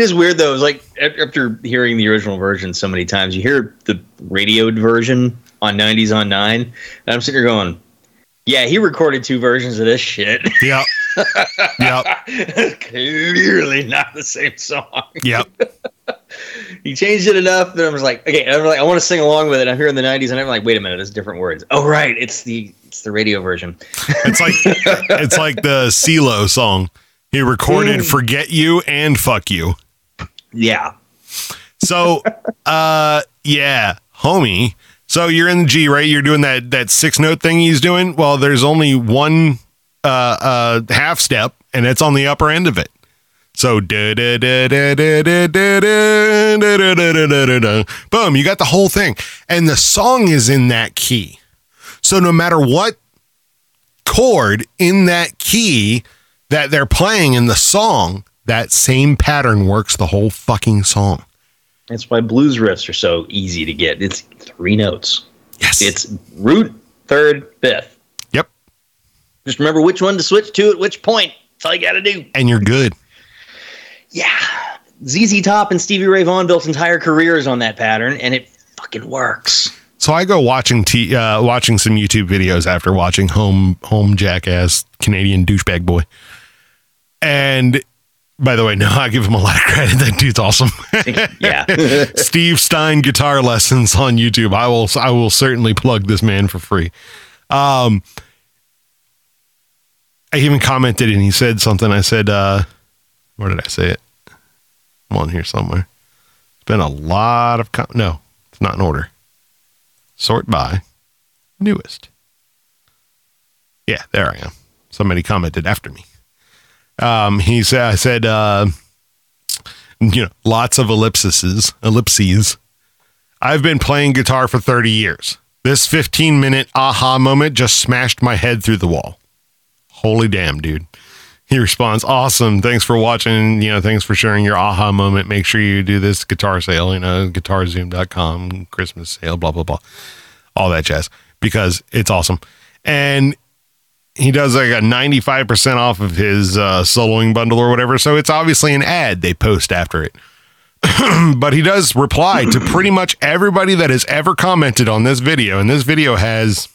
is weird though. It's like after hearing the original version so many times, you hear the radioed version on 90s on 9, and I'm sitting here going, yeah, he recorded two versions of this shit. Yep. Yep. Clearly not the same song. Yep. He changed it enough that I was like, okay, I'm like, I want to sing along with it. I'm here in the '90s, and I'm like, wait a minute, it's different words. Oh, right, it's the it's the radio version. It's like it's like the CeeLo song. He recorded "Forget You" and "Fuck You." Yeah, So, uh, yeah, homie. So you're in the G, right? You're doing that that six note thing he's doing. Well, there's only one uh uh half step, and it's on the upper end of it. So boom, you got the whole thing. And the song is in that key. So no matter what chord in that key that they're playing in the song, that same pattern works the whole fucking song. That's why blues riffs are so easy to get. It's three notes. Yes. It's root, third, fifth. Yep. Just remember which one to switch to at which point. That's all you got to do. And you're good. Yeah, ZZ Top and Stevie Ray Vaughan built entire careers on that pattern, and it fucking works. So I go watching t- uh, watching some YouTube videos after watching Home Home Jackass Canadian douchebag boy. And by the way, no, I give him a lot of credit. That dude's awesome. Yeah. Steve Stein guitar lessons on YouTube. I will I will certainly plug this man for free. Um I even commented and he said something. I said, uh where did I say it? I'm on here somewhere. It's been a lot of com- no, it's not in order. Sort by newest. Yeah, there I am. Somebody commented after me. Um he said I said uh you know, lots of ellipses, ellipses. I've been playing guitar for 30 years. This 15 minute aha moment just smashed my head through the wall. Holy damn, dude. He responds, Awesome. Thanks for watching. You know, thanks for sharing your aha moment. Make sure you do this guitar sale, you know, guitarzoom.com, Christmas sale, blah, blah, blah. All that jazz because it's awesome. And he does like a 95% off of his uh, soloing bundle or whatever. So it's obviously an ad they post after it. but he does reply to pretty much everybody that has ever commented on this video. And this video has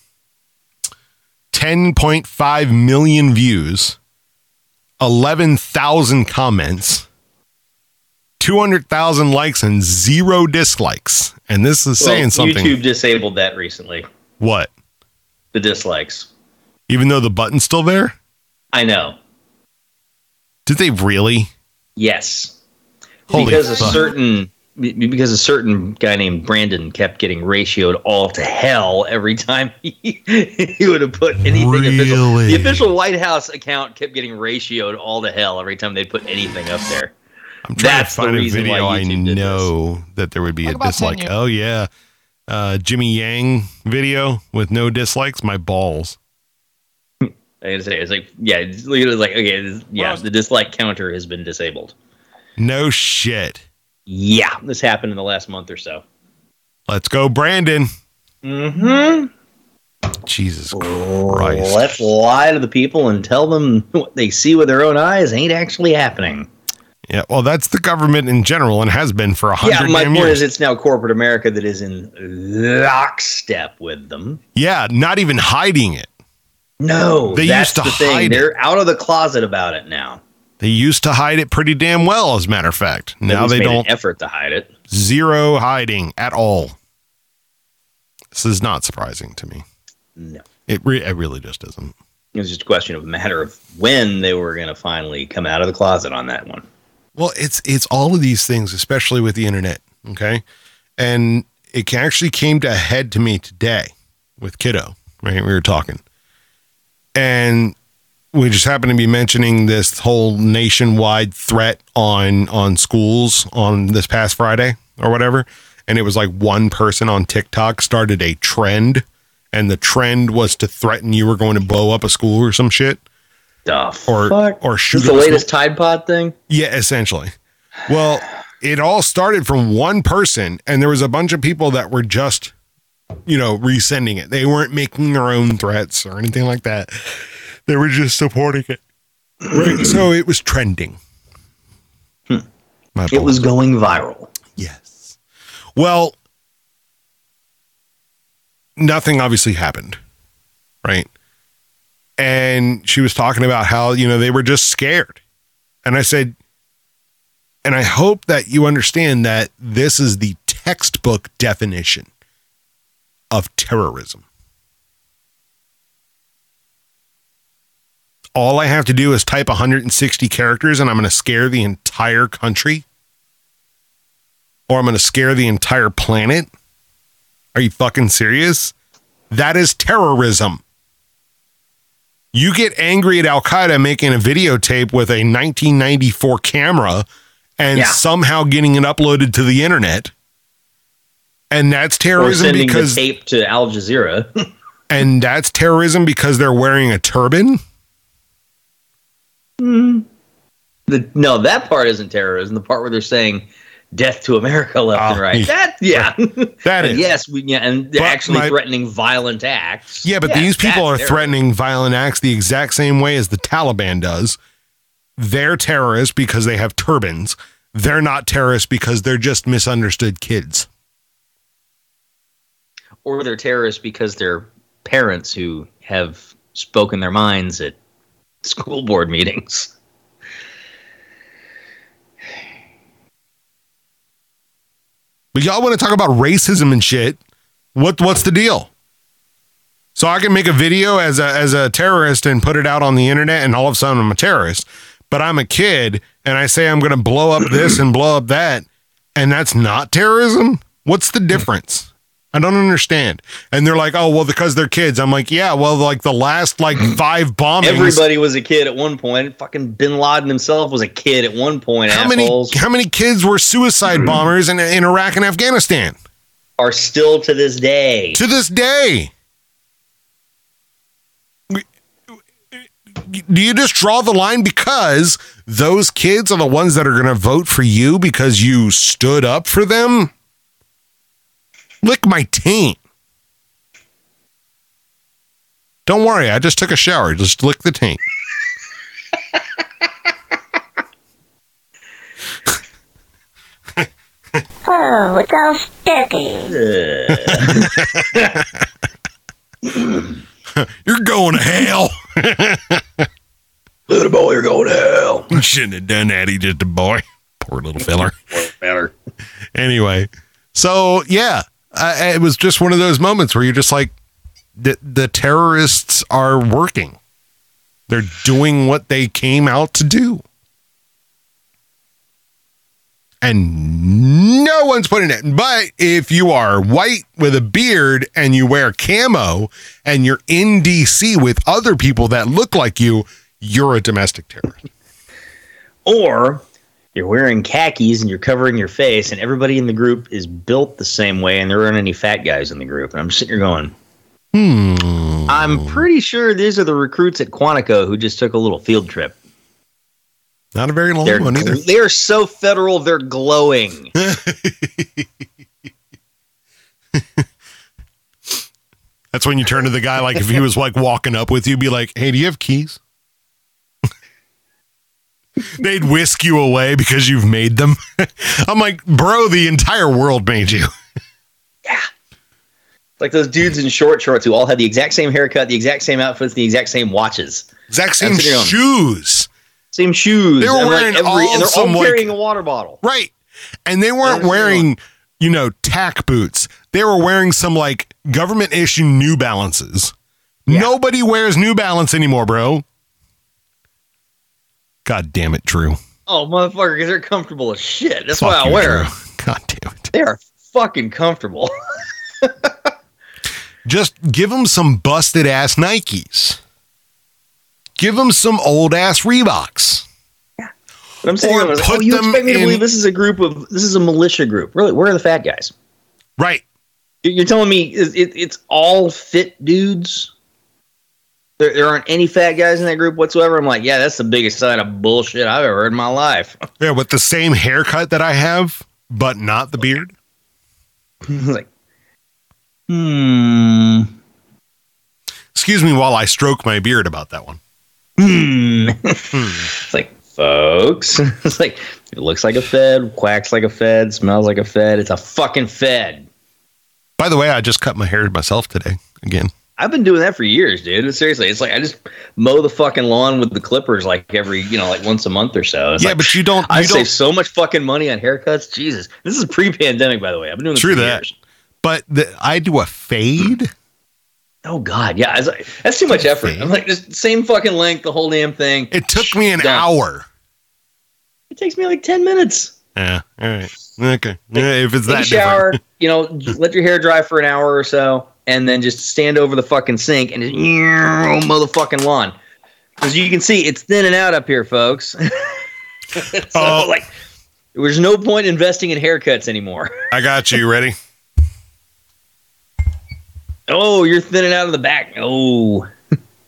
10.5 million views, 11,000 comments, 200,000 likes, and zero dislikes. And this is saying Well, something. YouTube disabled that recently. What? The dislikes. Even though the button's still there? I know. Did they really? Yes. Holy because a certain because a certain guy named Brandon kept getting ratioed all to hell every time he, he would have put anything official. Really? The official White House account kept getting ratioed all to hell every time they put anything up there. I'm trying That's to the find a reason why video I YouTube did know that there would be Talk a dislike. tenure. Oh yeah, uh, Jimmy Yang video with no dislikes. My balls. Like I say, it's like yeah, it's like, okay, this- yeah, the dislike counter has been disabled. No shit. Yeah, this happened in the last month or so. Let's go, Brandon. Mm-hmm. Jesus Christ. Let's lie to the people and tell them what they see with their own eyes ain't actually happening. Yeah, well, that's the government in general and has been for a Yeah, hundred my point years. is, it's now corporate America that is in lockstep with them. yeah, not even hiding it. No, They that's used to the thing. hide it. They're out of the closet about it now. They used to hide it pretty damn well, as a matter of fact. Now they don't. An effort to hide it. Zero hiding at all. This is not surprising to me. No, It, re- it really just isn't. it was just a question of a matter of when they were going to finally come out of the closet on that one. Well, it's it's all of these things, especially with the internet. Okay, and it actually came to a head to me today with Kiddo, right? We were talking. And we just happened to be mentioning this whole nationwide threat on on schools on this past Friday or whatever. And it was like one person on TikTok started a trend, and the trend was to threaten you were going to blow up a school or some shit. Or fuck? or shoot the latest school. Tide Pod thing? Yeah, essentially. Well, it all started from one person, and there was a bunch of people that were just, you know, resending it. They weren't making their own threats or anything like that. They were just supporting it. Right. so it was trending. Hmm. My It was going viral. Yes. Well, nothing obviously happened, right? And she was talking about how, you know, they were just scared. And I said, and I hope that you understand that this is the textbook definition of terrorism. All I have to do is type 160 characters and I'm going to scare the entire country or I'm going to scare the entire planet. Are you fucking serious? That is terrorism. You get angry at Al Qaeda making a videotape with a 1994 camera and Yeah. somehow getting it uploaded to the internet. And that's terrorism sending because tape to Al Jazeera. and that's terrorism because they're wearing a turban. Mm-hmm. the, no, that part isn't terrorism. The part where they're saying "death to America" left Oh, and ah, right. yeah. That yeah, That And yes, we yeah, and they're But actually my- threatening violent acts. Yeah, but Yes, these people are that's threatening violent acts the exact same way as the Taliban does. They're terrorists because they have turbans. They're not terrorists because they're just misunderstood kids. or they're terrorists because they're parents who have spoken their minds at school board meetings. But y'all want to talk about racism and shit? What what's the deal? So I can make a video as a as a terrorist and put it out on the internet, and all of a sudden I'm a terrorist. But I'm a kid, and I say I'm going to blow up this and blow up that, and that's not terrorism. What's the difference? I don't understand. And they're like, oh well, because they're kids. I'm like, yeah, well, like the last like five bombings. Everybody was a kid at one point. Fucking Bin Laden himself was a kid at one point. how many how many kids were suicide bombers in, in Iraq and Afghanistan? are still to this day. to this day. Do you just draw the line because those kids are the ones that are going to vote for you because you stood up for them? Lick my taint. Don't worry, I just took a shower. Just lick the taint. Oh, it's all sticky. You're going to hell. Little boy, you're going to hell. You Shouldn't have done that. He just a boy. Poor little feller. Better. anyway so yeah it was just one of those moments where you're just like the, the terrorists are working. They're doing what they came out to do. And no one's putting it. But if you are white with a beard and you wear camo and you're in dc with other people that look like you you're a domestic terrorist. Or you're wearing khakis and you're covering your face, and everybody in the group is built the same way, and there aren't any fat guys in the group. And I'm sitting here going, hmm I'm pretty sure these are the recruits at Quantico who just took a little field trip. not a very long They're, one either they're so federal, they're glowing. That's when you turn to the guy like if he was like walking up with you, be like, "Hey, do you have keys?" They'd whisk you away because you've made them. I'm like, bro, the entire world made you. yeah. Like those dudes in short shorts who all had the exact same haircut, the exact same outfits, the exact same watches, Exact same That's what you're shoes, same shoes. They were and, like, wearing every, all and they're all like- carrying a water bottle. right? And they weren't wearing, you know, tack boots. They were wearing some like government issue New Balances. Nobody wears New Balance anymore, bro. God damn it, Drew. Oh, motherfucker, because they're comfortable as shit. That's why Fuck I you, wear Drew. them. God damn it. They are fucking comfortable. Just give them some busted ass Nikes. Give them some old ass Reeboks. But I'm saying, I was like, put oh, you them expect me to in- believe this is a group of this is a militia group? Really? Where are the fat guys? Right. You- You're telling me it, it, it's all fit dudes? There, there aren't any fat guys in that group whatsoever. I'm like, yeah, that's the biggest sign of bullshit I've ever heard in my life. Yeah, with the same haircut that I have, but not the beard. Like, hmm. Excuse me while I stroke my beard about that one. Hmm. it's like, folks, it's like, it looks like a Fed, quacks like a Fed, smells like a Fed. It's a fucking Fed. By the way, I just cut my hair myself today again. I've been doing that for years, dude. Seriously, it's like I just mow the fucking lawn with the clippers like every, you know, like once a month or so. It's yeah, like, but you don't. I You save so much fucking money on haircuts. Jesus, this is pre-pandemic, by the way. I've been doing this True that. years. But the, I do a fade. Oh God, yeah, like, that's too much effort. I'm like, just same fucking length, the whole damn thing. It took me an hour. It takes me like ten minutes. Yeah. All right. Okay. Yeah, if it's Take that shower, different. you know, let your hair dry for an hour or so, and then just stand over the fucking sink and just mow the fucking lawn. Because you can see it's thinning out up here, folks. so, Oh. like, there's no point investing in haircuts anymore. I got you. Ready? Oh, you're thinning out of the back. Oh,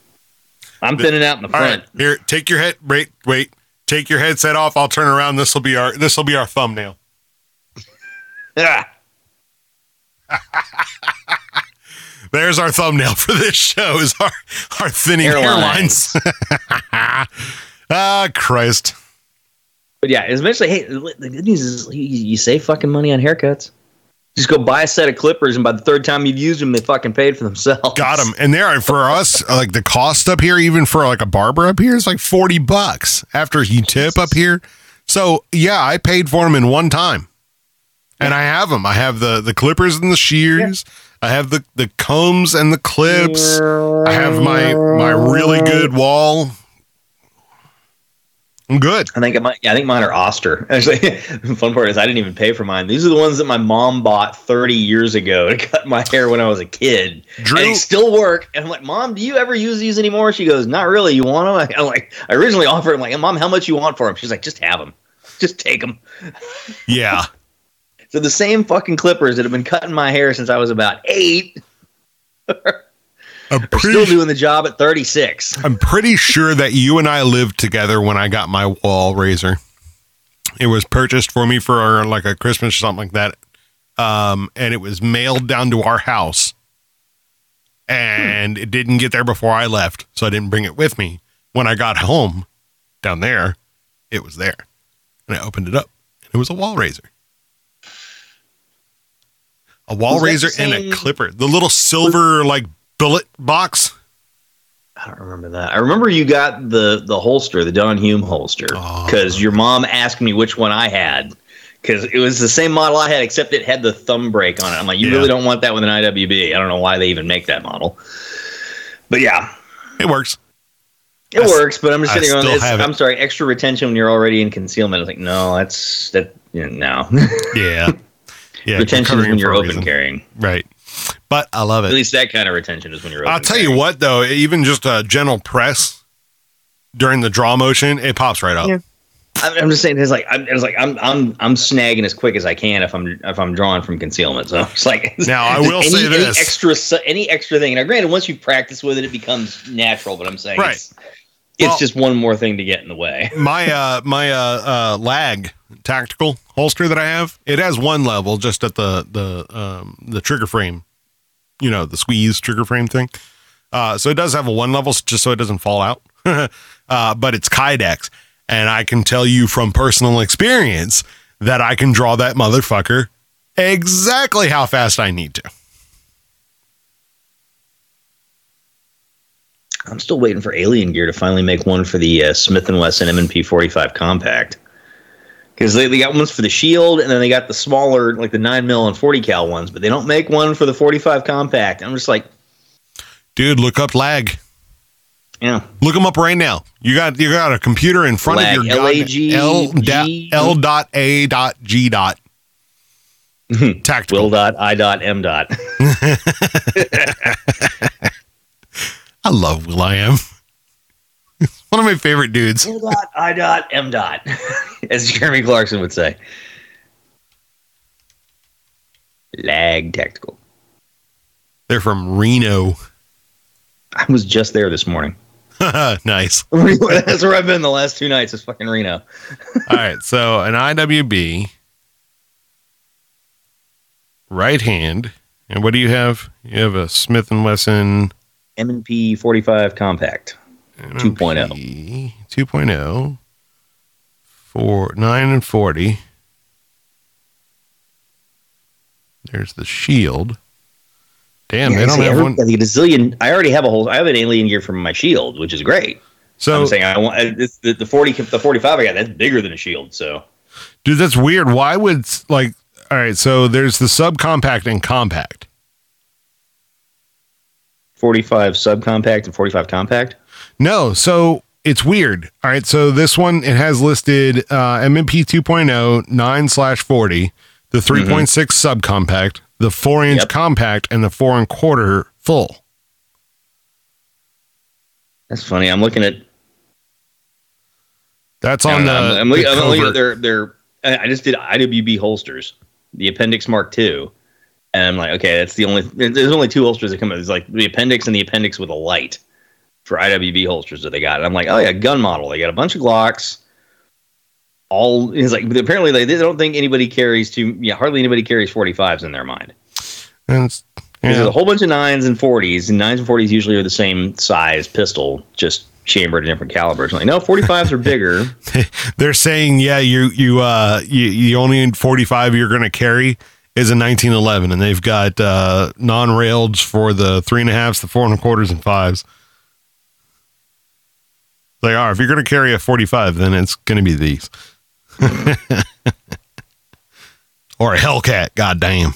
I'm thinning out in the front. right. Here, take your head. Wait, wait. Take your headset off. I'll turn around. This will be our. This will be our thumbnail. Ah. There's our thumbnail for this show. Is our our thinning Hairlines. hairlines. ah, Christ. But yeah, eventually, hey, the good news is you, you save fucking money on haircuts. Just go buy a set of clippers, and by the third time you've used them, they fucking paid for themselves. Got them. And there are for us, like the cost up here, even for like a barber up here, is like 40 bucks after you tip up here. So yeah, I paid for them in one time. And I have them. I have the the clippers and the shears. I have the the combs and the clips. I have my my really good Wahl. I'm good. I think mine, yeah, I think mine are Oster. Actually, the fun part is I didn't even pay for mine. These are the ones that my mom bought 30 years ago to cut my hair when I was a kid. Drew- and they still work. And I'm like, Mom, do you ever use these anymore? She goes, Not really. You want them? I'm like, I originally offered. I'm like, Mom, how much you want for them? She's like, Just have them. Just take them. Yeah. So the same fucking clippers that have been cutting my hair since I was about eight are pretty still doing the job at 36. I'm pretty sure that you and I lived together when I got my Wahl razor. It was purchased for me for like a Christmas or something like that. Um, and it was mailed down to our house. And it didn't get there before I left, so I didn't bring it with me. When I got home down there, it was there. And I opened it up. And it was a Wahl razor. A Wahl razor the and a clipper. The little silver like bullet box. I don't remember that. I remember you got the the holster, the Don Hume holster, Oh. because your mom asked me which one I had. Because it was the same model I had, except it had the thumb brake on it. I'm like, you Yeah. really don't want that with an IWB. I don't know why they even make that model. But yeah, It works. it I s- works. But I'm just I sitting on this. I'm sorry, extra retention when you're already in concealment. I was like, no, that's that. You know, no, Yeah. Yeah. retention is when you're open reason. carrying. Right. But I love it. At least that kind of retention is when you're. Open I'll tell you what, though, even just a gentle press during the draw motion, it pops right up. Yeah. I'm I'm just saying, it's like I'm, it's like I'm I'm I'm snagging as quick as I can if I'm if I'm drawing from concealment. So it's like Now, I will any, say any this. extra any extra thing. Now, granted, once you practice with it, it becomes natural. But I'm saying, Right. It's, Well- just one more thing to get in the way. My uh my uh uh lag tactical holster that I have, it has one level just at the the um the trigger frame. You know, the squeeze trigger frame thing. Uh so it does have a one level just so it doesn't fall out. uh but it's Kydex and I can tell you from personal experience that I can draw that motherfucker exactly how fast I need to. I'm still waiting for Alien Gear to finally make one for the uh, Smith and Wesson M&P 45 compact. Because they, they got ones for the Shield, and then they got the smaller, like the nine mil and 40 cal ones, but they don't make one for the 45 compact. I'm just like, Dude, look up lag. yeah, Look them up right now. You got you got a computer in front Lag, of your L-A-G, L, da- G- L dot A dot G dot. Tactical. Will dot I dot M dot. I love Will I Am. One of my favorite dudes. Will dot I dot M dot, as Jeremy Clarkson would say. Lag tactical. They're from Reno. I was just there this morning. nice. That's where I've been the last two nights. Is fucking Reno. All right, so an IWB right hand, and what do you have? You have a Smith and Wesson M and P forty five compact. 2.0. MP 2.0 for 9 and 40. There's the shield. Damn, they don't have I one. a gazillion. I already have a whole. I have an alien gear from my shield, which is great. So, I'm saying I want uh, the, the forty, the forty five I got. That's bigger than a shield. So dude, that's weird. Why would like? All right, so there's the subcompact and compact. Forty five subcompact and forty five compact. No, so it's weird. All right, so this one it has listed uh, M&P 2.0 9 slash 40, the 3.6 subcompact, the four inch Yep. compact, and the four and quarter full. That's funny. I'm looking at. That's on the. I'm, I'm, the I'm looking at their their. I I just did IWB holsters, the Appendix Mark II, and I'm like, okay, that's the only. There's only two holsters that come. out. It's like the Appendix and the Appendix with a light for IWB holsters that they got. And I'm like, oh yeah, gun model. They got a bunch of Glocks. All is like but apparently they, they don't think anybody carries two. Yeah, hardly anybody carries 45s in their mind. And it's- There's a whole bunch of nines and 40s, and nines and 40s usually are the same size pistol, just chambered in different calibers. I'm like, no, 45s are bigger. They're saying, yeah, you you uh you, you only 45 you're gonna carry is a 1911, and they've got uh non-railed for the three and a halves, the four and a quarters, and fives. They are. If you're gonna carry a 45, then it's gonna be these. or a Hellcat, goddamn.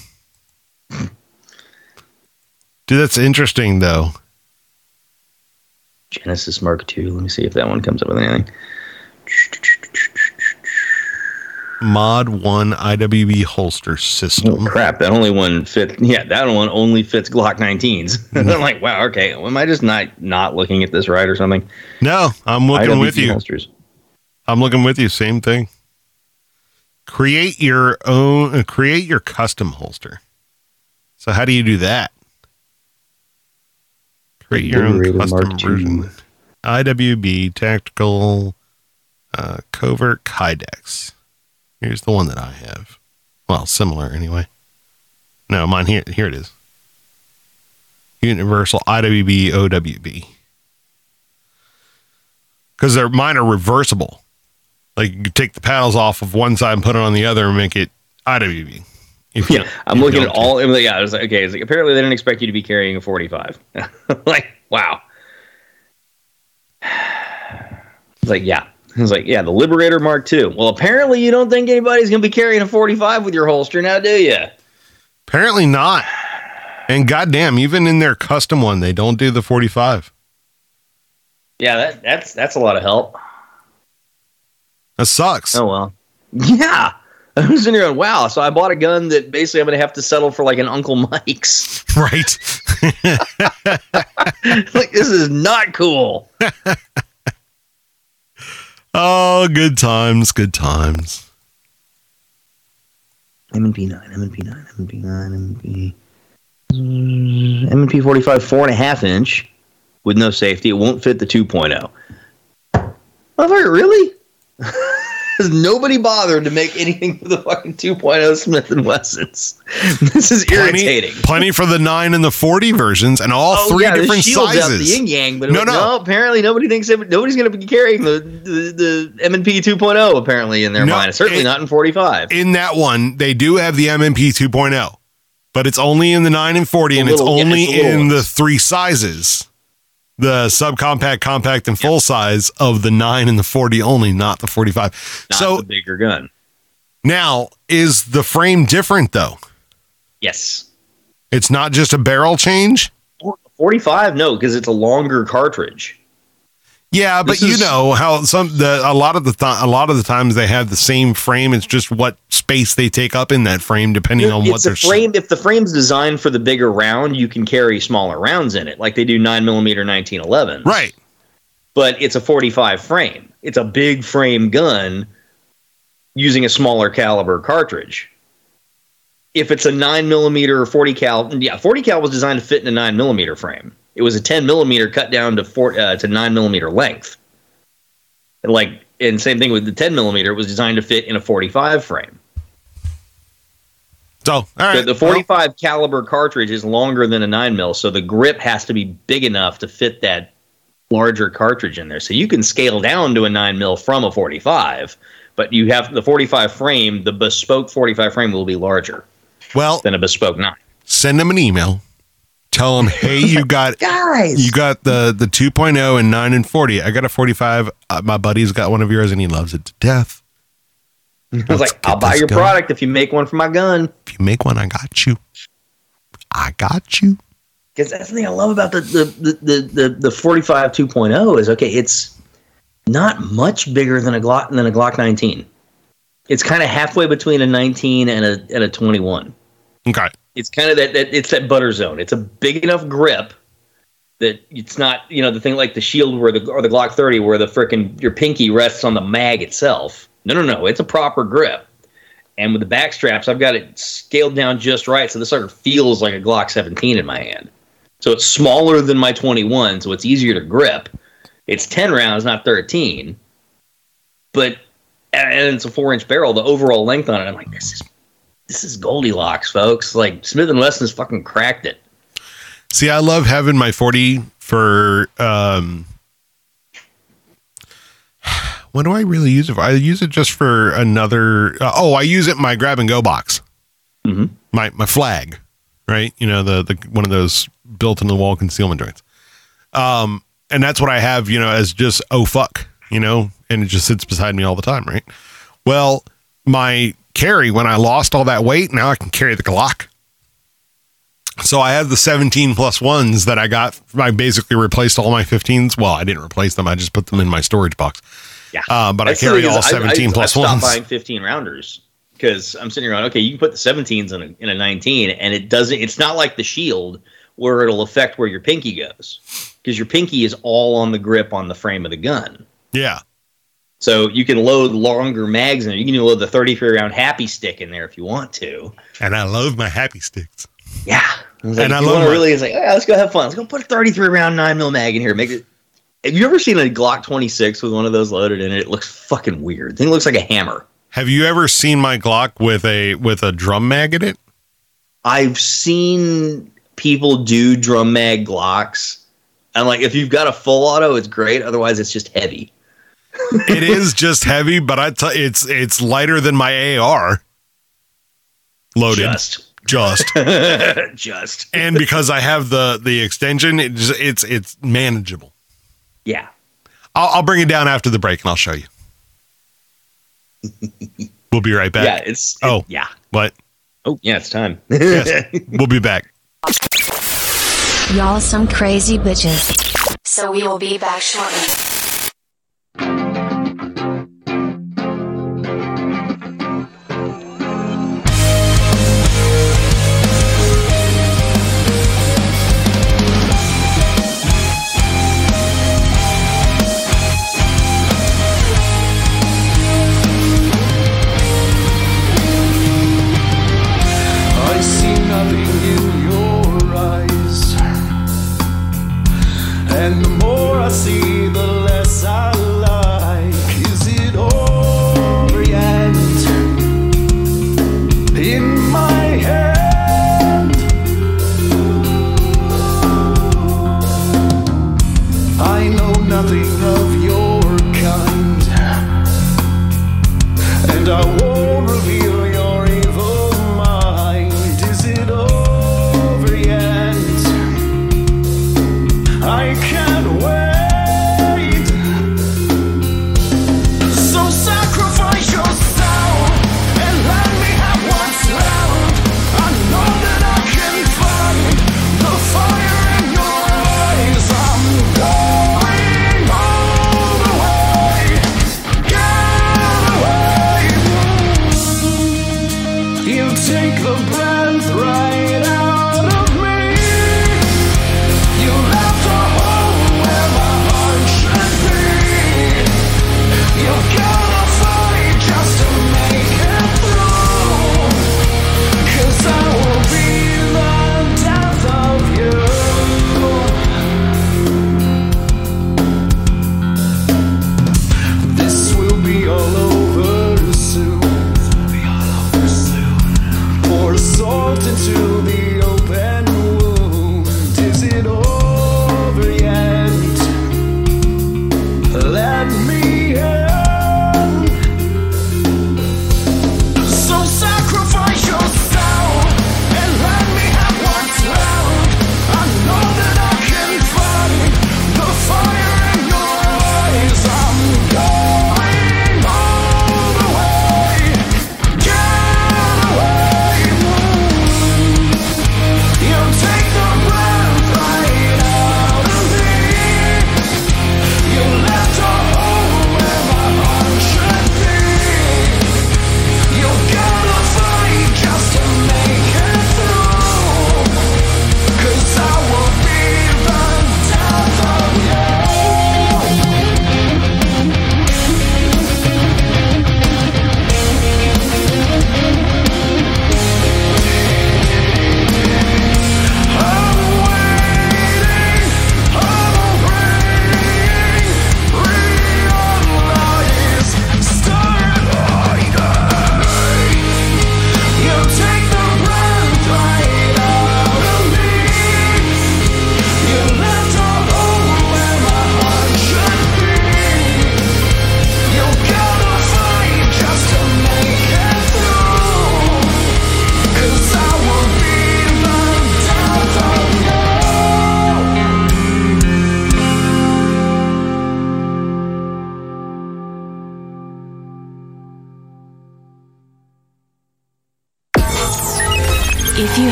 Dude, that's interesting though. Genesis Mark II. Let me see if that one comes up with anything. Mod one IWB holster system. Oh, crap, that only one fits. Yeah, that one only fits Glock 19s. I'm like, wow, okay. Am I just not not looking at this right or something? No, I'm looking IWB with you. Holsters. I'm looking with you. Same thing. Create your own. Uh, create your custom holster. So how do you do that? Create your own custom Mark version. IWB tactical uh, covert Kydex. Here's the one that I have. Well, similar anyway. No, mine here. Here it is. Universal IWB OWB. Because they're mine are reversible. Like you could take the paddles off of one side and put it on the other and make it IWB. If Yeah, I'm looking at all. Like, yeah, I was like, okay. It's like, apparently they didn't expect you to be carrying a 45. like, wow. It's like, yeah. It's like, yeah, the Liberator Mark II. Well, apparently you don't think anybody's going to be carrying a 45 with your holster now, do you? Apparently not. And goddamn, even in their custom one, they don't do the 45. Yeah, that, that's that's a lot of help. That sucks. Oh well. Yeah. I was sitting here going, wow. So I bought a gun that basically I'm going to have to settle for like an Uncle Mike's. Right. like this is not cool. Oh, good times, good times. M&P 9, M&P 9, M&P 9, M&P. Mm, M&P 45, four and a half inch with no safety. It won't fit the 2.0. Motherfucker, really? Has nobody bothered to make anything for the fucking 2.0 Smith and Wessons? this is Plenty, irritating. plenty for the 9 and the 40 versions and all Oh, three yeah, different sizes. the yin yang, but No, no, no. no. Apparently, nobody thinks it, nobody's going to be carrying the the, the M&P 2.0. Apparently, in their No, mind, certainly it- not in 45. in that one, they do have the M&P 2.0, but it's only in the 9 and 40, and it's little- yeah, only it's the little in the three sizes the subcompact, compact, and full size of the 9 and the 40 only, not the 45. not so the bigger gun. now, is the frame different though? Yes. It's not just a barrel change? 45 no because it's a longer cartridge Yeah, but you know how some the a lot of the th- a lot of the times they have the same frame. It's just what space they take up in that frame, depending on what they're. frame. If the frame's designed for the bigger round, you can carry smaller rounds in it, like they do nine millimeter 1911. Right. But it's a 45 frame. It's a big frame gun using a smaller caliber cartridge. If it's a nine millimeter or 40 cal, yeah, 40 cal was designed to fit in a nine millimeter frame. It was a 10 millimeter cut down to four uh, to nine millimeter length. And like, and same thing with the 10 millimeter. It was designed to fit in a 45 frame. So all The, the 45 caliber cartridge is longer than a 9 mil, so the grip has to be big enough to fit that larger cartridge in there. So you can scale down to a 9 mil from a 45, but you have the 45 frame, the bespoke 45 frame will be larger well, than a bespoke 9. send them an email. Tell them, hey, you got Guys, you got the the 2.0 and 9 and 40. I got a 45. Uh, my buddy's got one of yours and he loves it to death. I was like, I'll buy your going. product if you make one for my gun. If you make one, I got you. I got you. Because that's the thing I love about the the the the, the, the 45 2.0 is okay, it's not much bigger than a Glock than a Glock 19. It's kind of halfway between a 19 and a and a 21. Okay. It's kind of that, that it's that butter zone. It's a big enough grip that it's not you know the thing like the shield where the or the Glock 30 where the frickin' your pinky rests on the mag itself. No, no, no. It's a proper grip. And with the back straps, I've got it scaled down just right, so this sucker feels like a Glock 17 in my hand. So it's smaller than my 21, so it's easier to grip. It's 10 rounds, not 13. But and it's a four inch barrel. The overall length on it, I'm like, this is this is Goldilocks, folks. Like Smith and Wesson's fucking cracked it. See, I love having my 40 for um when do I really use it? I use it just for another uh, oh, I use it in my grab and go box. Mhm. My my flag, right? You know, the the one of those built in the wall concealment joints. Um and that's what I have, you know, as just oh fuck, you know, and it just sits beside me all the time, right? Well, my carry when I lost all that weight, now I can carry the Glock. So I have the 17 plus ones that I got. I basically replaced all my 15s. Well, I didn't replace them. I just put them in my storage box. Yeah. Uh, but That's I the carry all 17 I, plus I stopped ones. buying 15 rounders because I'm sitting around. Okay, you can put the 17s in a, in a 19, and it doesn't. It's not like the shield where it'll affect where your pinky goes because your pinky is all on the grip on the frame of the gun. Yeah. So you can load longer mags in there. You can load the 33 round happy stick in there if you want to. And I love my happy sticks. Yeah. And and I I love want my- to really is like, yeah, let's go have fun. Let's go put a 33 round 9 mil mag in here. Make it. Have you ever seen a Glock 26 with one of those loaded in it? It looks fucking weird. The thing looks like a hammer. Have you ever seen my Glock with a with a drum mag in it? I've seen people do drum mag Glocks. And like, if you've got a full auto, it's great. Otherwise, it's just heavy. It is just heavy, but I it's it's lighter than my AR. Loaded. Just, Just. just, and because I have the the extension, it's it's it's manageable. yeah. I'll, I'll bring it down after the break and I'll show you. we'll be right back. Yeah. It's, it- Oh. yeah. What? Oh, yeah, it's time. Yes. we'll be back. Y'all some crazy bitches. So we will be back shortly.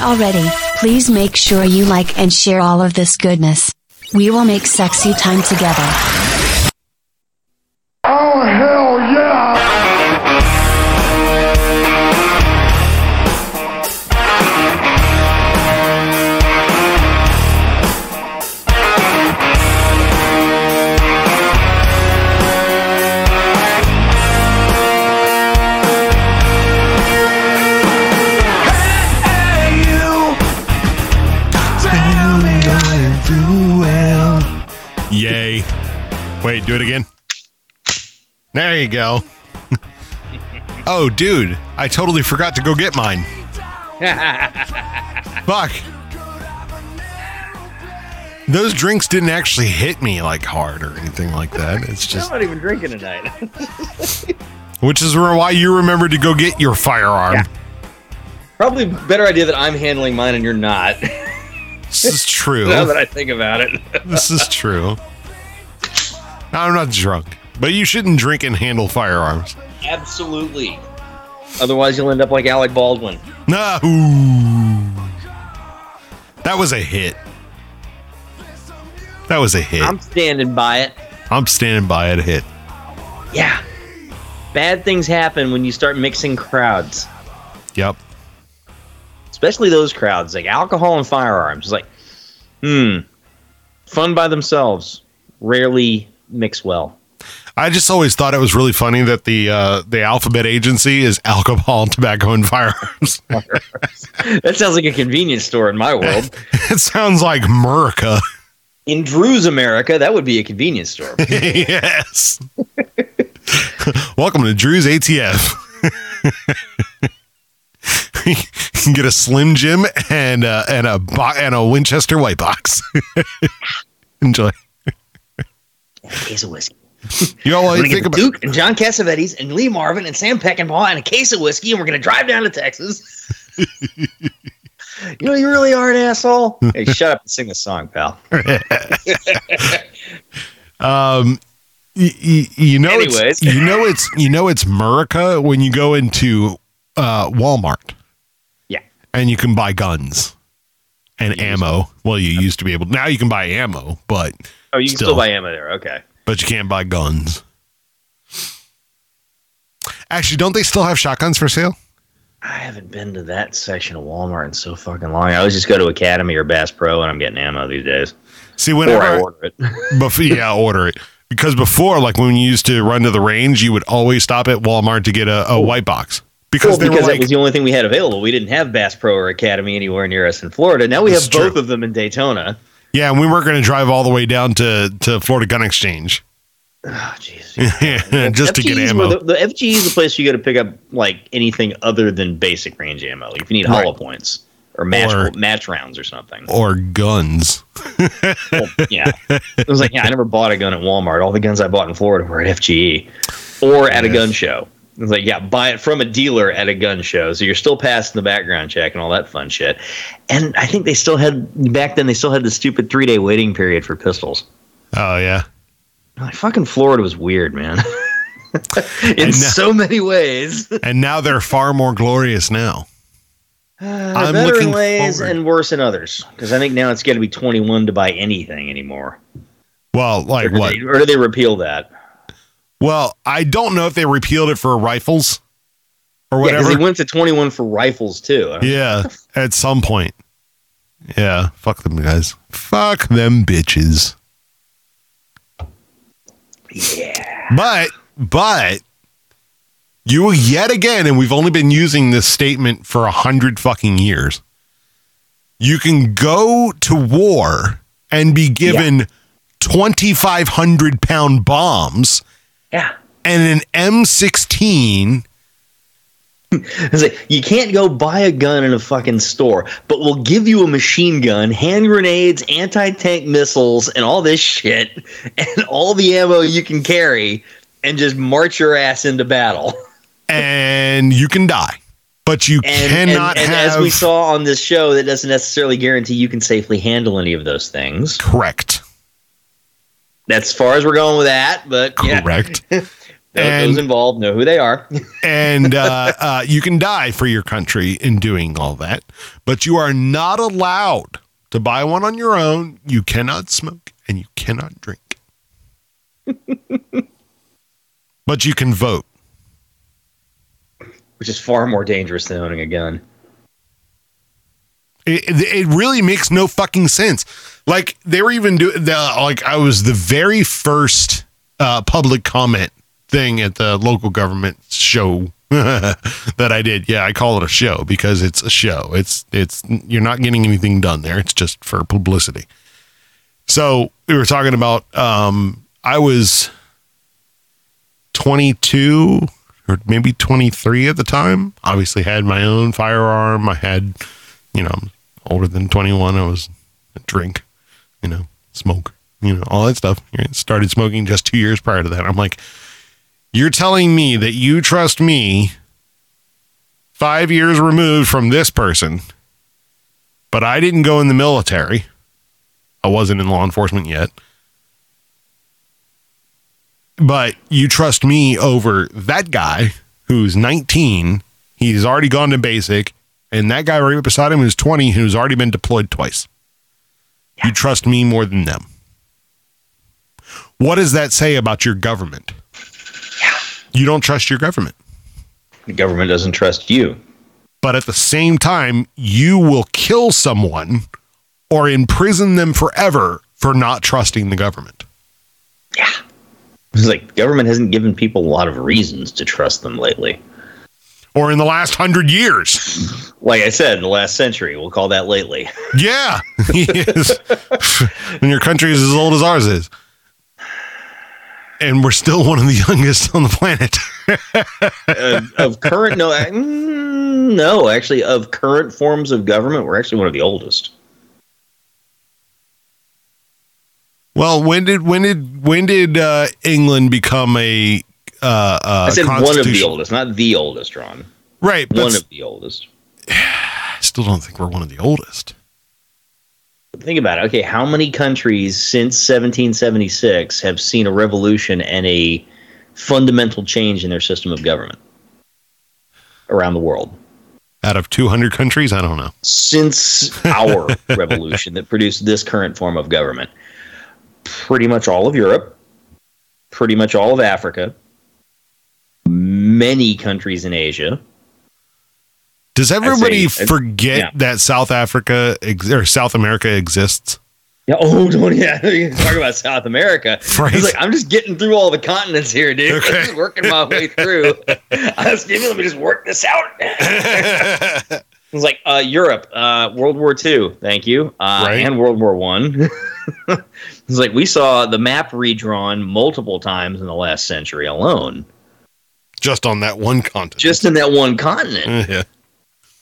Haven't already, please make sure you like and share all of this goodness. We will make sexy time together. Do it again. There you go. oh, dude, I totally forgot to go get mine. Fuck. Those drinks didn't actually hit me like hard or anything like that. It's just I'm not even drinking tonight. which is why you remember to go get your firearm. Yeah. Probably better idea that I'm handling mine and you're not. This is true. now that I think about it. this is true. I'm not drunk, but you shouldn't drink and handle firearms. Absolutely. Otherwise, you'll end up like Alec Baldwin. No. That was a hit. That was a hit. I'm standing by it. I'm standing by it. A hit. Yeah. Bad things happen when you start mixing crowds, Yep. especially those crowds like alcohol and firearms. It's like, hmm, fun by themselves rarely mix well. I just always thought it was really funny that the uh, the alphabet agency is alcohol, tobacco, and firearms. That sounds like a convenience store in my world. it sounds like America. In Drew's America, that would be a convenience store. yes. Welcome to Drew's ATF. you can get a Slim Jim and uh, and a bo- and a Winchester White Box. Enjoy. Case of whiskey. You know what you think about? Duke and John Cassavetes and Lee Marvin and Sam Peckinpah and a case of whiskey, and we're gonna drive down to Texas. you know, you really are an asshole. hey, shut up and sing a song, pal. Um, y- y- you know, it's, Anyways. you know it's you know it's America when you go into uh, Walmart Yeah. and you can buy guns and ammo. Well, you used to be able. Now you can buy ammo, but Oh, you can still, buy ammo there. Okay. but you can't buy guns. Actually, don't they still have shotguns for sale? I haven't been to that section of Walmart in so fucking long. I always just go to Academy or Bass Pro, and I'm getting ammo these days. See, Or whenever I order it. before, yeah, order it because before, like when you used to run to the range, you would always stop at Walmart to get a, a white box because Well, because that like, was the only thing we had available. We didn't have Bass Pro or Academy anywhere near us in Florida. Now we have both true. of them in Daytona. yeah, and we weren't going to drive all the way down to to Florida Gun Exchange. Oh, jeez. Yeah, just to get ammo. The, the FG is the place you go to pick up like anything other than basic range ammo. If you need hollow points or match Or- match rounds or something. or guns. Well, yeah, it was like yeah. I never bought a gun at Walmart. All the guns I bought in Florida were at FGE or at a gun show. It was like yeah, buy it from a dealer at a gun show. So you're still passing the background check and all that fun shit. And I think they still had back then. They still had the stupid three day waiting period for pistols. Oh yeah. Like fucking Florida was weird, man. in know. so many ways. And now they're far more glorious now. I'm better looking in ways forward. and worse in others. Because I think now it's got to be 21 to buy anything anymore. Well, like do, what? They, or do they repeal that? Well, I don't know if they repealed it for rifles or Yeah, whatever. they went to 21 for rifles too. Yeah, at some point. Yeah, fuck them guys. Fuck them bitches. Yeah. But, but, you yet again, and we've only been using this statement for a hundred fucking years. You can go to war and be given 2,500 pound bombs Yeah. and an M16. It's like, you can't go buy a gun in a fucking store, but we'll give you a machine gun, hand grenades, anti tank missiles, and all this shit, and all the ammo you can carry, and just march your ass into battle. and you can die, but you And, cannot and, and have. as we saw on this show, that doesn't necessarily guarantee you can safely handle any of those things. correct, That's as far as we're going with that, but yeah, correct, those, And- those involved know who they are. and uh, uh, you can die for your country in doing all that, but you are not allowed to buy one on your own. You cannot smoke and you cannot drink, but you can vote. which is far more dangerous than owning a gun. It it really makes no fucking sense. Like they were even doing the like I was the very first uh, public comment thing at the local government show that I did. Yeah, I call it a show because it's a show. It's it's you're not getting anything done there. It's just for publicity. So we were talking about um I was 22 or maybe 23 at the time. Obviously had my own firearm. I had you know, older than 21. I was a drink, you know, smoke, you know, all that stuff. Started smoking just two years prior to that. I'm like, you're telling me that you trust me five years removed from this person, but I didn't go in the military. I wasn't in law enforcement yet. But you trust me over that guy who's 19. He's already gone to basic and that guy right beside him who's 20 who's already been deployed twice. You trust me more than them. What does that say about your government? Yeah. You don't trust your government. The government doesn't trust you. But at the same time, you will kill someone or imprison them forever for not trusting the government. Yeah. It's like the government hasn't given people a lot of reasons to trust them lately. Or in the last hundred years. Like I said, in the last century, we'll call that lately. Yeah. And your country is as old as ours is. And we're still one of the youngest on the planet. uh, of current, no, mm, no, actually, of current forms of government, we're actually one of the oldest. Well, when did when did when did uh, England become a uh, uh, I said one of the oldest, not the oldest, Ron. Right, but One of the oldest. I still don't think we're one of the oldest. Think about it. Okay, how many countries since 1776 have seen a revolution and a fundamental change in their system of government around the world? Out of 200 countries, I don't know. Since our revolution that produced this current form of government, pretty much all of Europe, pretty much all of Africa, many countries in Asia. Does everybody say- forget yeah. that South Africa ex- or South America exists? Yeah, oh, don't yeah. Talk about South America. Right. Like I'm just getting through all the continents here, dude. Okay. I'm just working my way through. I was giving let me just work this out. It's like uh, Europe, uh, World War II, thank you, uh, Right. and World War One. it's like we saw the map redrawn multiple times in the last century alone, Just on that one continent. just in that one continent. yeah.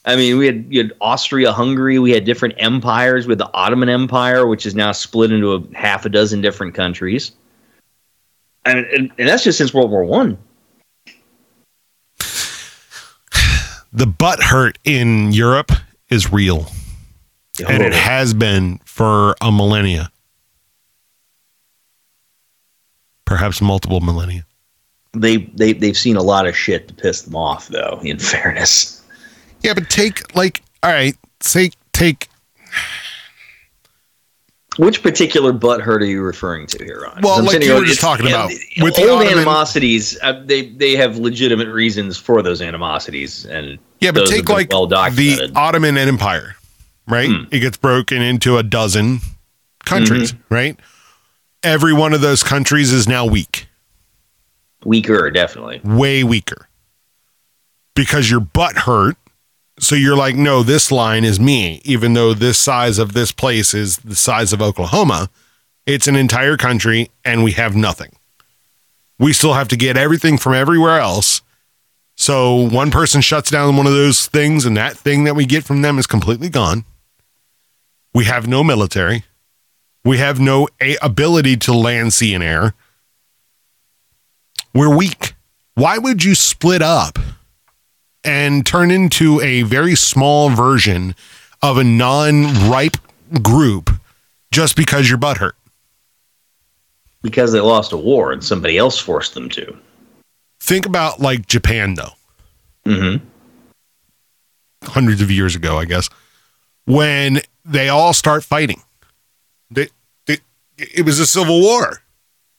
I mean, we had, you had Austria, Hungary. We had different empires with the Ottoman Empire, which is now split into a half a dozen different countries. And, and, and that's just since World War One. The butt hurt in Europe is real. And it has been for a millennia. Perhaps multiple millennia. They they they've seen a lot of shit to piss them off, though. In fairness, Yeah, but take like all right, say take which particular butt hurt are you referring to here, Ron? Well, like you were just talking about, with the old animosities, uh, they they have legitimate reasons for those animosities, and Yeah, but take like well the. Ottoman Empire, right? Hmm. It gets broken into a dozen countries, Mm-hmm. right? Every one of those countries is now weak, weaker, definitely. way weaker. Because your butt hurt. So you're like, no, this line is me, even though this size of this place is the size of Oklahoma. It's an entire country and we have nothing. We still have to get everything from everywhere else. So one person shuts down one of those things, and that thing that we get from them is completely gone. We have no military. We have no a- ability to land, sea, and air. We're weak. Why would you split up and turn into a very small version of a non ripe group just because your butt hurt? because they lost a war and somebody else forced them to. Think about like Japan, though. Mm-hmm. hundreds of years ago, I guess, when they all start fighting. They, they, it was a civil war.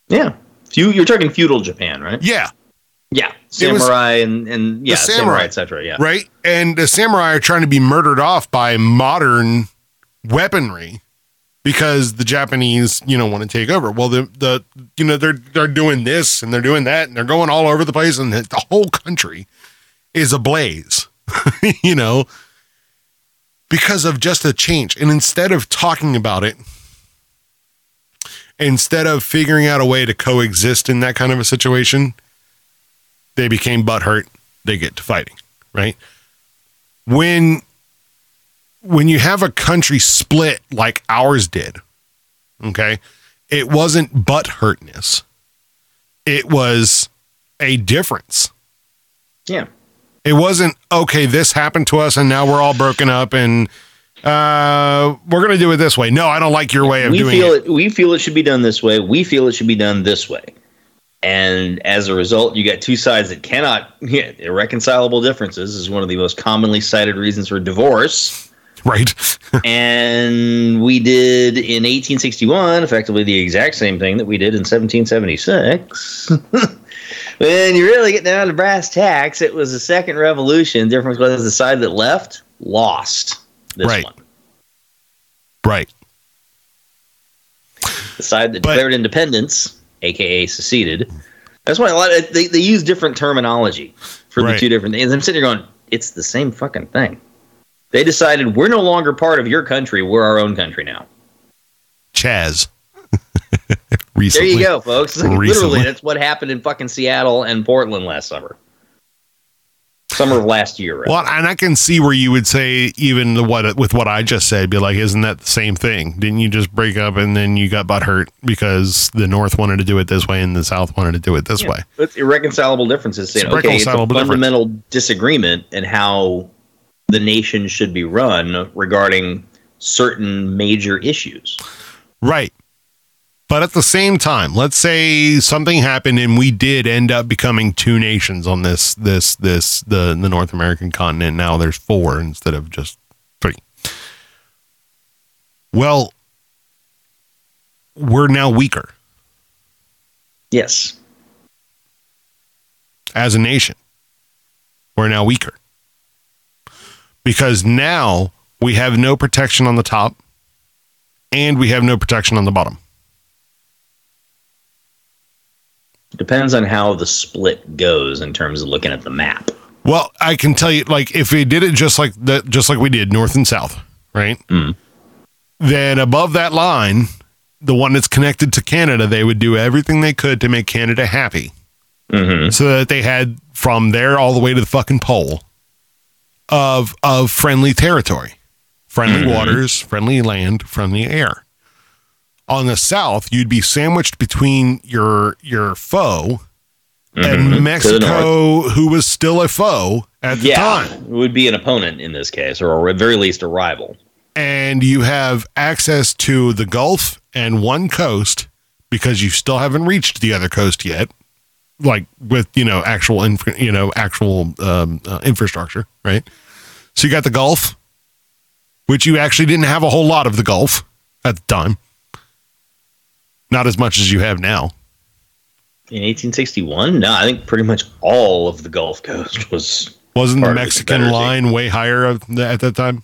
Yeah, Few, you're talking feudal Japan, right? Yeah, Yeah, It was- samurai and and yeah, samurai. samurai, etc. Yeah, right. And the samurai are trying to be murdered off by modern weaponry because the Japanese, you know, want to take over. Well, the the you know they're they're doing this and they're doing that and they're going all over the place and the, the whole country is ablaze. you know, because of just a change. And instead of talking about it, instead of figuring out a way to coexist in that kind of a situation, they became butthurt. They get to fighting, right? When when you have a country split like ours did, okay, it wasn't butthurtness. It was a difference. yeah. It wasn't okay. This happened to us, and now we're all broken up, and uh, we're gonna do it this way. No, I don't like your way of we doing feel it. it. We feel it should be done this way. We feel it should be done this way. And as a result, you got two sides that cannot yeah, irreconcilable differences is one of the most commonly cited reasons for divorce. Right? And we did in 1861 effectively the exact same thing that we did in 1776. when you really get down to brass tacks, it was the second revolution. The difference was the side that left lost this Right. one. right. the side that But- declared independence, aka seceded. That's why a lot of they, they use different terminology for Right. the two different things. I'm sitting here going, it's the same fucking thing. They decided we're no longer part of your country. We're our own country now. Chaz. There you go, folks. Literally, that's what happened in fucking Seattle and Portland last summer. Summer of last year. Right? Well, and I can see where you would say even the what with what I just said, be like, isn't that the same thing? Didn't you just break up and then you got butt hurt because the North wanted to do it this way and the South wanted to do it this Yeah. way? It's irreconcilable differences. Saying, It's okay, it's a irreconcilable difference. fundamental disagreement in how the nation should be run regarding certain major issues. Right. But at the same time, let's say something happened and we did end up becoming two nations on this this this the the North American continent. Now there's four instead of just three. Well, we're now weaker Yes. as a nation. We're now weaker. Because now we have no protection on the top and we have no protection on the bottom. Depends on how the split goes in terms of looking at the map. Well, I can tell you, like, if we did it just like that, just like we did north and south, right? Mm. Then above that line, the one that's connected to Canada, they would do everything they could to make Canada happy, mm-hmm. so that they had from there all the way to the fucking pole of of friendly territory, friendly mm-hmm. waters, friendly land, friendly air. On the south, you'd be sandwiched between your your foe and Mexico, who was still a foe at the yeah, time. it would be an opponent in this case, or at very least a rival. And you have access to the Gulf and one coast because you still haven't reached the other coast yet, like with you know actual infra- you know actual um, uh, infrastructure, right? So you got the Gulf, which you actually didn't have a whole lot of the Gulf at the time, not as much as you have now. In 1861, no, I think pretty much all of the Gulf Coast was. Wasn't the of the Mexican line way higher at that time?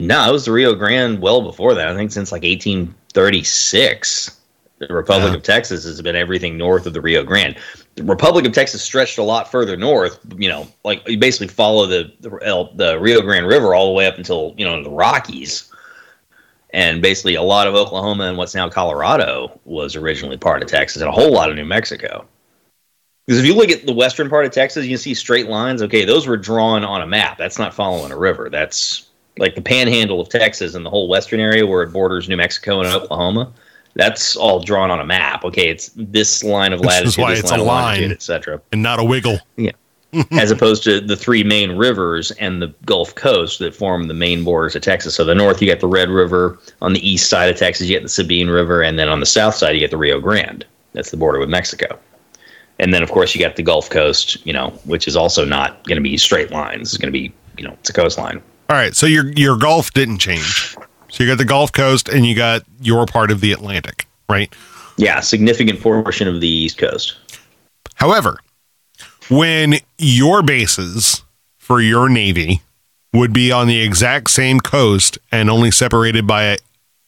No, it was the Rio Grande well before that. I think since like 1836, the Republic Yeah. of Texas has been everything north of the Rio Grande. The Republic of Texas stretched a lot further north. You know, like you basically follow the the, El- the Rio Grande River all the way up until you know the Rockies, and basically a lot of Oklahoma and what's now Colorado was originally part of Texas, and a whole lot of New Mexico. Because if you look at the western part of Texas, you can see straight lines. Okay, those were drawn on a map. That's not following a river. That's like the panhandle of Texas and the whole western area where it borders New Mexico and Oklahoma. That's all drawn on a map. Okay, it's this line of This latitude, is why this it's line a of line. etc. And not a wiggle. As opposed to the three main rivers and the Gulf Coast that form the main borders of Texas. So the north, you got the Red River. On the east side of Texas, you get the Sabine River, and then on the south side, you get the Rio Grande. That's the border with Mexico. And then, of course, you got the Gulf Coast, you know, which is also not going to be straight lines. It's going to be, you know, it's a coastline. All right, so your your Gulf didn't change. So you got the Gulf Coast and you got your part of the Atlantic, right? Yeah, significant portion of the East Coast. However, when your bases for your navy would be on the exact same coast and only separated by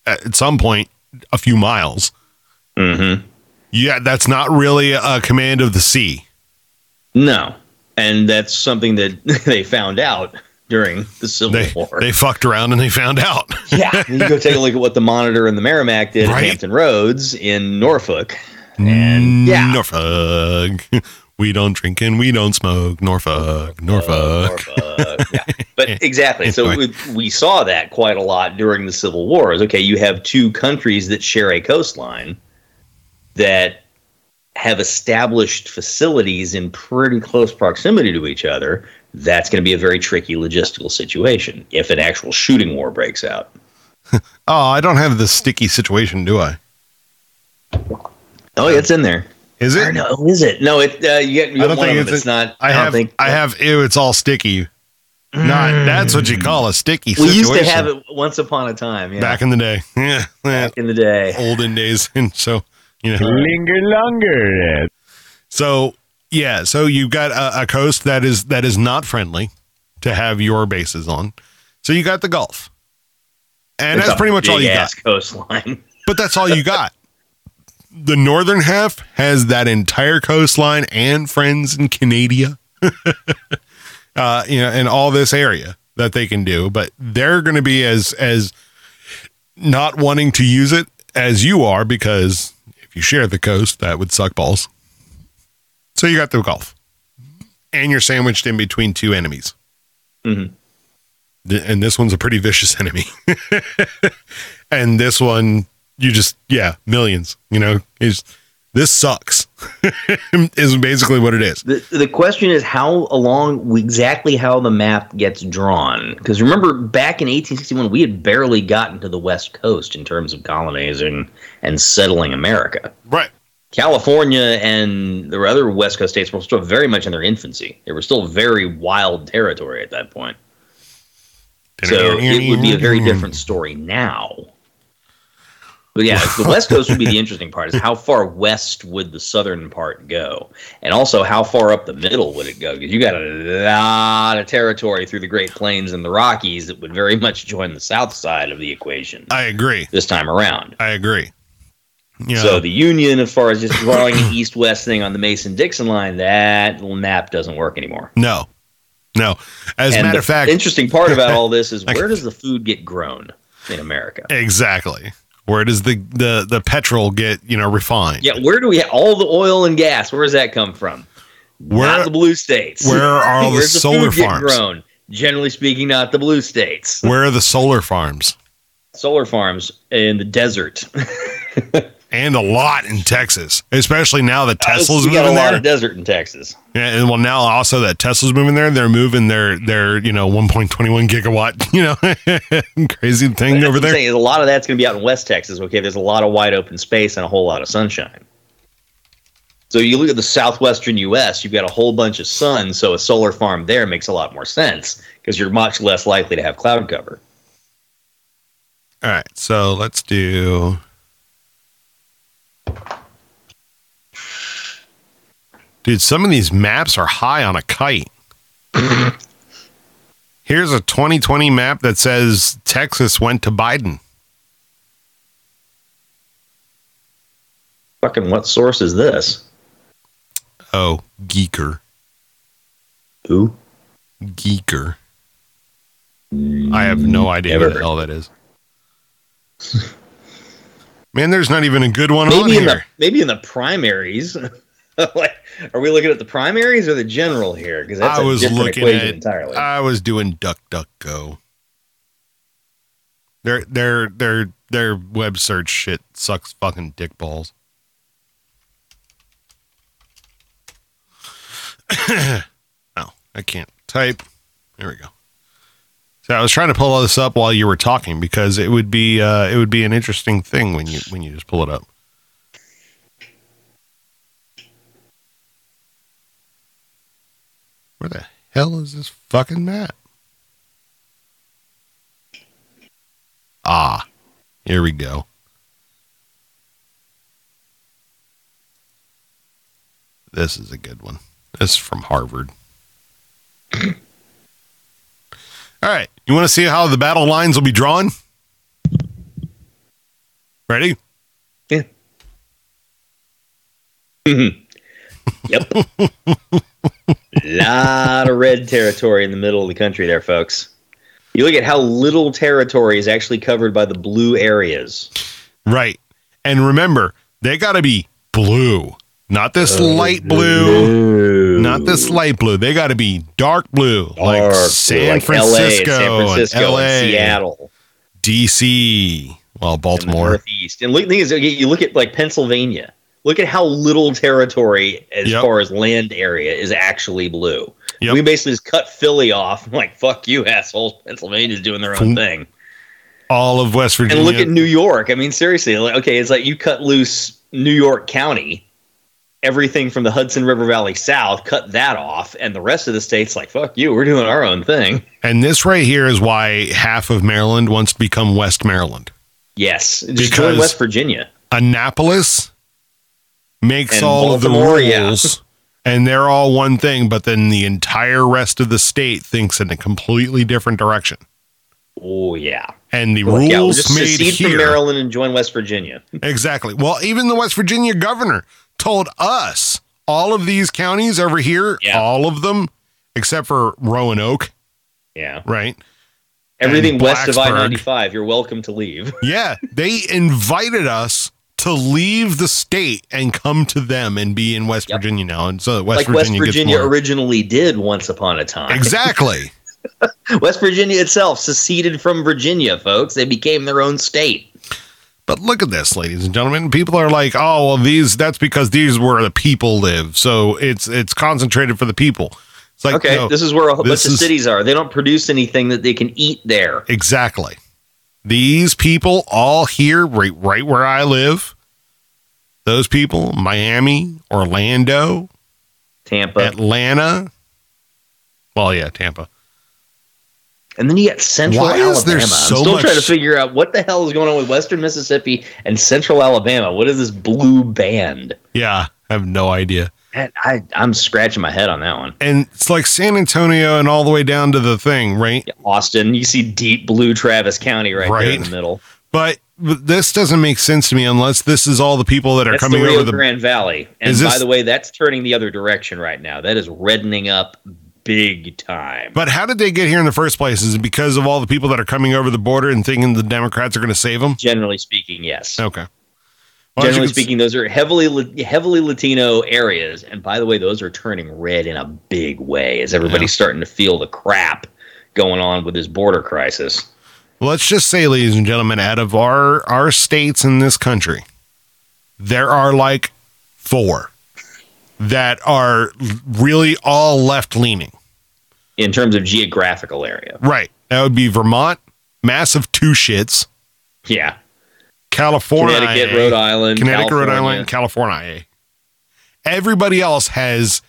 at some point a few miles, Mm-hmm. yeah, that's not really a command of the sea. No, and that's something that they found out during the Civil They War. they fucked around and they found out. yeah, you go take a look at what the Monitor and the Merrimack did Right. at Hampton Roads in Norfolk, and yeah, Norfolk. We don't drink and we don't smoke. Norfolk, Norfolk. Norfolk, yeah. But exactly. So we, we saw that quite a lot during the Civil Wars. Okay, you have two countries that share a coastline that have established facilities in pretty close proximity to each other. That's going to be a very tricky logistical situation if an actual shooting war breaks out. Oh, I don't have the sticky situation, do I? Oh, it's in there. Is it? no, is it? No, it. Uh, you get, you I don't think it's. It's not. I don't have. think. I have. Ew, it's all sticky. Not. That's what you call a sticky. We used to have it once upon a time. Yeah, back in the day. Yeah, yeah, back in the day. olden days, and so you know. Linger longer. So yeah, so you've got a, a coast that is that is not friendly to have your bases on. So you got the Gulf, and It's that's pretty much all you got. coastline. But that's all you got. The northern half has that entire coastline and friends in Canada, uh, you know, and all this area that they can do. But they're going to be as as not wanting to use it as you are because if you share the coast, that would suck balls. So you got the Gulf, and you're sandwiched in between two enemies. Mm-hmm. And this one's a pretty vicious enemy. and this one you just yeah millions you know is this sucks is basically what it is The, the question is how along exactly how the map gets drawn. Because remember, back in 1861, we had barely gotten to the West Coast in terms of colonizing and settling America. right California and the other West Coast states were still very much in their infancy. They were still very wild territory at that point. So it would be a very different story now. But yeah, the West Coast would be the interesting part is how far west would the southern part go? And also how far up the middle would it go? Because you got a lot of territory through the Great Plains and the Rockies that would very much join the south side of the equation i agree this time around. i agree yeah So the Union, as far as just drawing an east-west thing on the Mason-Dixon line, that little map doesn't work anymore. no No. As a matter of fact, the interesting part about all this is where does the food get grown in America? exactly. Where does the, the the petrol get, you know, refined? Yeah, where do we have all the oil and gas? Where does that come from? Where not the blue states. where are all the solar farms? grown? Generally speaking, not the blue states. Where are the solar farms? Solar farms in the desert. And a lot in Texas, especially now that uh, Tesla's moving got a moving lot there. of desert in Texas. Yeah, and well, now also that Tesla's moving there, they're moving their their you know 1.21 gigawatt you know crazy thing That's over there. saying a lot of that's going to be out in West Texas. Okay, there's a lot of wide open space and a whole lot of sunshine. So you look at the southwestern U.S., you've got a whole bunch of sun, so a solar farm there makes a lot more sense because you're much less likely to have cloud cover. All right, so let's do. Dude, some of these maps are high on a kite. Here's a 2020 map that says Texas went to Biden. Fucking what source is this? Oh, Geeker. Who? Geeker. I have no idea Never what the hell that is. Man, there's not even a good one on Maybe in the here. maybe in the primaries. like, are we looking at the primaries or the general here? Because I a was different looking at. entirely. I was doing Duck Duck Go. Their their their their web search shit sucks fucking dick balls. oh, I can't type. There we go. So I was trying to pull all this up while you were talking because it would be uh, it would be an interesting thing when you when you just pull it up. Where the hell is this fucking map? Ah, here we go. This is a good one. This is from Harvard. All right. You want to see how the battle lines will be drawn? Ready? Yeah. Hmm. yep. lot of red territory in the middle of the country there, folks. You look at how little territory is actually covered by the blue areas. Right. And remember, they got to be blue, not this oh, light blue, not this light blue. They got to be dark blue, like Or San like Francisco, LA, San Francisco, LA, and Seattle, DC, well, Baltimore. Northeast. And look, the thing is, you look at like Pennsylvania. Look at how little territory, as Yep. far as land area, is actually blue. Yep. We basically just cut Philly off. I'm like, fuck you, assholes. Pennsylvania's doing their own thing. All of West Virginia. And look at New York. I mean, seriously, like, okay, it's like you cut loose New York County, everything from the Hudson River Valley south, cut that off, and the rest of the state's like, fuck you, we're doing our own thing. and this right here is why half of Maryland wants to become West Maryland. Yes, just Because- join West Virginia. Annapolis makes all of the Baltimore, yeah. rules and they're all one thing, but then the entire rest of the state thinks in a completely different direction. Oh yeah, And the Like, yeah, we'll rules just made secede from here Maryland and join West Virginia. exactly. Well, even the West Virginia governor told us all of these counties over here, Yeah. all of them except for Roanoke, Yeah, right? everything west of I ninety five, you're welcome to leave. Yeah, they invited us to leave the state and come to them and be in West Yep. Virginia now, and so West like West Virginia, Virginia gets more. originally did once upon a time. exactly. West Virginia itself seceded from Virginia, folks. They became their own state. But look at this, ladies and gentlemen. People are like, "Oh, well, these that's because these where the people live, so it's it's concentrated for the people." It's like, Okay, no, this is where a whole bunch of cities are. They don't produce anything that they can eat there. exactly. These people all here, right, right where I live. Those people, Miami, Orlando, Tampa. Atlanta. Well, yeah, Tampa. And then you got Central Why Alabama. is there I'm still much- trying to figure out what the hell is going on with Western Mississippi and Central Alabama. What is this blue band? Yeah, I have no idea. And I, I'm scratching my head on that one. And it's like San Antonio and all the way down to the thing, right? Austin, you see deep blue Travis County right, there in the middle. But this doesn't make sense to me unless this is all the people that are That's coming the over the Grand Valley. And by the way, that's turning the other direction right now. That is reddening up big time. But how did they get here in the first place? Is it because of all the people that are coming over the border and thinking the Democrats are going to save them? Generally speaking, yes. Okay. Generally speaking, those are heavily heavily Latino areas, and by the way, those are turning red in a big way as everybody's starting to feel the crap going on with this border crisis. let's just say, ladies and gentlemen, out of our our states in this country, there are like four that are really all left leaning. in terms of geographical area. Right. That would be Vermont, massive two shits, Yeah, California, Connecticut, Rhode Island, Connecticut, Rhode California. Island, California. Everybody else has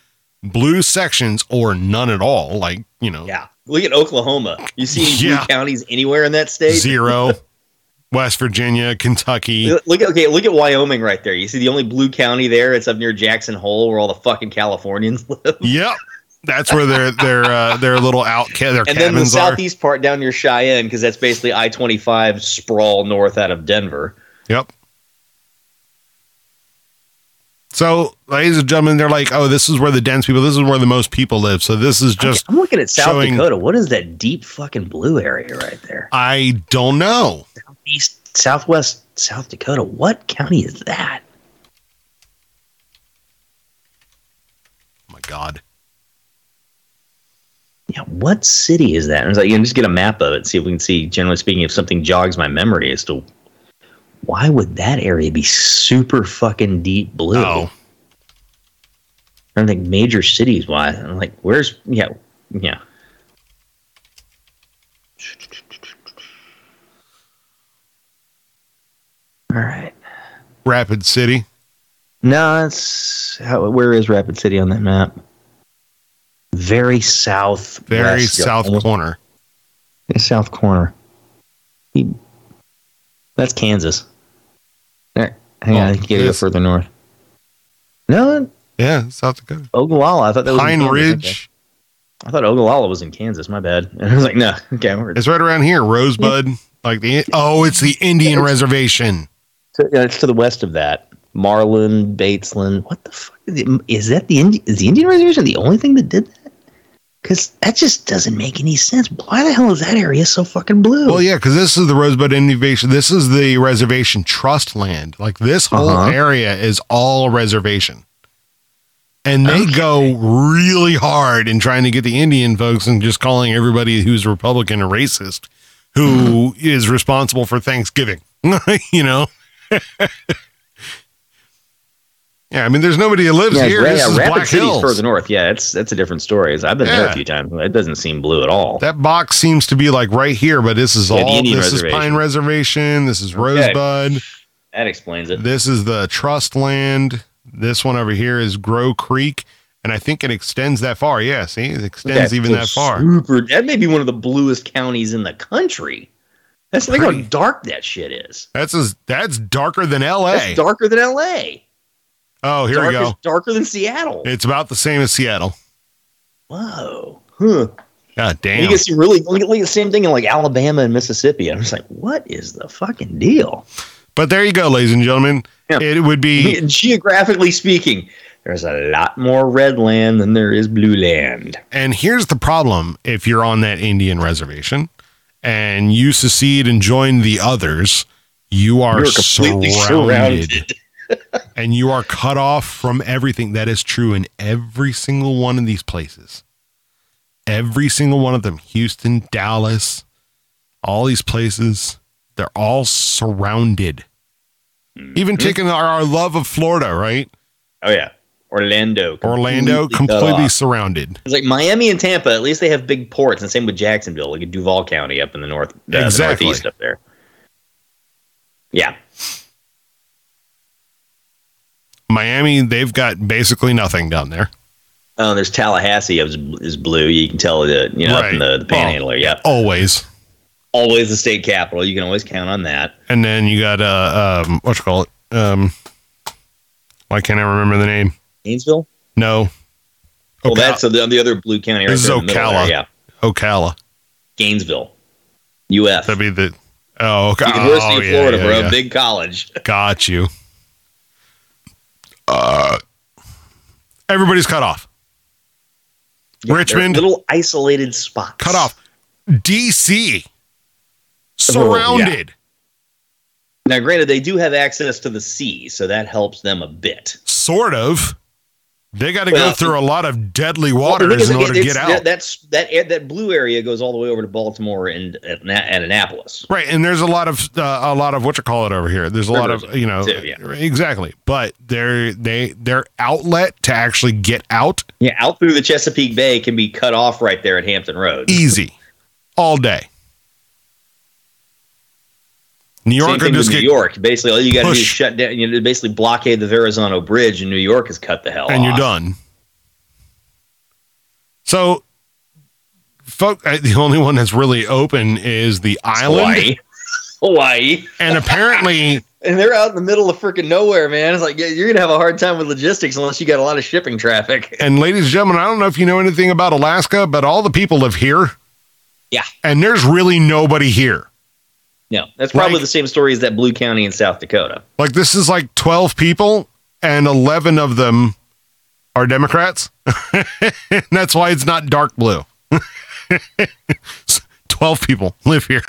blue sections or none at all. Like you know, yeah. Look at Oklahoma. You see any Yeah. blue counties anywhere in that state? zero. West Virginia, Kentucky. Look at okay. Look at Wyoming right there. You see the only blue county there. It's up near Jackson Hole, where all the fucking Californians live. Yep. That's where their their uh, their little out ca- their And then the cabins are. southeast part down near Cheyenne, because that's basically I twenty five sprawl north out of Denver. Yep. So, ladies and gentlemen, they're like, "Oh, this is where the dense people. This is where the most people live." So this is just I'm looking at South showing- Dakota. What is that deep fucking blue area right there? I don't know. East, southwest South Dakota. What county is that? Oh my God. Yeah, what city is that? And it's like you can just get a map of it, see if we can see. Generally speaking, if something jogs my memory as to why would that area be super fucking deep blue? Oh, I don't think major cities. Why? I'm like, where's yeah, yeah. All right. Rapid City. No, it's how, where is Rapid City on that map? Very south. Very south almost- corner. south corner. He- That's Kansas. There, hang Oh, on, I think you gotta go further north. No, Yeah, South Dakota. Ogallala. I thought that was in Pine Kansas. Ridge. Okay. I thought Ogallala was in Kansas. My bad. And I was like, no, okay, It's right around here. Rosebud. Like the oh, it's the Indian reservation. to, yeah, it's to the west of that. Martin, Batesland. What the fuck is, it? is that? The Indi- is the Indian reservation the only thing that did that? Because that just doesn't make any sense. Why the hell is that area so fucking blue? Well, yeah, because this is the Rosebud Innovation. This is the reservation trust land. Like this whole Uh-huh. area is all reservation. And they go really hard in trying to get the Indian folks and just calling everybody who's Republican a racist who is responsible for Thanksgiving. you know? yeah, I mean, there's nobody who lives yeah, here. Ra- This yeah, is Rapid Black City's Hills. further north. Yeah, it's that's a different story. I've been there a few times. It doesn't seem blue at all. That box seems to be like right here, but this is Yeah, all. This is. Pine Reservation. This is Rosebud. That explains it. This is the trust land. This one over here is Crow Creek, and I think it extends that far. Yeah, see, it extends even that far. Super. That may be one of the bluest counties in the country. That's think how dark that shit is. That's as that's darker than L.A. That's darker than L.A. oh, here we darker, go. Darker than Seattle. It's about the same as Seattle. Whoa. Huh. God damn. You can see really look at, the same thing in like Alabama and Mississippi. I'm just like, what is the fucking deal? But there you go, ladies and gentlemen. Yeah. It would be Geographically speaking, there's a lot more red land than there is blue land. And here's the problem if you're on that Indian reservation and you secede and join the others, you are completely surrounded, surrounded. and you are cut off from everything. That is true in every single one of these places. Every single one of them Houston, Dallas, all these places, they're all surrounded. Even taking our, our love of Florida, right? Oh yeah, Orlando. Orlando, completely surrounded. It's like Miami and Tampa. At least they have big ports, and same with Jacksonville, like Duval County up in the north, uh, the northeast up there. Yeah, Miami, they've got basically nothing down there. Oh, there's Tallahassee is, is blue. You can tell that you know Right. the, the Panhandle. area. Yeah, Always. always the state capital. You can always count on that. And then you got uh um what you call it? Um why can't I remember the name? Gainesville. No. Well, that's the, the other blue county. Right This is there in the middle there, Yeah, Ocala. Gainesville, UF, That'd be the oh okay. University oh, of yeah, Florida, yeah, bro. yeah. Big college. Got you. Uh everybody's cut off. Yeah, Richmond, little isolated spots. cut off. DC, surrounded. Now, granted, they do have access to the sea, so that helps them a bit. Sort of. They got to go through a lot of deadly Well, waters is, in order to get that- out. That's that that blue area goes all the way over to Baltimore and at, at Annapolis. Right, and there's a lot of uh, a lot of what you call it over here. There's a lot of you know too, yeah. exactly, but their they their outlet to actually get out Yeah, out through the Chesapeake Bay can be cut off right there at Hampton Road. easy, all day. New York. Same thing just with New York. Basically, all you got to do is shut down. You know, basically blockade the Verrazano Bridge, and New York is cut the hell and off. you're done. So, folk, the only one that's really open is the island, Hawaii, Hawaii, and apparently. and they're out in the middle of freaking nowhere, man. It's like yeah, you're gonna have a hard time with logistics unless you got a lot of shipping traffic. And ladies and gentlemen, I don't know if you know anything about Alaska, but all the people live here. Yeah. And there's really nobody here. No, that's probably Like- the same story as that Blue County in South Dakota. Like this is like 12 people and 11 of them are Democrats. that's why it's not dark blue. 12 people live here.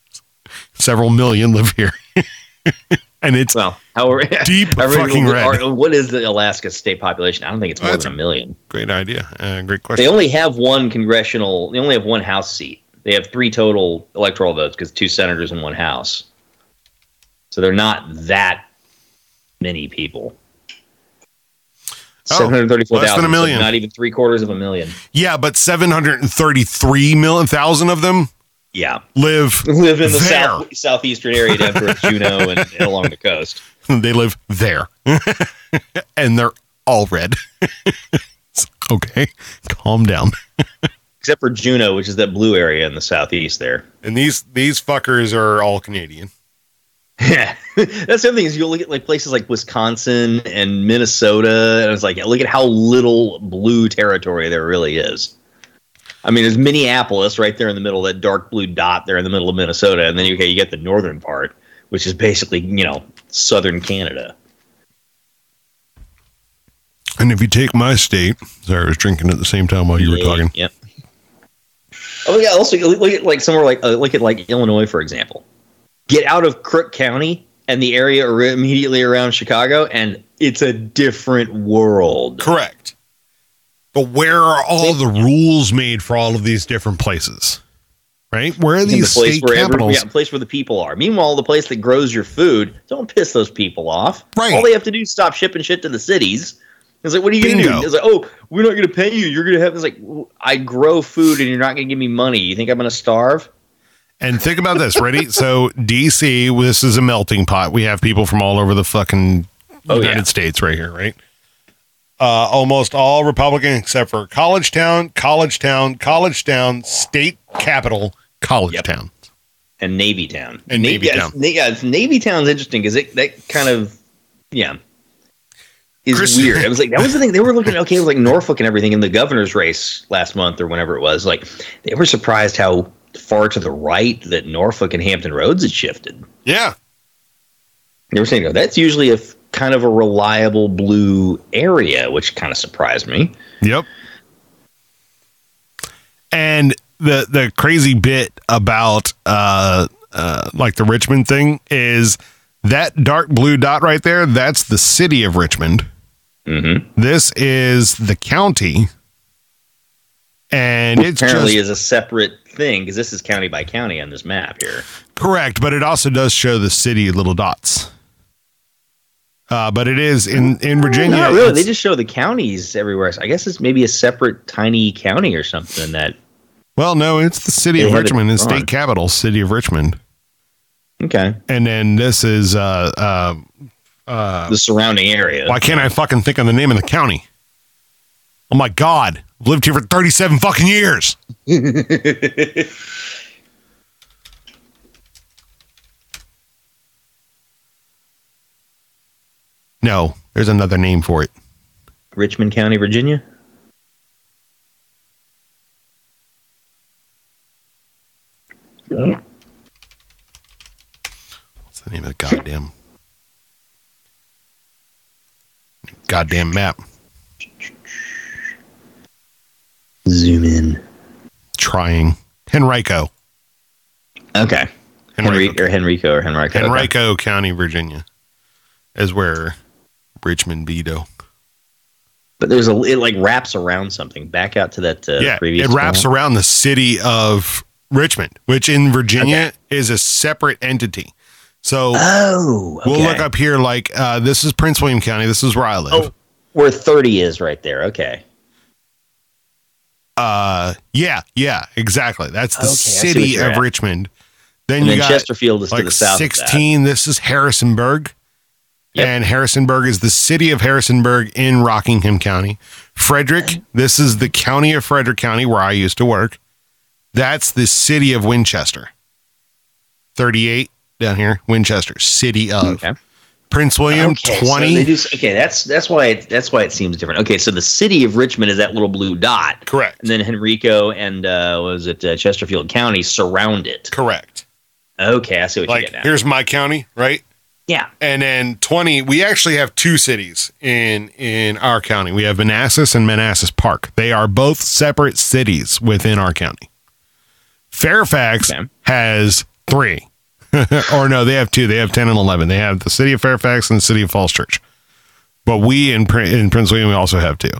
Several million live here. and it's Well, however, Deep however- fucking red. or- What is the Alaska state population? I don't think it's more That's than a million. great idea. Uh, great question. They only have one congressional. They only have one House seat. They have three total electoral votes because two senators and one House. So they're not that many people. Oh, Seven hundred thirty-four less than a million. not even three quarters of a million. Yeah, but 733 million thousand of them Yeah, live live in the there. south southeastern area towards Juneau and, and along the coast. they live there. and they're all red. okay, calm down. Except for Juneau, which is that blue area in the southeast there. And these these fuckers are all Canadian. Yeah, that's the other thing is you look at like places like Wisconsin and Minnesota, and it's like look at how little blue territory there really is. I mean, there's Minneapolis right there in the middle, that dark blue dot there in the middle of Minnesota, and then you, okay, you get the northern part, which is basically you know southern Canada. And if you take my state, sorry, I was drinking at the same time while you were Yeah, talking. Yep. Oh yeah. Also, look at like somewhere like uh, look at like Illinois, for example. Get out of Crook County and the area immediately around Chicago, and it's a different world. Correct. But where are all the rules made for all of these different places? Right? Where are In the these place state where every, capitals? yeah, place where the people are. Meanwhile, the place that grows your food, don't piss those people off. Right. All they have to do is stop shipping shit to the cities. It's like, what are you going to do? It's like, oh, we're not going to pay you. You're going to have. It's like, I grow food and you're not going to give me money. You think I'm going to starve? And think about this, ready? so DC, this is a melting pot. We have people from all over the fucking Oh, United yeah. States right here, right? Uh, almost all Republican except for College Town, College Town, College Town, state capital, College Yep. Town. and Navy Town. And Navy yeah, Town. Yeah, it's Navy Town's interesting because it that kind of yeah is Chris- weird. It was like that was the thing they were looking okay. It was like Norfolk and everything in the governor's race last month or whenever it was. Like they were surprised how far to the right that Norfolk and Hampton Roads had shifted. Yeah. They were saying, "Oh, that's usually a f- kind of a reliable blue area," which kind of surprised me. Yep. And the the crazy bit about uh uh like the Richmond thing is that dark blue dot right there, that's the city of Richmond. Mm-hmm. This is the county. And it's Apparently, just is a separate thing because this is county by county on this map here. correct, but it also does show the city little dots. Uh, but it is in in Virginia. Not really. They just show the counties everywhere. So I guess it's maybe a separate tiny county or something that. well, no, it's the city of Richmond, the state capital, city of Richmond. Okay. And then this is uh, uh, the surrounding area. Why can't I fucking think of the name of the county? Oh my god. I've lived here for 37 fucking years. No, there's another name for it. Richmond County, Virginia. What's the name of the goddamn goddamn map? zoom in. Trying. Henrico. Okay. Henry Henrico, or Henrico or Henrico. okay. Henrico County, Virginia, is where Richmond Beto. But there's a it like wraps around something. Back out to that uh, yeah, previous. it wraps around the city of Richmond, which in Virginia is a separate entity. So Oh, okay. we'll look up here. Like uh, this is Prince William County. This is where I live. Oh, where 30 is right there. Okay. Uh, yeah, yeah, exactly. That's the Okay, I see what city of at. Richmond. Then And you then got Chesterfield is to like the south. 16. This is Harrisonburg. Yep. And Harrisonburg is the city of Harrisonburg in Rockingham County. Frederick, this is the county of Frederick County where I used to work. That's the city of Winchester. 38 down here, Winchester, city of. Okay. Prince William, Okay, 20. they do- okay, that's that's why it, that's why it seems different. Okay, so the city of Richmond is that little blue dot, Correct. and then Henrico and uh, what was it uh, Chesterfield County surround it. Correct. Okay, I see what you get now. here's my county, right? Yeah. And then 20, we actually have two cities in in our county. We have Manassas and Manassas Park. They are both separate cities within our county. Fairfax Okay. has three. or no, they have two. They have 10 and 11. They have the city of Fairfax and the city of Falls Church. But we in, in Prince William, we also have two.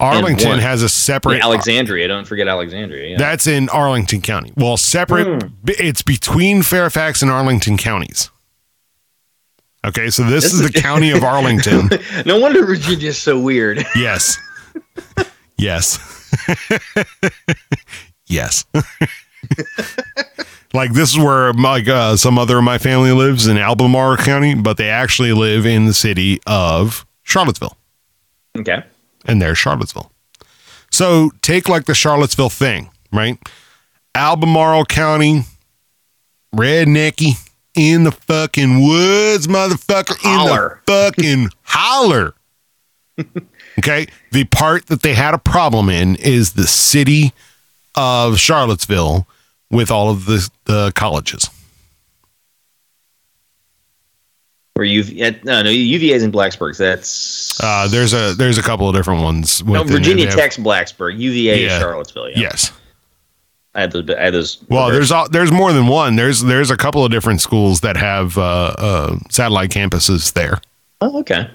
Arlington has a separate. Yeah, Alexandria. Don't forget Alexandria. Yeah. That's in Arlington County. Well, separate. Hmm. It's between Fairfax and Arlington counties. Okay, so this, This is is- the county of Arlington. no wonder Virginia's so weird. yes. Yes. yes. Like this is where my uh, some other of my family lives in Albemarle County, but they actually live in the city of Charlottesville. okay. and there's Charlottesville. So take like the Charlottesville thing, right? Albemarle County, rednecky in the fucking woods, motherfucker, Holler. in the fucking holler. okay, the part that they had a problem in is the city of Charlottesville with all of the the colleges. Where you've no no UVA is in Blacksburg. So that's Uh, there's a there's a couple of different ones. no. Virginia Tech's Blacksburg. UVA Yeah. is Charlottesville. Yeah. Yes. I had those. I had those. Well, there's all, there's more than one. There's there's a couple of different schools that have uh, uh, satellite campuses there, Oh, okay.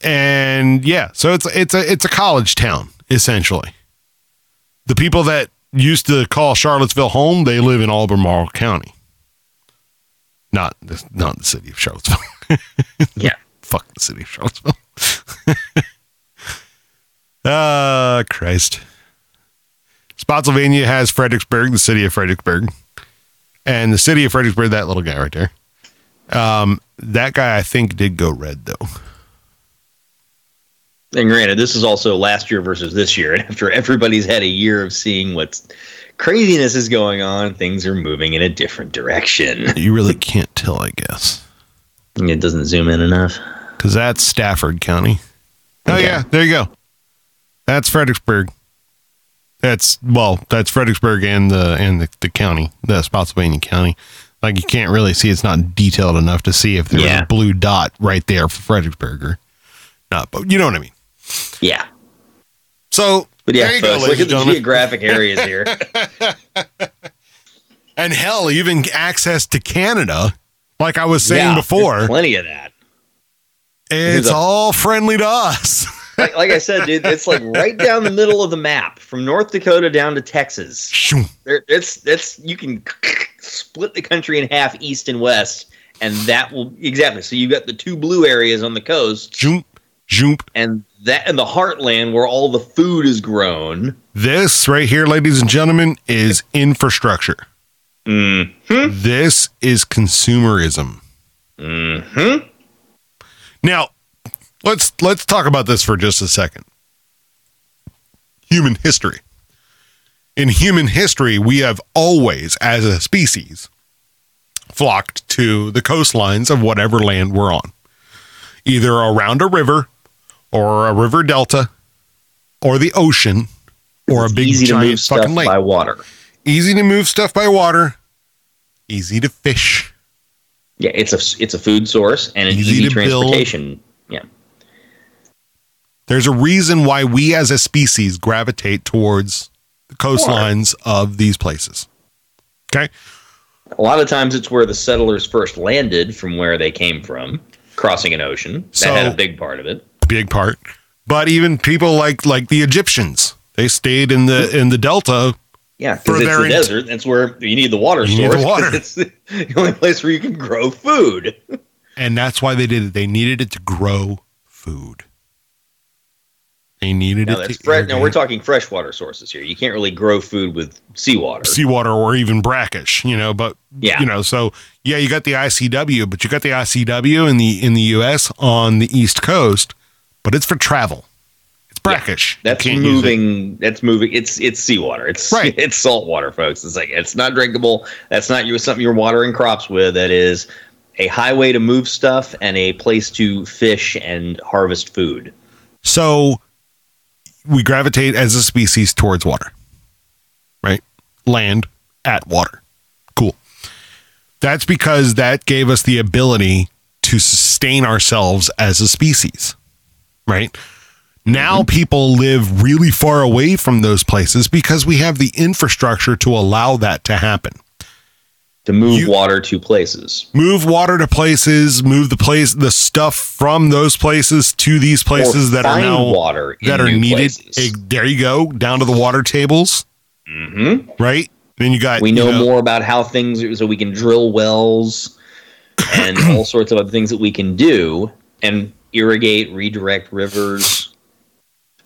and yeah, so it's it's a it's a college town essentially. The people that used to call Charlottesville home, they live in Albemarle County, not the, not the city of Charlottesville. Yeah. Fuck the city of Charlottesville. Ah, Christ. Spotsylvania has Fredericksburg, the city of Fredericksburg. And the city of Fredericksburg, that little guy right there. Um, that guy I think did go red though. And granted, this is also last year versus this year. And after everybody's had a year of seeing what craziness is going on, things are moving in a different direction. You really can't tell, I guess. It doesn't zoom in enough. Because that's Stafford County. Oh Okay. yeah, there you go. That's Fredericksburg. That's well, that's Fredericksburg and the and the, the county, the Spotsylvania County. Like you can't really see; it's not detailed enough to see if there's Yeah. a blue dot right there for Fredericksburg or not. But you know what I mean. Yeah. So But yeah, there folks, go, look at the geographic areas here. And hell, even access to Canada, like I was saying Yeah, before, plenty of that. it's a- all friendly to us. Like, like I said, dude, it's like right down the middle of the map, from North Dakota down to Texas. There, it's it's you can split the country in half, east and west, and that will exactly. So you've got the two blue areas on the coast, Joomp, joomp. and that and the heartland where all the food is grown. This right here, ladies and gentlemen, is infrastructure. Mm-hmm. This is consumerism. Mm-hmm. Now, let's let's talk about this for just a second. Human history. In human history, we have always, as a species, flocked to the coastlines of whatever land we're on, either around a river, or a river delta, or the ocean, or a big Easy to giant move stuff lake. by water. easy to move stuff by water, easy to fish. Yeah, it's a it's a food source and an Easy easy, to build. transportation. Yeah, There's a reason why we as a species gravitate towards the coastlines of these places. Okay. A lot of times it's where the settlers first landed from where they came from, crossing an ocean. That So- had a big part of it. Big part. But even people like like the Egyptians, they stayed in the in the delta. Yeah, because it's their the desert. That's where you need the water You need source. the water. It's the only place where you can grow food. And that's why they did it. They needed it to grow food. They needed Now it that's to fresh. Now we're talking freshwater sources here. You can't really grow food with seawater. seawater or even brackish, you know, but Yeah. you know, so yeah, you got the ICW, but you got the ICW in the in the US on the East Coast, but it's for travel. It's brackish. You That's can't use it. moving. That's moving. It's it's seawater. It's Right. It's salt water, folks. It's like it's not drinkable. That's not you something you're watering crops with. That is a highway to move stuff and a place to fish and harvest food. So we gravitate as a species towards water, right? Land at water. Cool. That's because that gave us the ability to sustain ourselves as a species, right? Now people live really far away from those places because we have the infrastructure to allow that to happen. To move You- water to places. Move water to places, move the place the stuff from those places to these places Or that are now water that are needed. places. There you go, down to the water tables, hmm right? Then you got We you know, more about how things so we can drill wells and all sorts of other things that we can do and irrigate, redirect rivers,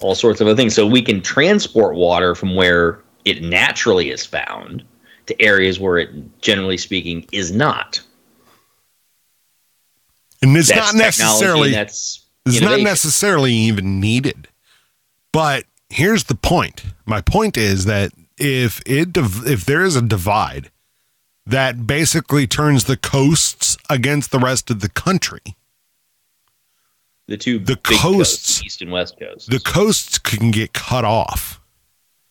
all sorts of other things. So we can transport water from where it naturally is found to areas where it, generally speaking, is not. and it's That's not necessarily that's it's not necessarily even needed. But here's the point. My point is that if it if there is a divide that basically turns the coasts against the rest of the country, the two the big coasts, coasts- east and west coasts. the coasts can get cut off.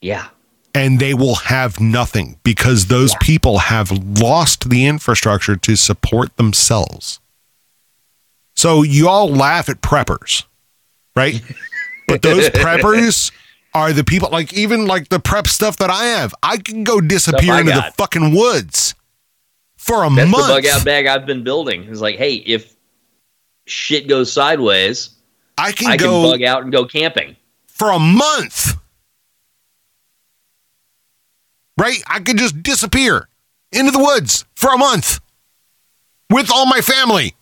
yeah, and they will have nothing because those people have lost the infrastructure to support themselves. So you all laugh at preppers, right? but those preppers are the people like even like the prep stuff that I have. I can go disappear into the fucking woods for a that's month. the bug out bag I've been building. It's like, hey, if shit goes sideways, I can I can go bug out and go camping. for a month. Right? I could just disappear into the woods for a month with all my family.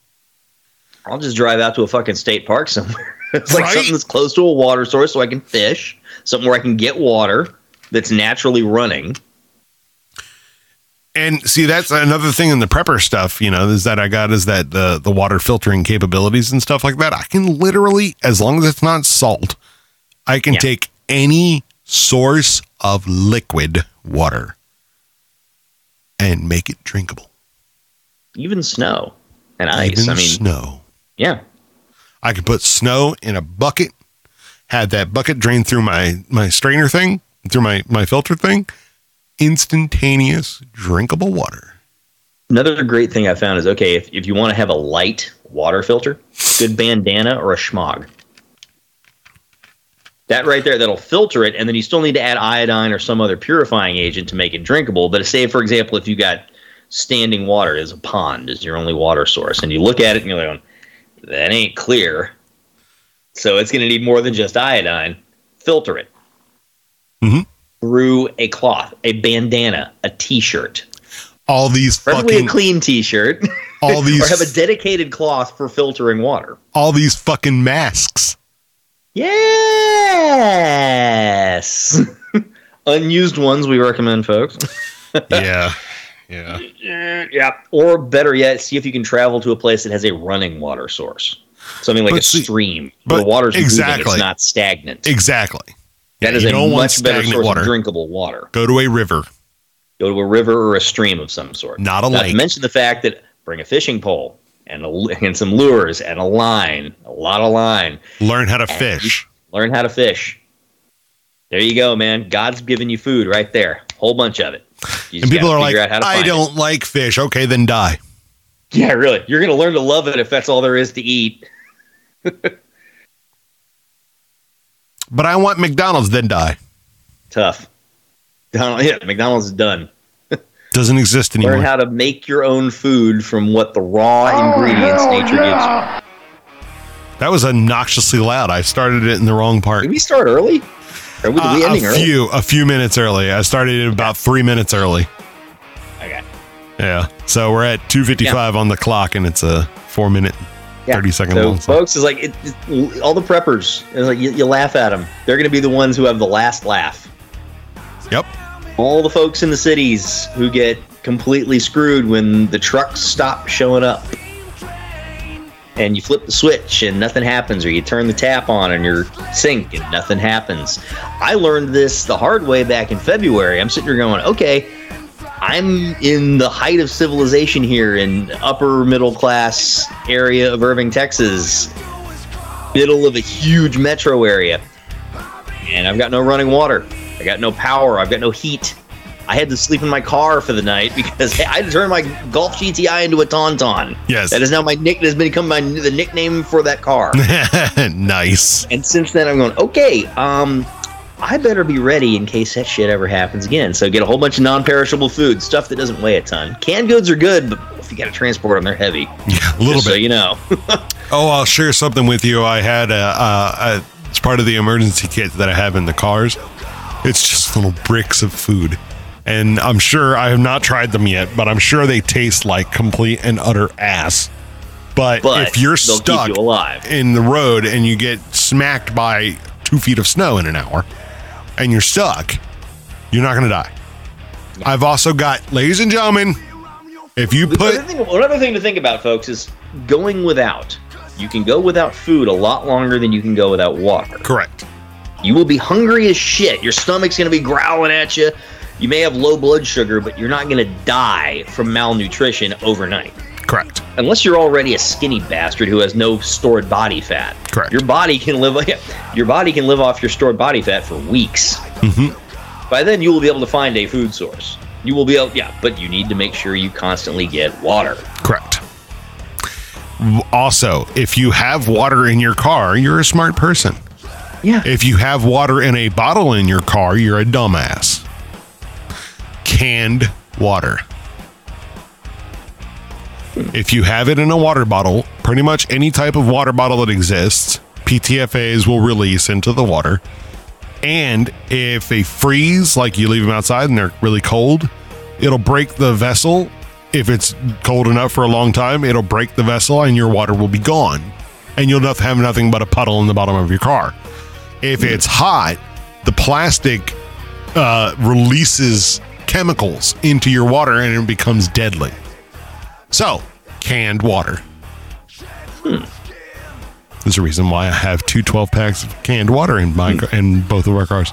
I'll just drive out to a fucking state park somewhere. it's like Right? something that's close to a water source so I can fish, something where I can get water that's naturally running. And see, that's another thing in the prepper stuff, you know, is that I got is that the the water filtering capabilities and stuff like that. I can literally, as long as it's not salt, I can Yeah. take any source of liquid water and make it drinkable. Even snow and ice. Even I mean, snow. yeah. I could put snow in a bucket, have that bucket drain through my my strainer thing, through my my filter thing, instantaneous drinkable water. Another great thing I found is okay, if, if you want to have a light water filter, good bandana or a shemagh. That right there, that'll filter it, and then you still need to add iodine or some other purifying agent to make it drinkable. But say, for example, if you got standing water as a pond as your only water source, and you look at it and you're like, that ain't clear. So it's going to need more than just iodine. Filter it Mhm. Through a cloth, a bandana, a t-shirt, All these preferably fucking a clean t-shirt. all these or have a dedicated cloth for filtering water. all these fucking masks. Yes. Unused ones we recommend, folks. yeah. Yeah. yeah. Or better yet, see if you can travel to a place that has a running water source. Something like But a see- stream. but where the water's moving, it's not stagnant. Exactly. That Yeah, is you a much better source water. of drinkable water. Go to a river. Go to a river or a stream of some sort. Not a Not lake. to mention the fact that bring a fishing pole and, a, and some lures and a line, a lot of line. Learn how to fish. Learn how to fish. There you go, man. God's giving you food right there. Whole bunch of it. And people are like, to I don't like fish. Okay, then die. Yeah, really. You're gonna learn to love it if that's all there is to eat. but I want McDonald's, then die. Tough. Donald, yeah, McDonald's is done. Doesn't exist anymore. Learn how to make your own food from what the raw ingredients nature gives you. that was obnoxiously loud. I started it in the wrong part. Did we start early? Are we, Uh, we ending a early? few, a few minutes early. I started it about three minutes early. Okay. Yeah. So we're at 255 on the clock and it's a four minute, Yeah. 30 second so long. folks is like it, it- all the preppers. It's like you, you laugh at them. They're going to be the ones who have the last laugh. Yep. All the folks in the cities who get completely screwed when the trucks stop showing up. And you flip the switch and nothing happens, or you turn the tap on in your sink and nothing happens. I learned this the hard way back in February. I'm sitting here going, okay, I'm in the height of civilization here in upper middle class area of Irving, Texas, middle of a huge metro area. And I've got no running water. I got no power. I've got no heat. I had to sleep in my car for the night because I had to turn my Golf GTI into a Tauntaun. Yes. That is now my nick has become my the nickname for that car. nice. And since then, I'm going, okay, um, I better be ready in case that shit ever happens again. So get a whole bunch of non-perishable food, stuff that doesn't weigh a ton. Canned goods are good, but if you got to transport them, they're heavy. Yeah, a little Just bit. so you know. Oh, I'll share something with you. I had a, a, a it's part of the emergency kit that I have in the cars. It's just little bricks of food. And I'm sure I have not tried them yet, but I'm sure they taste like complete and utter ass. But, But if you're stuck you alive. in the road and you get smacked by two feet of snow in an hour and you're stuck, you're not going to die. I've also got, ladies and gentlemen, if you put another thing, one thing to think about, folks, is going without. You can go without food a lot longer than you can go without water. correct, You will be hungry as shit. Your stomach's going to be growling at you. You may have low blood sugar, but you're not going to die from malnutrition overnight. Correct, Unless you're already a skinny bastard who has no stored body fat. Correct. Your body can live. Your body can live off your stored body fat for weeks. Mm-hmm. By then, you will be able to find a food source. You will be able, yeah, but you need to make sure you constantly get water. correct. Also, if you have water in your car, you're a smart person. Yeah. If you have water in a bottle in your car, you're a dumbass. Canned water. If you have it in a water bottle, pretty much any type of water bottle that exists, PTFAs will release into the water. And if they freeze, like you leave them outside and they're really cold, it'll break the vessel. If it's cold enough for a long time, it'll break the vessel and your water will be gone. And you'll have nothing but a puddle in the bottom of your car. If it's hot, the plastic uh, releases chemicals into your water and it becomes deadly. So, canned water. There's a reason why I have two 12 packs of canned water in my in both of our cars.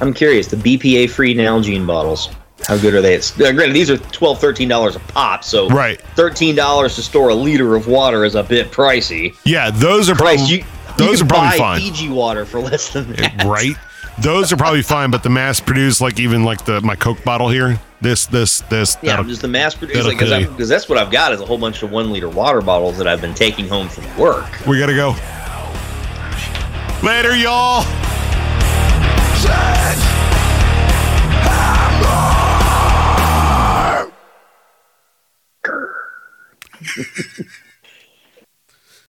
I'm curious. The BPA free Nalgene bottles. How good are they? It's, uh, granted, these are $12, a pop, so Right. $13 to store a liter of water is a bit pricey. Yeah, those are Price, probably you, those you are probably buy fine. Fiji water for less than that. right? Those are probably fine, but the mass produced, like even like the my Coke bottle here, this, this, this, Yeah, that'll- just the mass produced that'll because kill you. that's what I've got is a whole bunch of one liter water bottles that I've been taking home from work. we gotta go. Later, y'all.